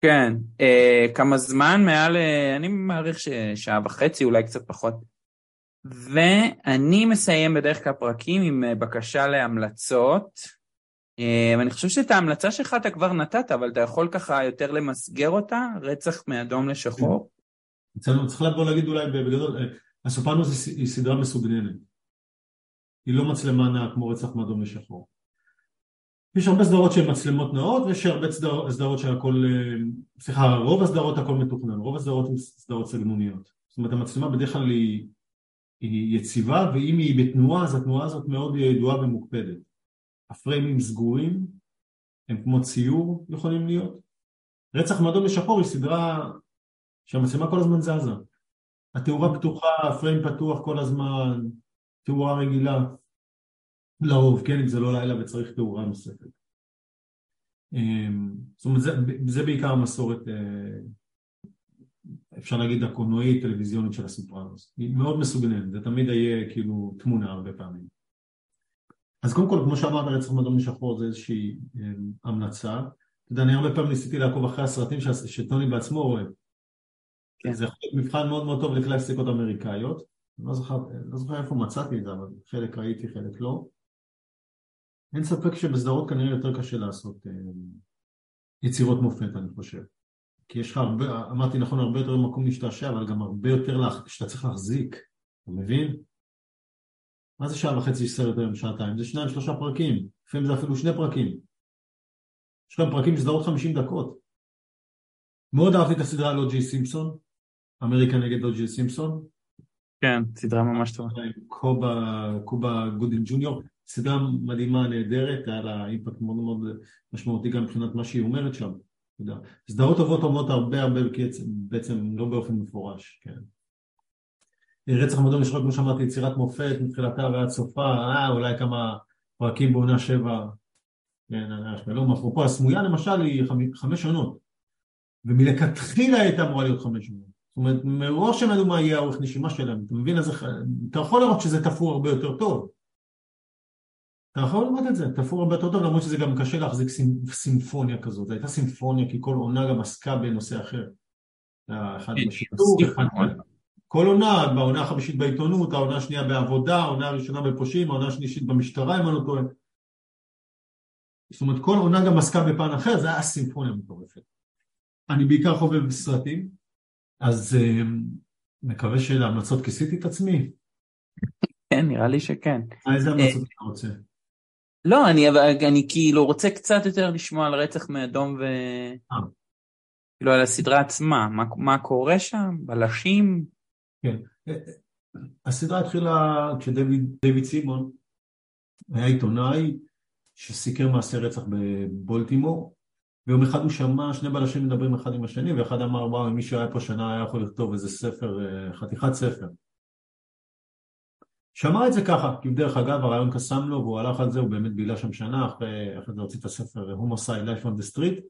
כן, כמה זמן מעל, אני מעריך ששעה וחצי, אולי קצת פחות. ואני מסיים בדרך כלל פרקים עם אה, בקשה להמלצות. אה, אני חושב שאת ההמלצה שלך אתה כבר נתת, אבל אתה יכול ככה יותר למסגר אותה, רצח מאדום לשחור. צריך לבוא להגיד אולי בגדול, אה, הסופרנוס היא סדרה מסוגננת. היא לא מצלמה נעה כמו רצח מאדום לשחור. יש הרבה סדרות שהן מצלמות נאות ויש הרבה סדרות שהכל, סליחה, רוב הסדרות הכל מתוכנן, רוב הסדרות הן סדרות סגנוניות. זאת אומרת המצלמה בדרך כלל היא היא יציבה ואם היא בתנועה אז התנועה הזאת מאוד ידועה ומוקפדת. הפריימים סגורים, הם כמו ציור יכולים להיות. רצח מאדום לשחור היא סדרה שהמצלמה כל הזמן זזה. התאורה פתוחה, הפריים פתוח כל הזמן, תאורה רגילה. לרוב, כן, אם זה לא לילה וצריך תאורה נוספת. אמ, זאת אומרת, זה, זה בעיקר המסורת אה, אפשר להגיד הקולנועית טלוויזיונית של הסופרנוס. היא מאוד מסוגננת, זה תמיד יהיה כאילו תמונה הרבה פעמים. אז קודם כל, כמו שאמרת, רצח מדום משחור זה איזושהי אמ, המלצה. אתה יודע, אני הרבה פעמים ניסיתי לעקוב אחרי הסרטים שטוני בעצמו רואה. כן. זה יכול להיות מבחן מאוד מאוד טוב לקלאסיקות אמריקאיות. לא זוכר, לא זוכר איפה מצאתי את זה, אבל חלק ראיתי, חלק לא. אין ספק שבסדרות כנראה יותר קשה לעשות אה, יצירות מופת, אני חושב. כי יש לך הרבה, אמרתי נכון, הרבה יותר מקום להשתעשע, אבל גם הרבה יותר שאתה צריך להחזיק, אתה מבין? מה זה שעה וחצי סרט היום, שעתיים? זה שניים, שלושה פרקים, לפעמים זה אפילו שני פרקים. יש לכם פרקים בסדרות חמישים דקות. מאוד אהבתי את הסדרה על אוג'י סימפסון, אמריקה נגד אוג'י סימפסון. כן, סדרה ממש טובה. קובה, קובה גודין ג'וניור, סדרה מדהימה, נהדרת, היה לה אימפקט מאוד מאוד משמעותי גם מבחינת מה שהיא אומרת שם. סדרות טובות אומרות הרבה הרבה בעצם לא באופן מפורש, כן. רצח מדום יש כמו שאמרתי, יצירת מופת מתחילתה ועד סופה, אה, אולי כמה פרקים בעונה שבע, כן, שלום, אפרופו הסמויה למשל היא חמש עונות, ומלכתחילה הייתה אמורה להיות חמש עונות. זאת אומרת, מראש הם ידעו מה יהיה האורך נשימה שלהם, אתה מבין איזה... אתה יכול לראות שזה תפור הרבה יותר טוב. אתה יכול לראות את זה, תפור הרבה יותר טוב, למרות שזה גם קשה להחזיק סימפוניה כזאת. זו הייתה סימפוניה, כי כל עונה גם עסקה בנושא אחר. אחד בשידור, אחד... כל עונה, בעונה החמישית בעיתונות, העונה השנייה בעבודה, העונה הראשונה בפושעים, העונה השלישית במשטרה, אם אני לא טועה. זאת אומרת, כל עונה גם עסקה בפן אחר, זה היה סימפוניה מטורפת. אני בעיקר חובב סרטים, אז uh, מקווה שלהמלצות כיסיתי את עצמי. כן, נראה לי שכן. איזה המלצות אתה רוצה? לא, אני, אני כאילו רוצה קצת יותר לשמוע על רצח מאדום ו... אה. כאילו על הסדרה עצמה, מה, מה קורה שם, בלשים. כן, הסדרה התחילה כשדייוויד סימון היה עיתונאי שסיקר מעשה רצח בבולטימור ויום אחד הוא שמע שני בלשים מדברים אחד עם השני ואחד אמר וואו אם מישהו היה פה שנה היה יכול לכתוב איזה ספר, אה, חתיכת ספר שמע את זה ככה, כי דרך אגב הרעיון קסם לו והוא הלך על זה, הוא באמת בילה שם שנה אחרי, אחרי זה הוציא את הספר הומוסייד Life on the Street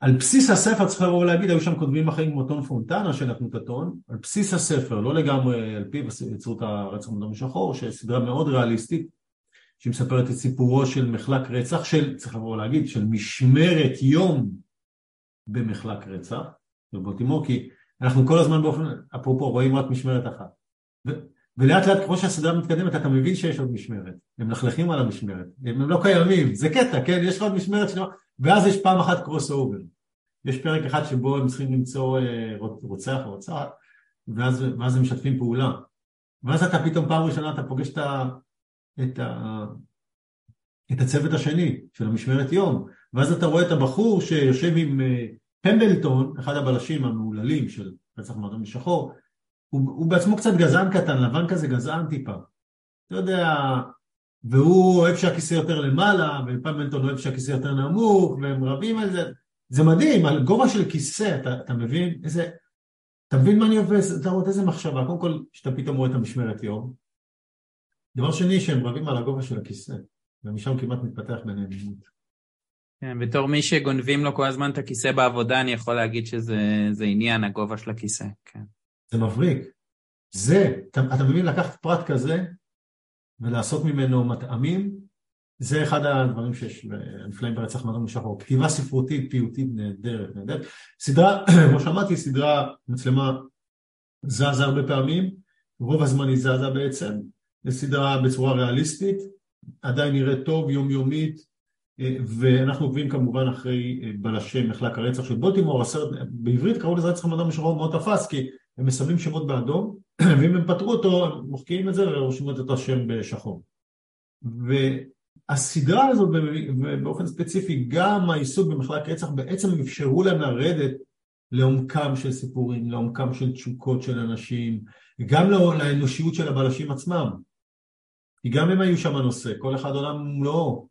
על בסיס הספר צריך לבוא ולהגיד, היו שם כותבים אחרים כמו טון פונטנה שנתנו את הטון, על בסיס הספר, לא לגמרי על פיו יצרו את הרצח מודום שחור, שסדרה מאוד ריאליסטית, שהיא מספרת את סיפורו של מחלק רצח, של, צריך לבוא ולהגיד, של משמרת יום במחלק רצח, בבוטימור, כי אנחנו כל הזמן באופן, אפרופו, רואים רק משמרת אחת. ולאט לאט כמו שהסדרה מתקדמת אתה מבין שיש עוד משמרת, הם מלכלכים על המשמרת, הם, הם לא קיימים, זה קטע, כן, יש עוד משמרת שלמה, ואז יש פעם אחת קרוס אובר. יש פרק אחד שבו הם צריכים למצוא אה, רוצח או רוצחת, ואז, ואז הם משתפים פעולה. ואז אתה פתאום פעם ראשונה אתה פוגש את, ה, את, ה, את הצוות השני של המשמרת יום, ואז אתה רואה את הבחור שיושב עם אה, פמבלטון, אחד הבלשים המהוללים של רצח מרדון משחור, הוא, הוא בעצמו קצת גזען קטן, לבן כזה גזען טיפה. אתה יודע, והוא אוהב שהכיסא יותר למעלה, ופמבלטון אוהב שהכיסא יותר נמוך, והם רבים על זה. זה מדהים, על גובה של כיסא, אתה, אתה מבין? איזה... אתה מבין מה אני עובד? אתה רואה איזה מחשבה. קודם כל, שאתה פתאום רואה את המשמרת יום. דבר שני, שהם רבים על הגובה של הכיסא, ומשם כמעט מתפתח ביניהם עימות. כן, בתור מי שגונבים לו כל הזמן את הכיסא בעבודה, אני יכול להגיד שזה עניין, הגובה של הכיסא, כן. זה מבריק. זה, אתה, אתה מבין, לקחת פרט כזה ולעשות ממנו מטעמים, זה אחד הדברים שיש נפלאים ברצח מרון משחור. כתיבה ספרותית, פיוטית נהדרת, נהדרת. סדרה, כמו שאמרתי, סדרה, מצלמה זזה הרבה פעמים, רוב הזמן היא זזה בעצם, זו סדרה בצורה ריאליסטית, עדיין נראית טוב, יומיומית, ואנחנו עוקבים כמובן אחרי בלשי מחלק הרצח של בולטימור, הסרט, בעברית קראו לזה רצח מדע משחור מאוד תפס, כי הם מסמלים שמות באדום, ואם הם פתרו אותו, הם מוחקים את זה ורושמים את אותו שם בשחור. והסדרה הזאת באופן ספציפי, גם העיסוק במחלק רצח, בעצם אפשרו להם לרדת לעומקם של סיפורים, לעומקם של תשוקות של אנשים, גם לאנושיות של הבלשים עצמם. כי גם הם היו שם הנושא, כל אחד עולם ומלואו.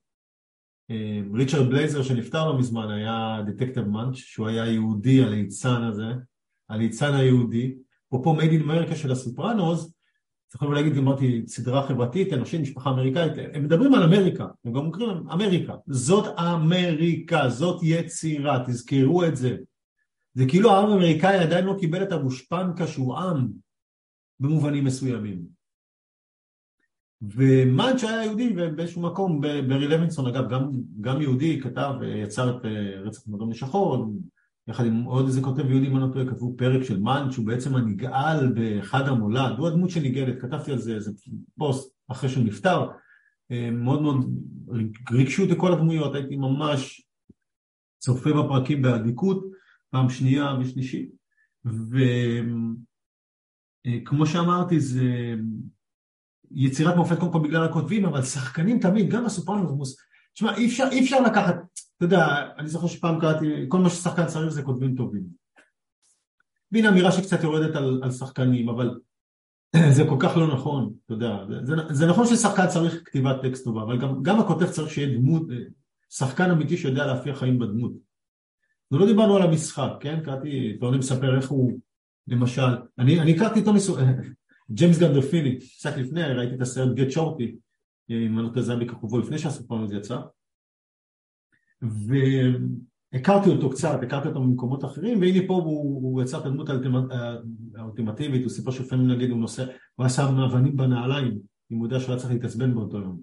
אה, ריצ'רד בלייזר שנפטר לא מזמן היה דטקטיב מאנץ', שהוא היה יהודי הליצן הזה, הליצן היהודי, אפרופו מייד אין אמריקה של הסופרנוס, צריך להגיד, אמרתי, סדרה חברתית, אנושית, משפחה אמריקאית, הם מדברים על אמריקה, הם גם אומרים אמריקה, זאת אמריקה, זאת יצירה, תזכרו את זה. זה כאילו העם האמריקאי עדיין לא קיבל את הגושפנקה שהוא עם במובנים מסוימים. ומאנץ' היה יהודי באיזשהו מקום, ברי לוינסון אגב, גם, גם יהודי, כתב, יצר את אה, רצח מדום לשחור, יחד עם עוד איזה כותב יהודי, אם אני לא טועה, כתבו פרק של מאנץ' שהוא בעצם הנגאל בחד המולד, הוא הדמות שנגאלת, כתבתי על זה איזה פוסט אחרי שהוא נפטר, מאוד מאוד ריגשו אותי כל הדמויות, הייתי ממש צופה בפרקים באדיקות, פעם שנייה ושלישית, וכמו שאמרתי זה יצירת מופת קודם כל בגלל הכותבים, אבל שחקנים תמיד, גם הסופרנוס, תשמע אי אפשר, אי אפשר לקחת, אתה יודע, אני זוכר שפעם קראתי, כל מה ששחקן צריך זה כותבים טובים. והנה אמירה שקצת יורדת על, על שחקנים, אבל זה כל כך לא נכון, אתה יודע, זה, זה נכון ששחקן צריך כתיבת טקסט טובה, אבל גם, גם הכותב צריך שיהיה דמות, שחקן אמיתי שיודע להפיח חיים בדמות. אנחנו לא דיברנו על המשחק, כן? קראתי, טוני מספר איך הוא, למשל, אני, אני הכרתי טוני, ג'יימס גנדרפיני, קצת לפני, ראיתי את הסרט גט שורטי, אם אני לא טועה זה לפני שהסופרנוס יצא, והכרתי אותו קצת, הכרתי אותו ממקומות אחרים, והנה פה הוא, הוא יצר את הדמות האולטימטיבית, הוא סיפר שלפעמים נגיד הוא נוסע, הוא היה שם אבנים בנעליים, אם הוא יודע שהוא היה צריך להתעצבן באותו יום,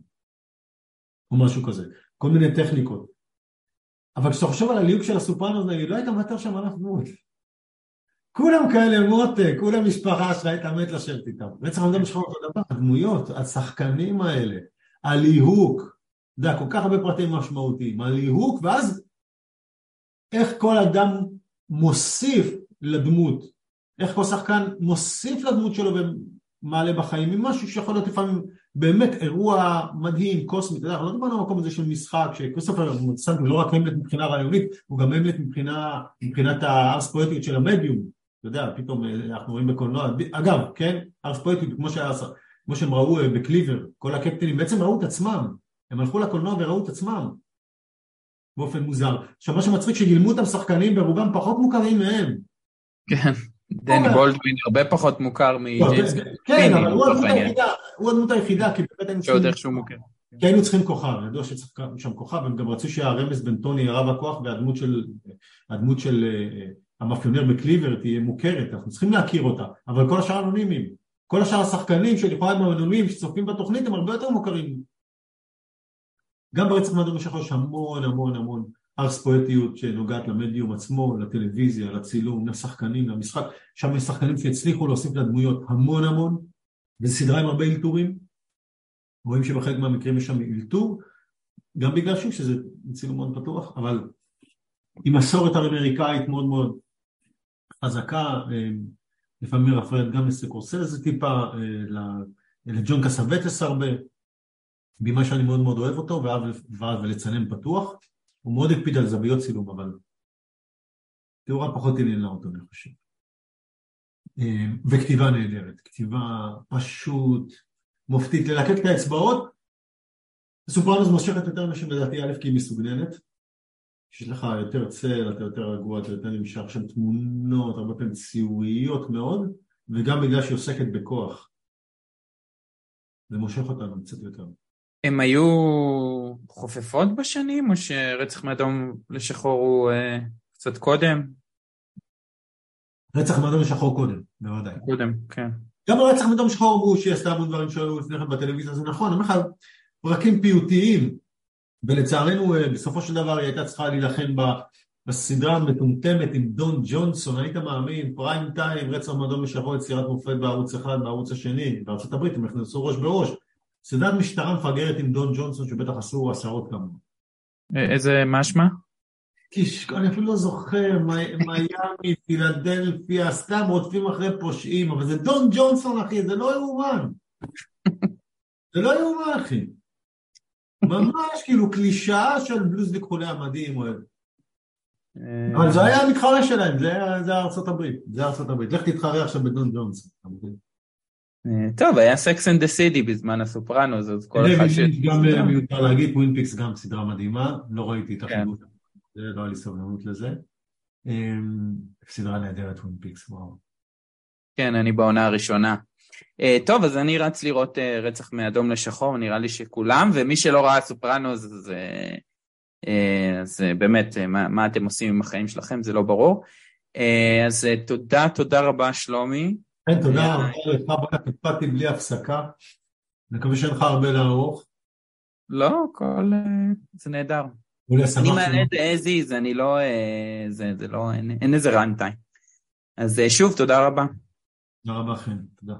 או משהו כזה, כל מיני טכניקות. אבל כשאתה חושב על הליהוק של הסופרנוס, נגיד, לא היית מוותר שם על אף דמות. כולם כאלה מותק, כולם משפחה שהיית מת לשבת איתם. רצח עמדה משפחה אותו דבר, הדמויות, השחקנים האלה, הליהוק, יודע, כל כך הרבה פרטים משמעותיים, הליהוק, ואז איך כל אדם מוסיף לדמות, איך כל שחקן מוסיף לדמות שלו ומעלה בחיים, ממשהו שיכול להיות לפעמים באמת אירוע מדהים, קוסמי, אתה יודע, לא דיברנו על המקום הזה של משחק, שכריסטופר מוצג לא רק המלט מבחינה רעיונית, הוא גם המלט מבחינה, מבחינת הארס פואטיות של המדיום, אתה יודע, פתאום אה, אנחנו רואים בקולנוע, אגב, כן, ארס פואטיות, כמו, כמו שהם ראו אה, בקליבר, כל הקפטנים בעצם ראו את עצמם, הם הלכו לקולנוע וראו את עצמם באופן מוזר. עכשיו מה שמצחיק שגילמו אותם שחקנים ברובם פחות מוכרים מהם. כן. דני בולדווין הרבה פחות מוכר מג'יימס כן, אבל הוא הדמות היחידה, כי באמת היינו צריכים... איכשהו מוכר. כי היינו צריכים כוכב, ידוע שצריך שם כוכב, הם גם רצו שהרמז בין טוני רב הכוח והדמות של, הדמות של אה, המאפיונר בקליבר תהיה מוכרת, אנחנו צריכים להכיר אותה, אבל כל השאר אנונימיים. כל השאר השחקנים שלכאורה הם אנונימיים שצופים בתוכנית הם הרבה יותר מוכרים. גם ברצח מהדור השחור יש המון המון המון ארס פואטיות שנוגעת למדיום עצמו, לטלוויזיה, לצילום, לשחקנים, למשחק, שם יש שחקנים שהצליחו להוסיף לדמויות המון המון, וסדרה עם הרבה אלתורים, רואים שבחלק מהמקרים יש שם אלתור, גם בגלל שוב שזה צילום מאוד פתוח, אבל עם מסורת האמריקאית מאוד מאוד חזקה, אה, לפעמים רפרט גם לסקורסזה טיפה, אה, לג'ון קסווטס הרבה, במה שאני מאוד מאוד אוהב אותו, ואהב לצלם פתוח, הוא מאוד הקפיד על זוויות צילום, אבל תאורה פחות עניינה אותו, אני חושב. אה, וכתיבה נהדרת, כתיבה פשוט מופתית, ללקק את האצבעות. סופרנוס מושכת יותר אנשים לדעתי א' כי היא מסוגננת, יש לך יותר צל, אתה יותר רגוע, אתה יותר נמשך שם תמונות, הרבה פעמים ציוריות מאוד, וגם בגלל שהיא עוסקת בכוח. זה מושך אותנו קצת יותר. הם היו חופפות בשנים, או שרצח מאדום לשחור הוא אה, קצת קודם? רצח מאדום לשחור קודם, בוודאי. קודם, כן. גם רצח מאדום לשחור אמרו שהיא עשתה המון דברים שהיו לפני כן בטלוויזיה, זה נכון, אני אומר פרקים פיוטיים, ולצערנו אה, בסופו של דבר היא הייתה צריכה להילחם בסדרה המטומטמת עם דון ג'ונסון, היית מאמין, פריים טיים, רצח מאדום לשחור, יצירת מופת בערוץ אחד, בערוץ השני, בארצות הברית הם נכנסו ראש בראש. סדרת משטרה מפגרת עם דון ג'ונסון שבטח עשו עשרות כמוהו. איזה משמע? קיש, אני אפילו לא זוכר, מיאמי, פילדלפיה, סתם רודפים אחרי פושעים, אבל זה דון ג'ונסון אחי, זה לא יאומן. זה לא יאומן אחי. ממש כאילו קלישאה של בלוז לכחולי המדים. אבל זה היה המתחרה שלהם, זה ארצות הברית, זה ארצות הברית. לך תתחרה עכשיו בדון ג'ונסון. אה, טוב, היה Sex and the City בזמן הסופרנוס, אז כל אחד ש... גם אה, מיותר להגיד, Twin Peaks גם סדרה מדהימה, לא ראיתי את החיבור, לא היה לי סבלנות לזה. אמ, סדרה נהדרת Twin Peaks, וואו. כן, אני בעונה הראשונה. טוב, אז אני רץ לראות רצח מאדום לשחור, נראה לי שכולם, ומי שלא ראה סופרנוס, אז, אז באמת, מה, מה אתם עושים עם החיים שלכם, זה לא ברור. אז תודה, תודה רבה, שלומי. כן, תודה רבה לך, הקפדתי בלי הפסקה. מקווה שאין לך הרבה לערוך. לא, כל... זה נהדר. אני מעלה את זה as is, אני לא... זה, זה לא... אין, אין איזה run time. אז שוב, תודה רבה. תודה רבה, חן. תודה.